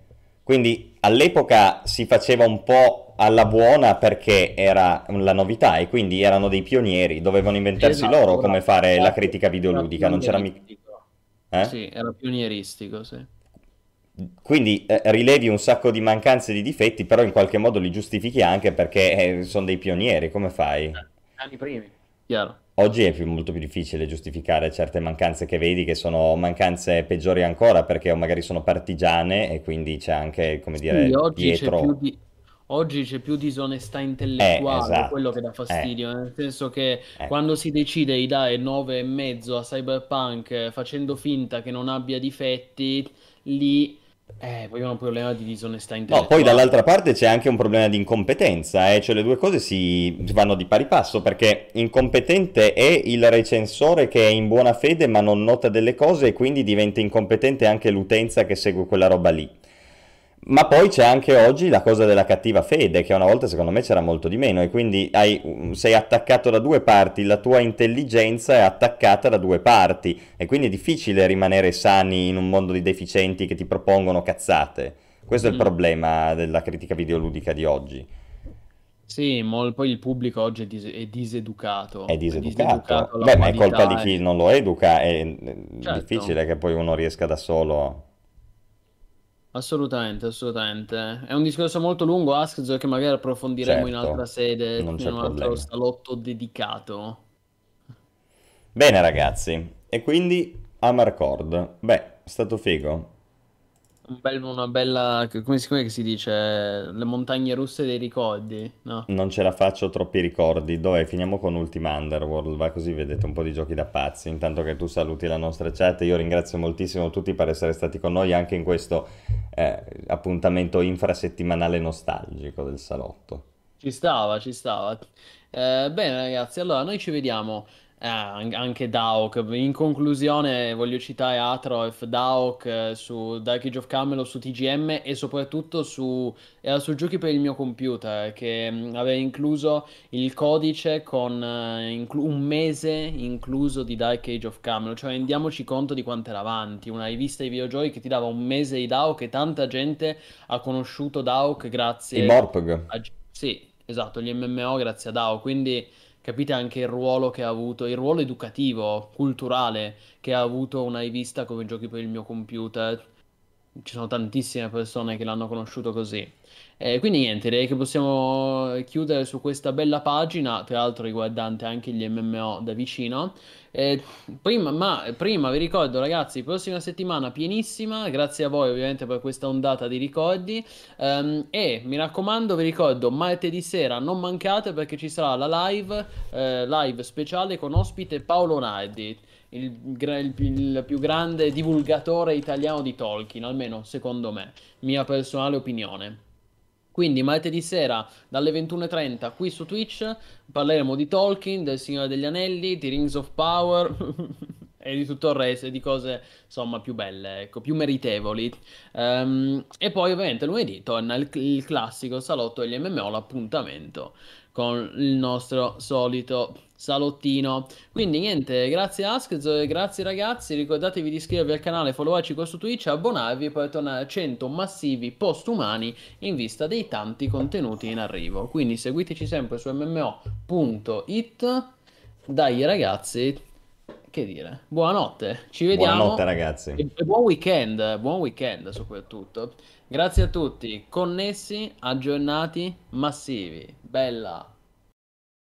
Quindi all'epoca si faceva un po' alla buona perché era la novità e quindi erano dei pionieri, dovevano inventarsi Esatto, loro come bravo. fare la Era- critica videoludica, non c'era mica... eh? Sì, era pionieristico, sì. Quindi eh, rilevi un sacco di mancanze e di difetti, però in qualche modo li giustifichi anche perché eh, sono dei pionieri, come fai? Anni primi. Chiaro. Oggi è più- molto più difficile giustificare certe mancanze che vedi, che sono mancanze peggiori ancora perché magari sono partigiane e quindi c'è anche, come Sì, dire, oggi c'è dietro... più di... Oggi c'è più disonestà intellettuale, esatto. quello che dà Eh. fastidio, nel senso che Eh. quando si decide di dare 9 e mezzo a Cyberpunk eh, facendo finta che non abbia difetti, lì eh, poi è un problema di disonestà No, poi intellettuale. dall'altra parte c'è anche un problema di incompetenza, eh, cioè le due cose si vanno di pari passo perché incompetente è il recensore che è in buona fede ma non nota delle cose e quindi diventa incompetente anche l'utenza che segue quella roba lì. Ma poi c'è anche oggi la cosa della cattiva fede, che una volta secondo me c'era molto di meno, e quindi hai- sei attaccato da due parti, la tua intelligenza è attaccata da due parti, e quindi è difficile rimanere sani in un mondo di deficienti che ti propongono cazzate. Questo è il Mm. problema della critica videoludica di oggi. Sì, mol- poi il pubblico oggi è, dis- è diseducato, È è diseducato. Beh, ma è colpa di chi non lo educa, è è Certo. difficile che poi uno riesca da solo. Assolutamente, assolutamente. È un discorso molto lungo, Askzo, che magari approfondiremo in Certo, altra sede, in un altro problema. salotto dedicato. Bene ragazzi, e quindi Amarcord. Beh, è stato figo. Un bel- una bella, come si, come si dice? Le montagne russe dei ricordi, no? Non ce la faccio troppi ricordi. Dov'è? Finiamo con Ultima Underworld, va così vedete un po' di giochi da pazzi. Intanto che tu saluti la nostra chat, io ringrazio moltissimo tutti per essere stati con noi anche in questo eh, appuntamento infrasettimanale nostalgico del salotto. Ci stava, ci stava. Eh, bene, ragazzi, allora noi ci vediamo. Eh, an- anche Daok. In conclusione, voglio citare Atrof, Daok eh, su Dark Age of Camelot su TGM e soprattutto su, era su giochi per il mio computer che mh, aveva incluso il codice con eh, inclu- un mese incluso di Dark Age of Camelot. Cioè, rendiamoci conto di quanto era avanti. Una rivista di videogiochi che ti dava un mese di Daok e tanta gente ha conosciuto Daok I grazie. Morpg. Gi- Sì, esatto, gli MMO grazie a DAO, quindi capite anche il ruolo che ha avuto, il ruolo educativo, culturale che ha avuto una rivista come Giochi per il mio computer. Ci sono tantissime persone che l'hanno conosciuto così. E quindi niente, direi che possiamo chiudere su questa bella pagina, tra l'altro riguardante anche gli MMO da vicino. Eh, prima, ma prima vi ricordo ragazzi, prossima settimana pienissima, grazie a voi ovviamente per questa ondata di ricordi. Ehm, e mi raccomando, vi ricordo, martedì sera non mancate perché ci sarà la live, eh, live speciale con ospite Paolo Nardi, il, il il più grande divulgatore italiano di Tolkien, almeno secondo me, mia personale opinione. Quindi martedì sera dalle 21.30 qui su Twitch parleremo di Tolkien, del Signore degli Anelli, di Rings of Power e di tutto il resto, di cose insomma più belle, ecco, più meritevoli. Ehm, e poi ovviamente lunedì torna il, il classico salotto degli MMO, l'appuntamento con il nostro solito salottino. Quindi niente, grazie Ask, grazie ragazzi, ricordatevi di iscrivervi al canale, followarci qua su Twitch, abbonarvi poi tornare a 100 massivi postumani in vista dei tanti contenuti in arrivo. Quindi seguiteci sempre su mmo.it. Dai ragazzi, che dire, buonanotte, ci vediamo. Buonanotte ragazzi. E buon weekend, buon weekend soprattutto. Grazie a tutti, connessi, aggiornati, massivi. Bella.